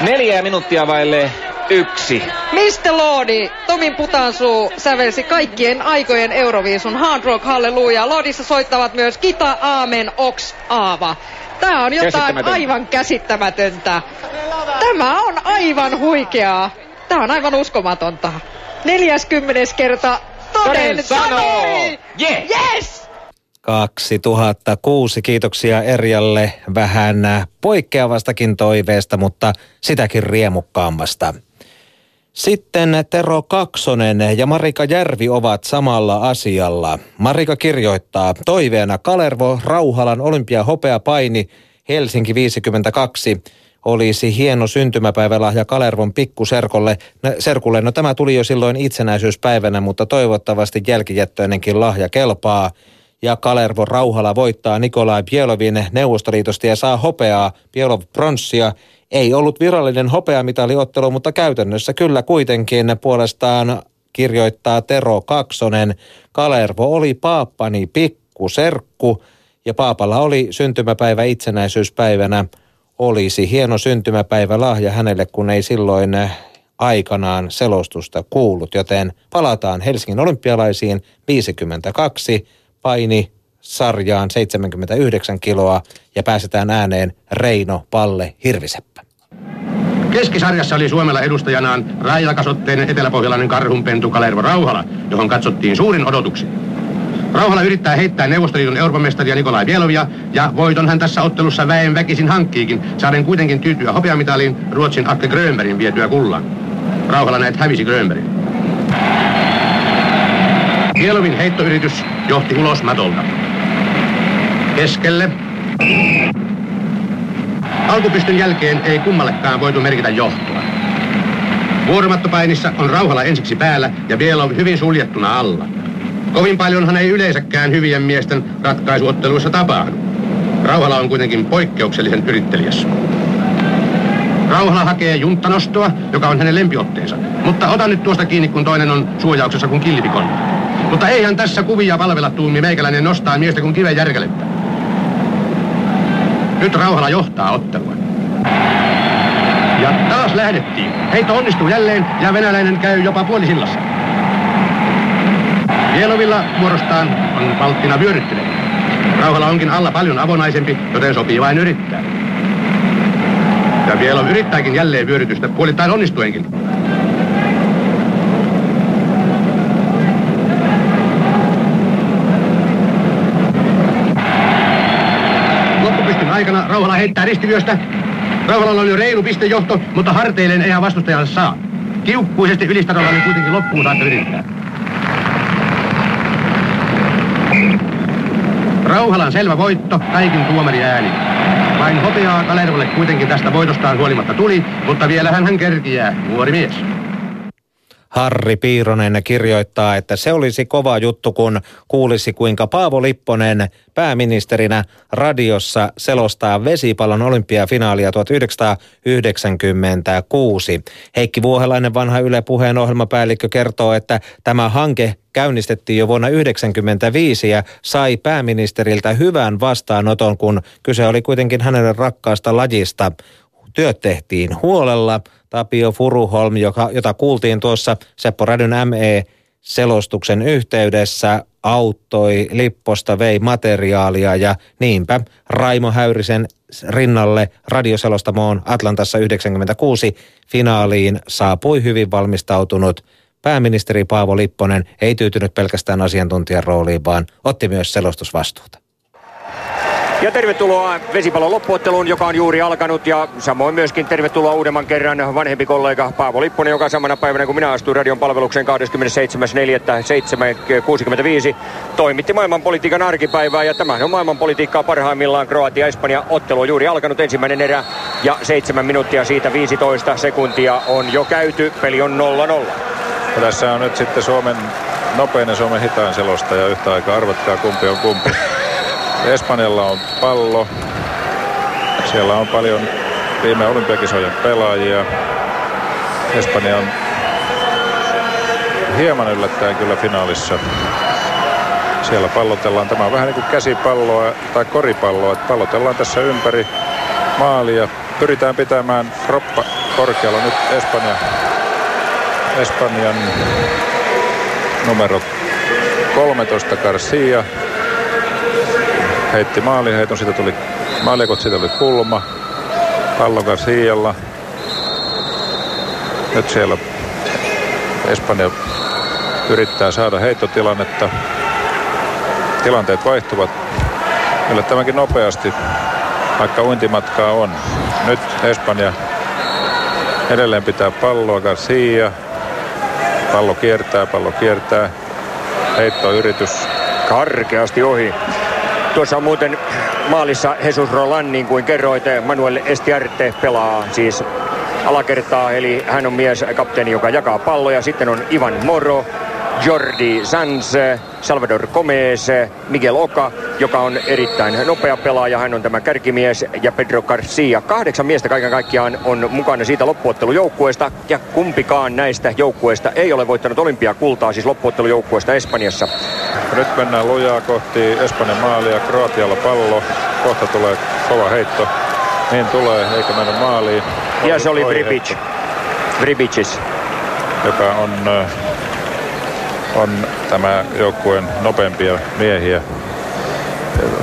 neljä minuuttia vaille yksi. Mr. Lordi, Tomin Putansuu sävelsi kaikkien aikojen Euroviisun Hard Rock Halleluja. Lordissa soittavat myös Kita, Aamen, Ox, Aava. Tää on jotain aivan käsittämätöntä. Tämä on aivan huikeaa. Tää on aivan uskomatonta. 40 kerta toden sanoo. Yeah. Yes! 2006. Kiitoksia Erjalle vähän poikkeavastakin toiveesta, mutta sitäkin riemukkaammasta. Sitten Tero Kaksonen ja Marika Järvi ovat samalla asialla. Marika kirjoittaa toiveena Kalervo Rauhalan olympiahopeapaini Helsinki 52 olisi hieno syntymäpäivälahja Kalervon pikkuserkolle. No, serkulle. No tämä tuli jo silloin itsenäisyyspäivänä, mutta toivottavasti jälkijättöinenkin lahja kelpaa. Ja Kalervo Rauhala voittaa Nikolai Bielovin Neuvostoliitosta ja saa hopeaa, Bielov pronssia. Ei ollut virallinen hopeamitaliottelu, mutta käytännössä kyllä kuitenkin puolestaan kirjoittaa Tero Kaksonen. Kalervo oli paappani pikkuserkku ja paapalla oli syntymäpäivä itsenäisyyspäivänä. Olisi hieno syntymäpäivä lahja hänelle, kun ei silloin aikanaan selostusta kuullut, joten palataan Helsingin olympialaisiin 52 paini sarjaan 79 kiloa ja pääsetään ääneen Reino Palle Hirviseppä. Keskisarjassa oli Suomella edustajanaan raijakasotteinen eteläpohjalainen karhunpentu Kalervo Rauhala, johon katsottiin suurin odotuksi. Rauhala yrittää heittää Neuvostoliiton Euroopan mestaria Nikolai Bielovia ja voiton hän tässä ottelussa väen väkisin hankkiikin, saaden kuitenkin tyytyä hopeamitaliin Ruotsin Akke Grönbergin vietyä kullan. Rauhala näet hävisi Grönbergin. Bielovin heittoyritys johti ulos matolta. Keskelle. Alkupystyn jälkeen ei kummallekaan voitu merkitä johtoa. Vuoromattopainissa on Rauhala ensiksi päällä ja Bielov hyvin suljettuna alla. Kovin paljonhan ei yleensäkään hyvien miesten ratkaisuotteluissa tapahdu. Rauhala on kuitenkin poikkeuksellisen yrittelijäs. Rauhala hakee junttanostoa, joka on hänen lempiotteensa. Mutta ota nyt tuosta kiinni, kun toinen on suojauksessa kuin kilpikon. Mutta eihän tässä kuvia palvella tuumi meikäläinen nostaa miestä kuin kiven järkelettä. Nyt Rauhala johtaa ottelua. Ja taas lähdettiin. Heitto onnistuu jälleen ja venäläinen käy jopa puolisillassa. Bielovilla vuorostaan on valttina vyöryttynyt. Rauhala onkin alla paljon avonaisempi, joten sopii vain yrittää. Ja Bielov yrittääkin jälleen vyörytystä puolittain onnistuenkin. Aikana Rauhala heittää ristivyöstä. Rauhalalla oli reilu pistejohto, mutta harteilleen ei hän vastustajalle saa. Kiukkuisesti ylistarolla niin kuitenkin loppuun saattaa yrittää. Rauhalan selvä voitto kaikin tuomariäänin. Vain hopeaa Kalervolle kuitenkin tästä voitostaan huolimatta tuli, mutta vielähän hän kerkiää, nuori mies. Harri Piironen kirjoittaa, että se olisi kova juttu, kun kuulisi kuinka Paavo Lipponen pääministerinä radiossa selostaa vesipallon olympiafinaalia 1996. Heikki Vuohelainen, vanha Yle puheen ohjelmapäällikkö, kertoo, että tämä hanke käynnistettiin jo vuonna 1995 ja sai pääministeriltä hyvän vastaanoton, kun kyse oli kuitenkin hänelle rakkaasta lajista. Työt tehtiin huolella. Tapio Furuholm, joka, jota kuultiin tuossa Seppo Rädyn ME-selostuksen yhteydessä, auttoi Lipposta, vei materiaalia ja niinpä Raimo Häyrisen rinnalle radioselostamoon Atlantassa 96 finaaliin saapui hyvin valmistautunut pääministeri Paavo Lipponen ei tyytynyt pelkästään asiantuntijan rooliin, vaan otti myös selostusvastuuta. Ja tervetuloa vesipallon loppuotteluun, joka on juuri alkanut. Ja samoin myöskin tervetuloa uudemman kerran vanhempi kollega Paavo Lipponen, joka samana päivänä kun minä astuin radion palvelukseen 27.4.765 toimitti maailmanpolitiikan arkipäivää. Ja tämähän on maailmanpolitiikkaa parhaimmillaan. Kroatia-Espanja ottelu on juuri alkanut ensimmäinen erä. Ja 7 minuuttia siitä 15 sekuntia on jo käyty. Peli on 0-0. Tässä on nyt sitten Suomen nopein ja Suomen hitain selostaja yhtä aikaa. Arvatkaa kumpi on kumpi. Espanjalla on pallo. Siellä on paljon viime olympiakisojen pelaajia. Espanja on hieman yllättäen kyllä finaalissa. Siellä pallotellaan. Tämä on vähän niin kuin käsipalloa tai koripalloa. Että pallotellaan tässä ympäri maalia. Pyritään pitämään roppa korkealla. Nyt Espanja, Espanjan numero 13 Garcia heitti maaliheiton, siitä tuli maalikot, siitä tuli kulma. Pallo Garcialla. Nyt siellä Espanja yrittää saada heittotilannetta. Tilanteet vaihtuvat yllättävänkin nopeasti, vaikka uintimatkaa on. Nyt Espanja edelleen pitää palloa Garcia. Pallo kiertää, pallo kiertää. Heittoyritys. Karkeasti ohi. Tuossa on muuten maalissa Jesus Roland, niin kuin kerroit, Manuel Estiarte pelaa siis alakertaa, eli hän on mies, kapteeni, joka jakaa palloja. Sitten on Ivan Moro, Jordi Sanz, Salvador Gomez, Miguel Oka, joka on erittäin nopea pelaaja. Hän on tämä kärkimies ja Pedro Garcia. Kahdeksan miestä kaiken kaikkiaan on mukana siitä loppuottelujoukkueesta ja kumpikaan näistä joukkueista ei ole voittanut olympiakultaa, siis loppuottelujoukkueesta Espanjassa. Nyt mennään lujaa kohti Espanjan maalia, Kroatialla pallo. Kohta tulee kova heitto. Niin tulee, eikä mennä maaliin. Ja se oli Vribic. Vribicis. Joka on on tämä joukkueen nopeimpia miehiä.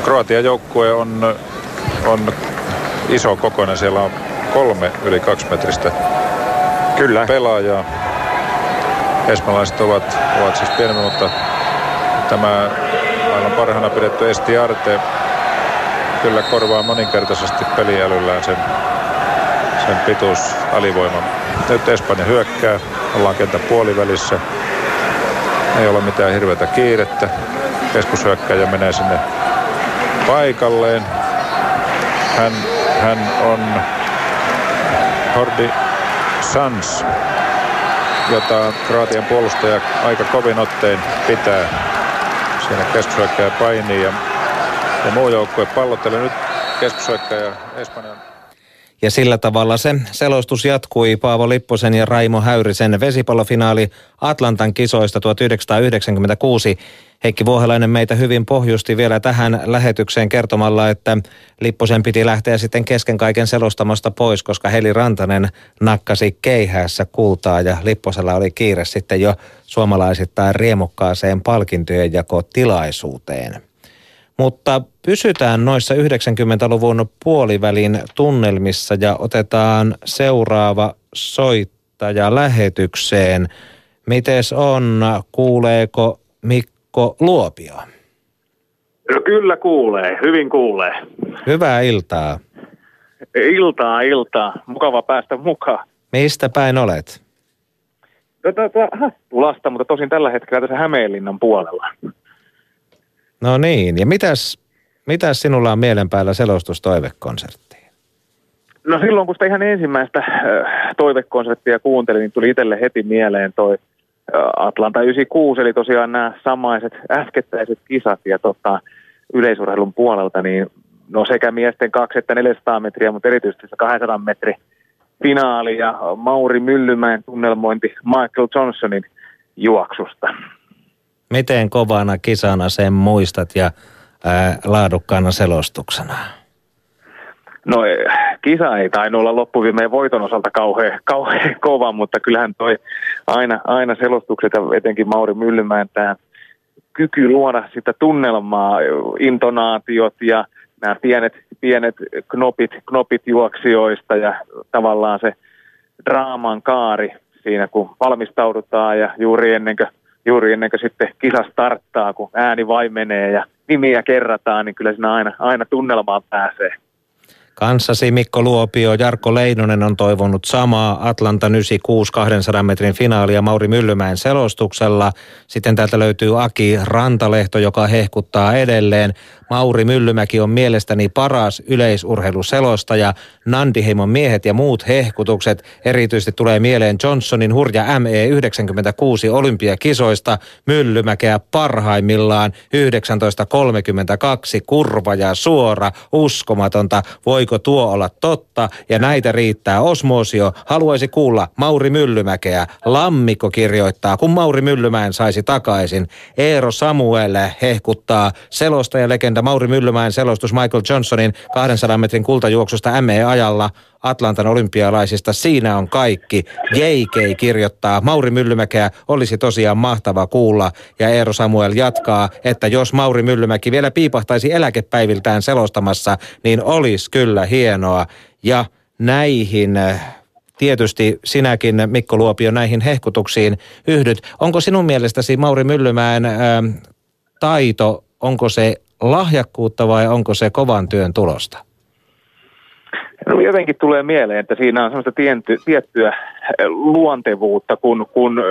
Kroatian joukkue on, on iso kokoinen. Siellä on kolme yli kaksi metristä Kyllä. pelaajaa. Espanjalaiset ovat, ovat siis pienemmä, mutta tämä aivan parhaana pidetty Esti Arte kyllä korvaa moninkertaisesti peliälyllään sen, sen pituus alivoiman. Nyt Espanja hyökkää, ollaan kentän puolivälissä. Ei ole mitään hirveätä kiirettä. Keskushyökkäjä menee sinne paikalleen. Hän, hän on Hordi Sans, jota Kroatian puolustaja aika kovin ottein pitää. Siinä keskushyökkäjä painii ja, ja muu joukkue pallottelee nyt keskushyökkäjä Espanjan ja sillä tavalla se selostus jatkui Paavo Lipposen ja Raimo Häyrisen vesipallofinaali Atlantan kisoista 1996. Heikki Vuohelainen meitä hyvin pohjusti vielä tähän lähetykseen kertomalla, että Lipposen piti lähteä sitten kesken kaiken selostamasta pois, koska Heli Rantanen nakkasi keihäässä kultaa ja Lipposella oli kiire sitten jo suomalaisittain riemukkaaseen palkintojen tilaisuuteen. Mutta pysytään noissa 90-luvun puolivälin tunnelmissa ja otetaan seuraava soittaja lähetykseen. Mites on, kuuleeko Mikko Luopio? No kyllä kuulee, hyvin kuulee. Hyvää iltaa. Iltaa, iltaa. Mukava päästä mukaan. Mistä päin olet? Tuota, Hattulasta, mutta tosin tällä hetkellä tässä Hämeenlinnan puolella. No niin, ja mitäs Mitä sinulla on mielen päällä selostustoivekonserttiin? No silloin, kun sitä ihan ensimmäistä äh, toivekonserttia kuuntelin, niin tuli itselle heti mieleen toi äh, Atlanta 96, eli tosiaan nämä samaiset äskettäiset kisat ja tota, yleisurheilun puolelta, niin no sekä miesten 2 että 400 metriä, mutta erityisesti se 200 metri finaali ja Mauri Myllymäen tunnelmointi Michael Johnsonin juoksusta. Miten kovana kisana sen muistat ja ää, laadukkaana selostuksena? No eh, kisa ei tainnut olla loppuviimeen voiton osalta kauhean, kauhean kova, mutta kyllähän toi aina, aina selostukset ja etenkin Mauri Myllymäen tämä kyky luoda sitä tunnelmaa, intonaatiot ja nämä pienet, pienet knopit, knopit juoksijoista ja tavallaan se draaman kaari siinä, kun valmistaudutaan ja juuri ennen kuin, juuri ennen kuin sitten kisa starttaa, kun ääni vaimenee ja nimiä kerrataan, niin kyllä siinä aina, aina tunnelmaan pääsee. Kanssasi Mikko Luopio, Jarkko Leinonen on toivonut samaa Atlanta 96 200 metrin finaalia Mauri Myllymäen selostuksella. Sitten täältä löytyy Aki Rantalehto, joka hehkuttaa edelleen. Mauri Myllymäki on mielestäni paras yleisurheiluselostaja. Nandiheimon miehet ja muut hehkutukset. Erityisesti tulee mieleen Johnsonin hurja ME96 olympiakisoista. Myllymäkeä parhaimmillaan 1932 kurva ja suora, uskomatonta. Voiko tuo olla totta? Ja näitä riittää Osmosio. Haluaisi kuulla Mauri Myllymäkeä. Lammikko kirjoittaa, kun Mauri Myllymäen saisi takaisin. Eero Samuel hehkuttaa selostaja legenda Mauri Myllymäen selostus Michael Johnsonin 200 metrin kultajuoksusta ME-ajalla Atlantan olympialaisista. Siinä on kaikki. JK kirjoittaa, Mauri Myllymäkeä olisi tosiaan mahtava kuulla. Ja Eero Samuel jatkaa, että jos Mauri Myllymäki vielä piipahtaisi eläkepäiviltään selostamassa, niin olisi kyllä hienoa. Ja näihin tietysti sinäkin, Mikko Luopio, näihin hehkutuksiin yhdyt. Onko sinun mielestäsi Mauri Myllymäen ää, taito, onko se lahjakkuutta vai onko se kovan työn tulosta? No jotenkin tulee mieleen, että siinä on semmoista tienty, tiettyä luontevuutta, kun, kun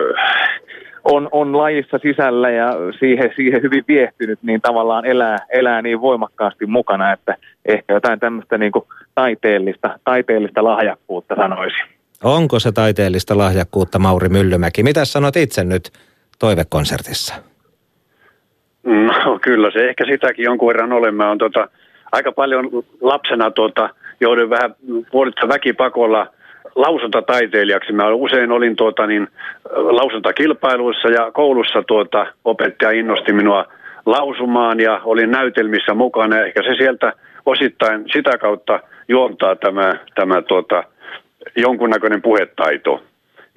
on, on lajissa sisällä ja siihen, siihen hyvin viehtynyt, niin tavallaan elää, elää niin voimakkaasti mukana, että ehkä jotain tämmöistä niin kuin taiteellista, taiteellista lahjakkuutta sanoisin. Onko se taiteellista lahjakkuutta, Mauri Myllymäki? Mitä sanot itse nyt toivekonsertissa? No kyllä se ehkä sitäkin jonkun verran olen. Mä on tota, aika paljon lapsena tota, joudun vähän puolittaa väkipakolla lausuntataiteilijaksi. Mä usein olin tuota, niin, lausuntakilpailuissa ja koulussa tuota, opettaja innosti minua lausumaan ja olin näytelmissä mukana. Ehkä se sieltä osittain sitä kautta juontaa tämä, tämä tuota, jonkunnäköinen puhetaito.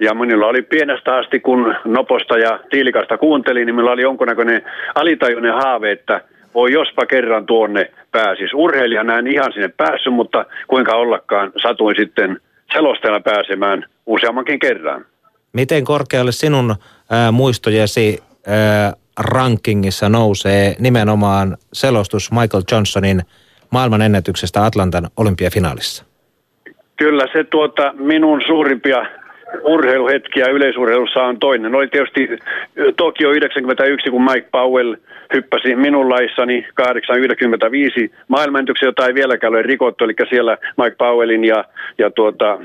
Ja minulla oli pienestä asti, kun Noposta ja Tiilikasta kuuntelin, niin minulla oli jonkunnäköinen alitajuinen haave, että voi jospa kerran tuonne pääsis. Urheilijana en ihan sinne päässyt, mutta kuinka ollakaan satuin sitten selostajana pääsemään useammankin kerran. Miten korkealle sinun ää, muistojesi ää, rankingissa nousee nimenomaan selostus Michael Johnsonin maailman ennätyksestä Atlantan olympiafinaalissa? Kyllä se tuota minun suurimpia urheiluhetkiä yleisurheilussa on toinen. Oli tietysti Tokio 91, kun Mike Powell hyppäsi minun laissani 895 maailmanennätyksen, jota ei vieläkään ole rikottu, eli siellä Mike Powellin ja, ja tuota,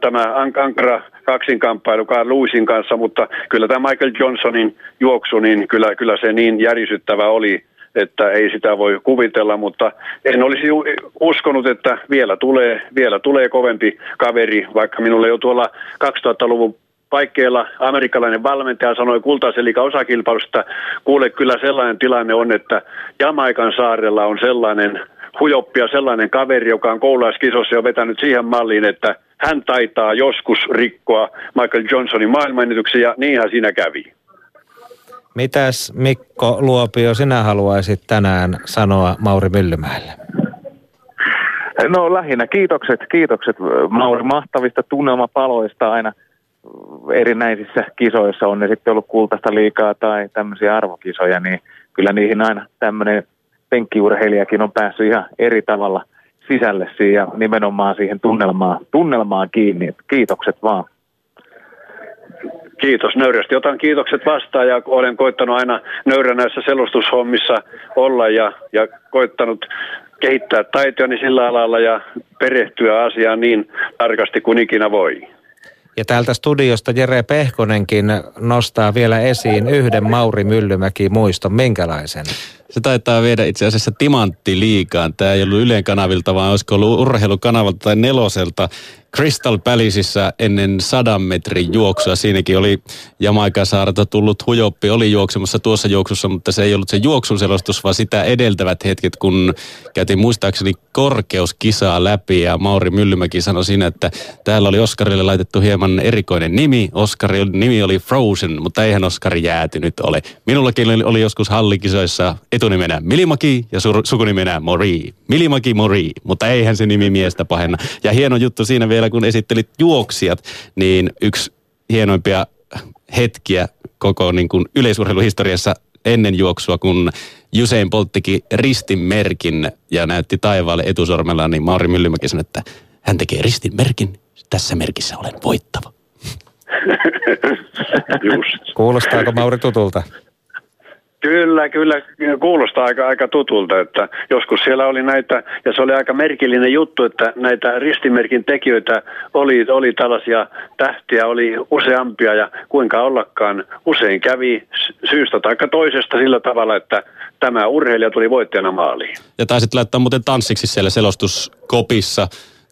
tämä ankara kaksinkamppailu Carl Lewisin kanssa, mutta kyllä tämä Michael Johnsonin juoksu, niin kyllä, kyllä se niin järisyttävä oli, että ei sitä voi kuvitella, mutta en olisi uskonut, että vielä tulee, vielä tulee kovempi kaveri, vaikka minulle jo tuolla 2000-luvun paikkeilla amerikkalainen valmentaja sanoi kultaisen liikan osakilpailusta, kuule kyllä sellainen tilanne on, että Jamaikan saarella on sellainen hujoppia, sellainen kaveri, joka on koululaiskisossa jo vetänyt siihen malliin, että hän taitaa joskus rikkoa Michael Johnsonin maailmanennätyksen ja niinhän siinä kävi. Mitäs Mikko Luopio sinä haluaisit tänään sanoa Mauri Myllymäelle? No lähinnä kiitokset, kiitokset Mauri mahtavista tunnelmapaloista aina erinäisissä kisoissa, on ne sitten ollut kultaista liikaa tai tämmöisiä arvokisoja, niin kyllä niihin aina tämmöinen penkkiurheilijakin on päässyt ihan eri tavalla sisälle siihen ja nimenomaan siihen tunnelmaan, tunnelmaan kiinni. Kiitokset vaan. Kiitos nöyrästi. Otan kiitokset vastaan ja olen koittanut aina nöyrä näissä selostushommissa olla ja, ja koittanut kehittää taitoani sillä alalla ja perehtyä asiaan niin tarkasti kuin ikinä voi. Ja täältä studiosta Jere Pehkonenkin nostaa vielä esiin yhden Mauri Myllymäki muiston. Minkälaisen? Se taitaa viedä itse asiassa timantti liikaan. Tämä ei ollut Ylen kanavilta, vaan olisiko ollut urheilukanavalta tai neloselta. Crystal Palaceissa ennen sadan metrin juoksua. Siinäkin oli Jamaikasaarta tullut hujoppi, oli juoksemassa tuossa juoksussa, mutta se ei ollut se juoksun selostus, vaan sitä edeltävät hetket, kun käytiin muistaakseni korkeuskisaa läpi ja Mauri Myllymäki sanoi siinä, että täällä oli Oskarille laitettu hieman erikoinen nimi. Oskarin nimi oli Frozen, mutta eihän Oskari jäätynyt ole. Minullakin oli, joskus hallikisoissa etunimenä Milimaki ja sukunimenä Mori. Milimaki Mori, mutta eihän se nimi miestä pahenna. Ja hieno juttu siinä vielä, kun esittelit juoksijat, niin yksi hienoimpia hetkiä koko niin kuin yleisurheiluhistoriassa ennen juoksua, kun Jusein Bolt teki ristin merkin ja näytti taivaalle etusormella, niin Mauri Myllymäki sanoi, että hän tekee ristin merkin, tässä merkissä olen voittava. Just. Kuulostaako Mauri tutulta? Kyllä, kyllä kuulostaa aika, aika tutulta, että joskus siellä oli näitä, ja se oli aika merkillinen juttu, että näitä ristimerkin tekijöitä oli, oli tällaisia tähtiä, oli useampia, ja kuinka ollakaan usein kävi syystä tai toisesta sillä tavalla, että tämä urheilija tuli voittajana maaliin. Ja taisit laittaa muuten tanssiksi siellä selostuskopissa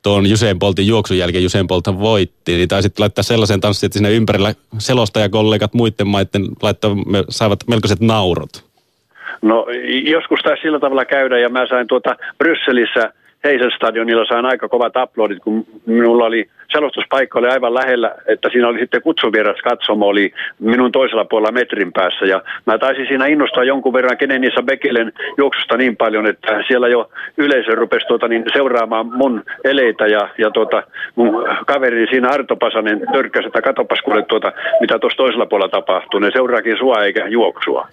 tuon Jusein Boltin juoksun jälkeen Jusein Bolthan voitti, niin taisit laittaa sellaisen tanssin, että sinne ympärillä selostajakollegat muiden maiden laittaa, saivat melkoiset naurut. No joskus taisi sillä tavalla käydä ja mä sain tuota Brysselissä Heisen stadionilla sain aika kovat uploadit, kun minulla oli selostuspaikka oli aivan lähellä, että siinä oli sitten kutsuvieras katsomo oli minun toisella puolella metrin päässä. Ja mä taisin siinä innostaa jonkun verran Kenenissä Bekelen juoksusta niin paljon, että siellä jo yleisö rupesi tuota, niin seuraamaan mun eleitä ja, ja tuota, mun kaveri siinä Arto Pasanen törkkäsi, että katopas kuule tuota, mitä tuossa toisella puolella tapahtuu. Ne seuraakin sua eikä juoksua.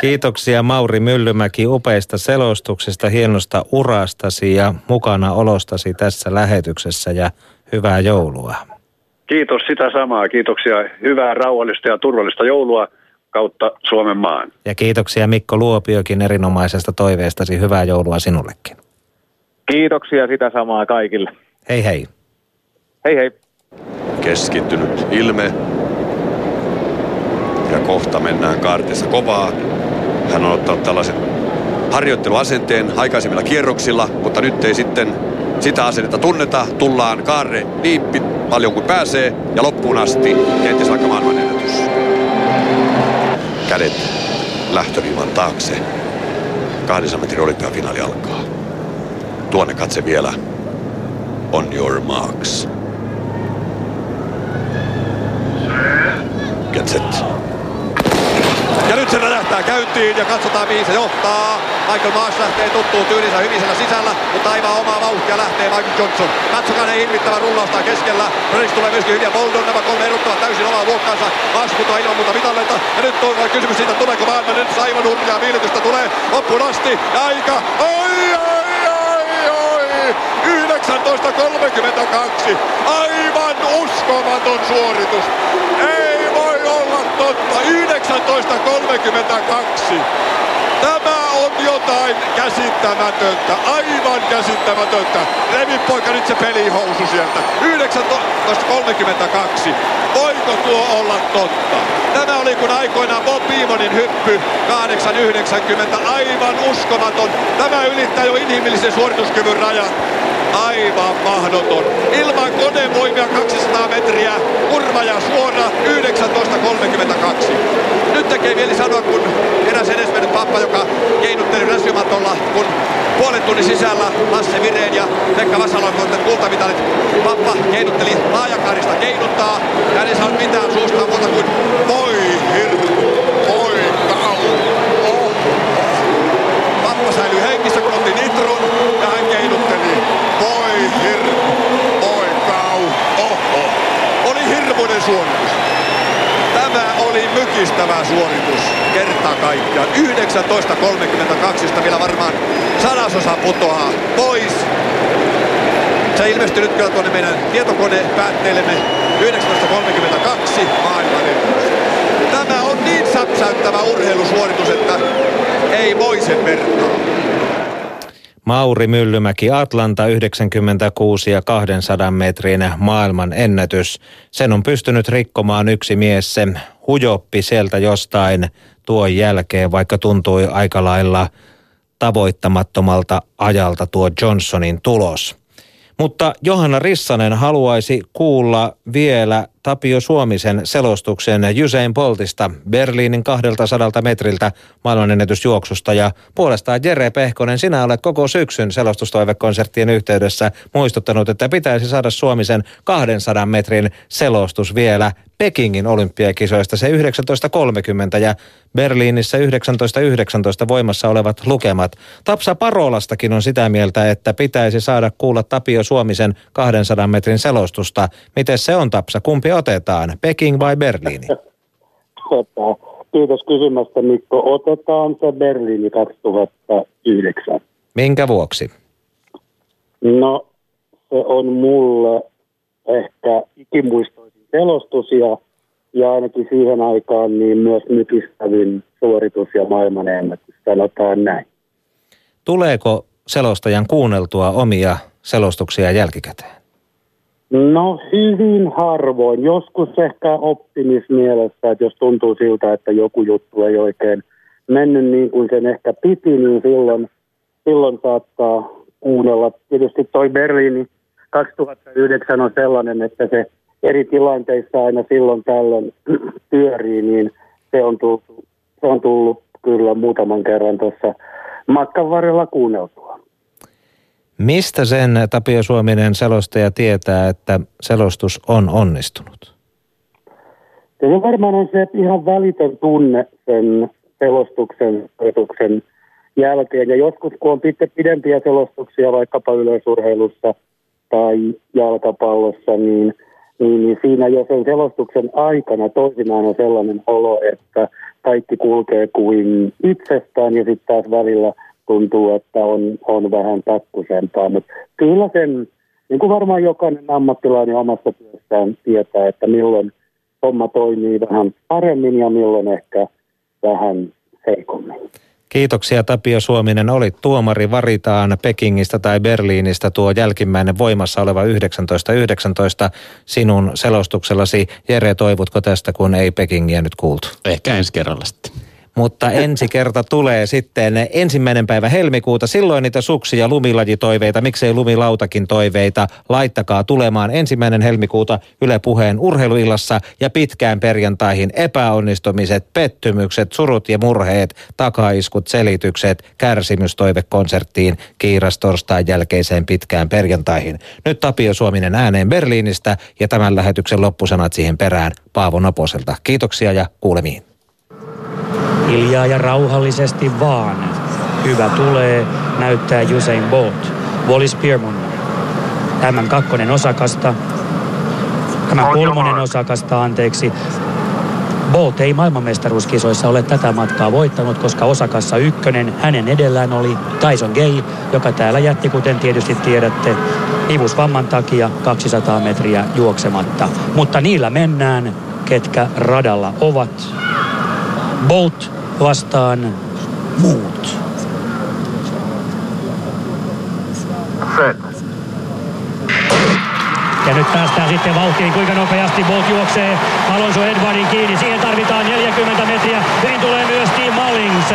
Kiitoksia Mauri Myllymäki upeista selostuksista, hienosta urastasi ja mukana olostasi tässä lähetyksessä ja hyvää joulua. Kiitos sitä samaa. Kiitoksia hyvää, rauhallista ja turvallista joulua kautta Suomen maan. Ja kiitoksia Mikko Luopiokin erinomaisesta toiveestasi. Hyvää joulua sinullekin. Kiitoksia sitä samaa kaikille. Hei hei. Hei hei. Keskittynyt ilme. Ja kohta mennään kaartissa kovaa. Hän on ottanut tällaisen harjoitteluasenteen aikaisemmilla kierroksilla, mutta nyt ei sitten sitä asennetta tunneta. Tullaan kaarre niin paljon kuin pääsee ja loppuun asti kenties vaikka maailmanennätys. Kädet lähtöviivan taakse. 200 metrin olympiafinaali alkaa. Tuonne katse vielä. On your marks. Get set. Ja räjähtää käyntiin ja katsotaan mihin se johtaa. Michael Marsh lähtee tuttuun tyylinsä hyvisellä sisällä, mutta aivan omaa vauhtia lähtee Michael Johnson. Katsokaa ne hirvittävän rullausta keskellä. Rönis tulee myöskin hyviä Boldon. Nämä kolme erottavat täysin omaa luokkaansa. Marsh putoaa ilman muuta mitalleita. Ja nyt on kysymys siitä, tuleeko maailman nyt aivan hurjaa viilitystä tulee loppuun asti. Ja aika. Oi, oi, oi, oi. 19.32. Aivan uskomaton suoritus. Ei olla totta. 19.32. Tämä on jotain käsittämätöntä, aivan käsittämätöntä. Revin poika nyt se pelihousu sieltä. 19.32. Voiko tuo olla totta? Tämä oli kun aikoinaan Bob Beamonin hyppy 8.90. Aivan uskomaton. Tämä ylittää jo inhimillisen suorituskyvyn rajat. Aivan mahdoton. Ilman konevoimia 200 metriä. Kurva ja suora 19.32. Nyt tekee mieli sanoa, kun eräs edesmennyt pappa, joka keinutteli räsymatolla, kun puolen tunnin sisällä Lasse Vireen ja Pekka Vasalon voittaneet kultamitalit. Pappa keinutteli laajakaarista keinuttaa. Ja ei saanut mitään suustaan muuta kuin voi. Pappa säilyi hengissä, kun otti nitron ja hän keinutteli. Voi hirmu, voi kau. Oho. Oli hirmuinen suoritus. Tämä oli mykistävä suoritus kerta kaikkiaan. 19.32, josta vielä varmaan sadasosa putoaa pois. Se ilmestynyt kyllä tuonne meidän tietokonepäätteellemme 19.32 maailmanennätys. Tämä on niin säpsäyttävä urheilusuoritus, että ei voi sen vertaa. Mauri Myllymäki Atlanta 96 ja 200 metrin maailman ennätys. Sen on pystynyt rikkomaan yksi mies, se hujoppi sieltä jostain tuon jälkeen, vaikka tuntui aika lailla tavoittamattomalta ajalta tuo Johnsonin tulos. Mutta Johanna Rissanen haluaisi kuulla vielä Tapio Suomisen selostuksen Usain Boltista Berliinin 200 metriltä maailmanennätysjuoksusta ja puolestaan Jere Pehkonen, sinä olet koko syksyn selostustoivekonserttien yhteydessä muistuttanut, että pitäisi saada Suomisen 200 metrin selostus vielä Pekingin olympiakisoista se 19.30 ja Berliinissä 1919 voimassa olevat lukemat. Tapsa Parolastakin on sitä mieltä, että pitäisi saada kuulla Tapio Suomisen 200 metrin selostusta. Miten se on Tapsa? Kumpi otetaan, Peking vai Berliini? Tota, kiitos kysymästä Mikko. Otetaan se Berliini 2009. Minkä vuoksi? No, se on mulle ehkä ikimuistoisin selostus ja, ja ainakin siihen aikaan niin myös nykistävin suoritus ja maailman ennätys, sanotaan näin. Tuleeko selostajan kuunneltua omia selostuksia jälkikäteen? No hyvin harvoin. Joskus ehkä optimismielessä, että jos tuntuu siltä, että joku juttu ei oikein mennyt niin kuin sen ehkä piti, niin silloin, silloin saattaa kuunnella. Tietysti toi Berliini 2009 on sellainen, että se eri tilanteissa aina silloin tällöin pyörii, niin se on tullut, se on tullut kyllä muutaman kerran tuossa matkan varrella kuunneltua. Mistä sen Tapio Suominen selostaja tietää, että selostus on onnistunut? Se varmaan on se ihan välitön tunne sen selostuksen, selostuksen jälkeen. Ja joskus kun on pidempiä selostuksia vaikkapa yleisurheilussa tai jalkapallossa, niin, niin, niin siinä jo sen selostuksen aikana toisinaan on sellainen olo, että kaikki kulkee kuin itsestään ja sitten taas välillä – tuntuu, että on, on vähän takkusempaa. Mutta kyllä sen, niin kuin varmaan jokainen ammattilainen omassa työssään tietää, että milloin homma toimii vähän paremmin ja milloin ehkä vähän heikommin. Kiitoksia Tapio Suominen. Olit tuomari varitaan Pekingistä tai Berliinistä tuo jälkimmäinen voimassa oleva 1919 sinun selostuksellasi. Jere, toivutko tästä, kun ei Pekingiä nyt kuultu? Ehkä ensi kerralla sitten mutta ensi kerta tulee sitten ensimmäinen päivä helmikuuta. Silloin niitä suksia lumilajitoiveita, miksei lumilautakin toiveita, laittakaa tulemaan ensimmäinen helmikuuta Yle Puheen urheiluillassa ja pitkään perjantaihin epäonnistumiset, pettymykset, surut ja murheet, takaiskut, selitykset, kärsimystoivekonserttiin kiiras torstain jälkeiseen pitkään perjantaihin. Nyt Tapio Suominen ääneen Berliinistä ja tämän lähetyksen loppusanat siihen perään Paavo Naposelta. Kiitoksia ja kuulemiin. Hiljaa ja rauhallisesti vaan. Hyvä tulee, näyttää Usain Bolt. Wallis Spearmon. Tämän kakkonen osakasta. Tämän kolmonen osakasta, anteeksi. Bolt ei maailmanmestaruuskisoissa ole tätä matkaa voittanut, koska osakassa ykkönen hänen edellään oli Tyson Gay, joka täällä jätti, kuten tietysti tiedätte, ivusvamman takia 200 metriä juoksematta. Mutta niillä mennään, ketkä radalla ovat. Bolt vastaan muut. Fred. Ja nyt päästään sitten vauhtiin, kuinka nopeasti Bolt juoksee Alonso Edwardin kiinni. Siihen tarvitaan 40 metriä. Näin tulee myös Team Mullings.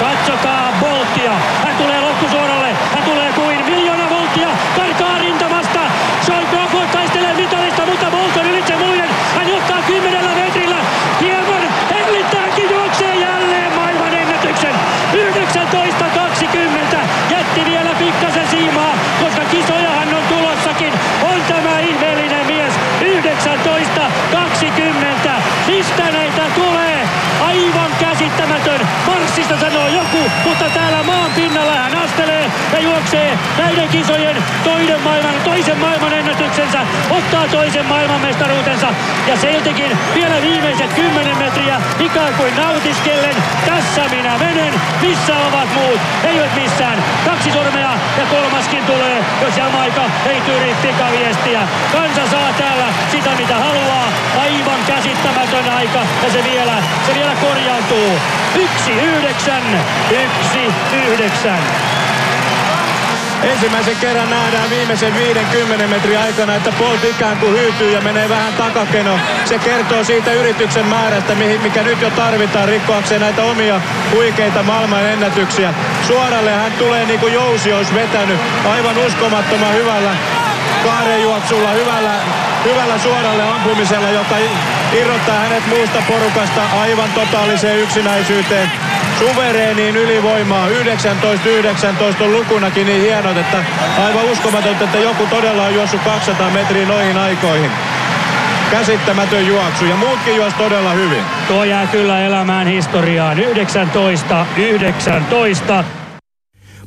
Katsokaa Boltia. Hän tulee loppusuoralle. Hän tulee kuin miljoona volttia. Karkaa rintamasta. Sean Crawford taistelee mitalista, mutta Bolt on ylitse muiden. Hän johtaa kymmenellä metrillä. Hieman hellittääkin juoksee jälleen maailman ennätyksen. 19.20 jätti vielä pikkasen siimaa, koska kisojahan on tulossakin. On tämä ihmeellinen mies. 19.20. Mistä näitä tulee? Aivan käsittämätön. Marssista sanoo joku, mutta täällä maan pinnalla hän astelee ja juoksee näiden kisojen toisen maailman, toisen maailman ennätyksen itsensä, ottaa toisen maailmanmestaruutensa ja jotenkin vielä viimeiset 10 metriä ikään kuin nautiskellen. Tässä minä menen, missä ovat muut? Ei ole missään. Kaksi sormea ja kolmaskin tulee, jos Jamaika ei tyri pikaviestiä. Kansa saa täällä sitä mitä haluaa. Aivan käsittämätön aika ja se vielä, se vielä korjaantuu. Yksi yhdeksän, yksi yhdeksän. Ensimmäisen kerran nähdään viimeisen 50 metrin aikana, että Bolt ikään kuin hyytyy ja menee vähän takakeno. Se kertoo siitä yrityksen määrästä, mikä nyt jo tarvitaan rikkoakseen näitä omia huikeita maailman ennätyksiä. Suoralle hän tulee niin kuin jousi olisi vetänyt aivan uskomattoman hyvällä kahden juoksulla, hyvällä, hyvällä suoralle ampumisella, joka irrottaa hänet muusta porukasta aivan totaaliseen yksinäisyyteen suvereeniin ylivoimaa. 19-19 on lukunakin niin hienot, että aivan uskomatonta, että joku todella on juossut 200 metriä noihin aikoihin. Käsittämätön juoksu ja muutkin juos todella hyvin. Tuo jää kyllä elämään historiaan. 19-19.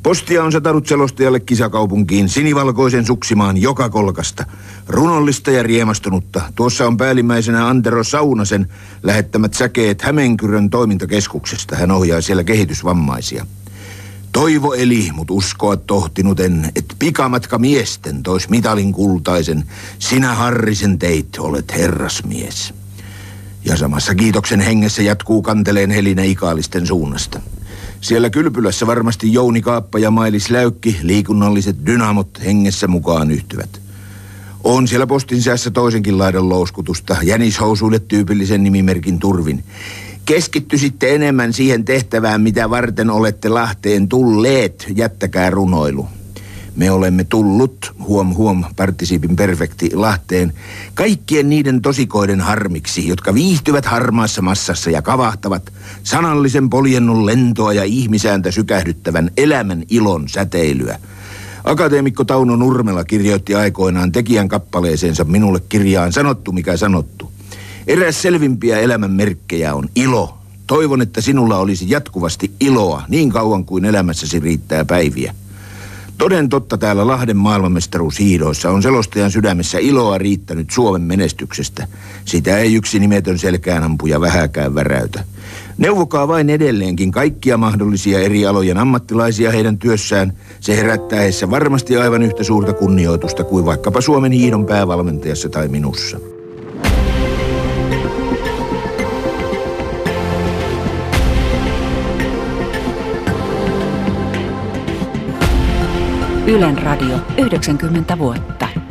Postia on satanut selostajalle kisakaupunkiin sinivalkoisen suksimaan joka kolkasta. Runollista ja riemastunutta. Tuossa on päällimmäisenä Antero Saunasen lähettämät säkeet Hämeenkyrön toimintakeskuksesta. Hän ohjaa siellä kehitysvammaisia. Toivo eli, mut uskoa tohtinut en, et pikamatka miesten tois mitalin kultaisen. Sinä Harrisen teit, olet herrasmies. Ja samassa kiitoksen hengessä jatkuu kanteleen helinä ikaalisten suunnasta. Siellä kylpylässä varmasti Jouni Kaappa ja Mailis Läykki, liikunnalliset dynamot hengessä mukaan yhtyvät. On siellä postin seassa toisenkin laidan louskutusta, jänishousuille tyypillisen nimimerkin turvin. Keskittysitte enemmän siihen tehtävään, mitä varten olette Lahteen tulleet, jättäkää runoilu. Me olemme tullut, huom huom, partisipin perfekti Lahteen, kaikkien niiden tosikoiden harmiksi, jotka viihtyvät harmaassa massassa ja kavahtavat sanallisen poljennun lentoa ja ihmisääntä sykähdyttävän elämän ilon säteilyä. Akateemikko Tauno Nurmela kirjoitti aikoinaan tekijän kappaleeseensa minulle kirjaan Sanottu mikä sanottu. Eräs selvimpiä elämän merkkejä on ilo. Toivon, että sinulla olisi jatkuvasti iloa niin kauan kuin elämässäsi riittää päiviä. Toden totta täällä Lahden maailmanmestaruushiidoissa on selostajan sydämessä iloa riittänyt Suomen menestyksestä. Sitä ei yksi nimetön selkäänampuja vähäkään väräytä. Neuvokaa vain edelleenkin kaikkia mahdollisia eri alojen ammattilaisia heidän työssään. Se herättää heissä varmasti aivan yhtä suurta kunnioitusta kuin vaikkapa Suomen hiidon päävalmentajassa tai minussa. Ylen radio 90 vuotta.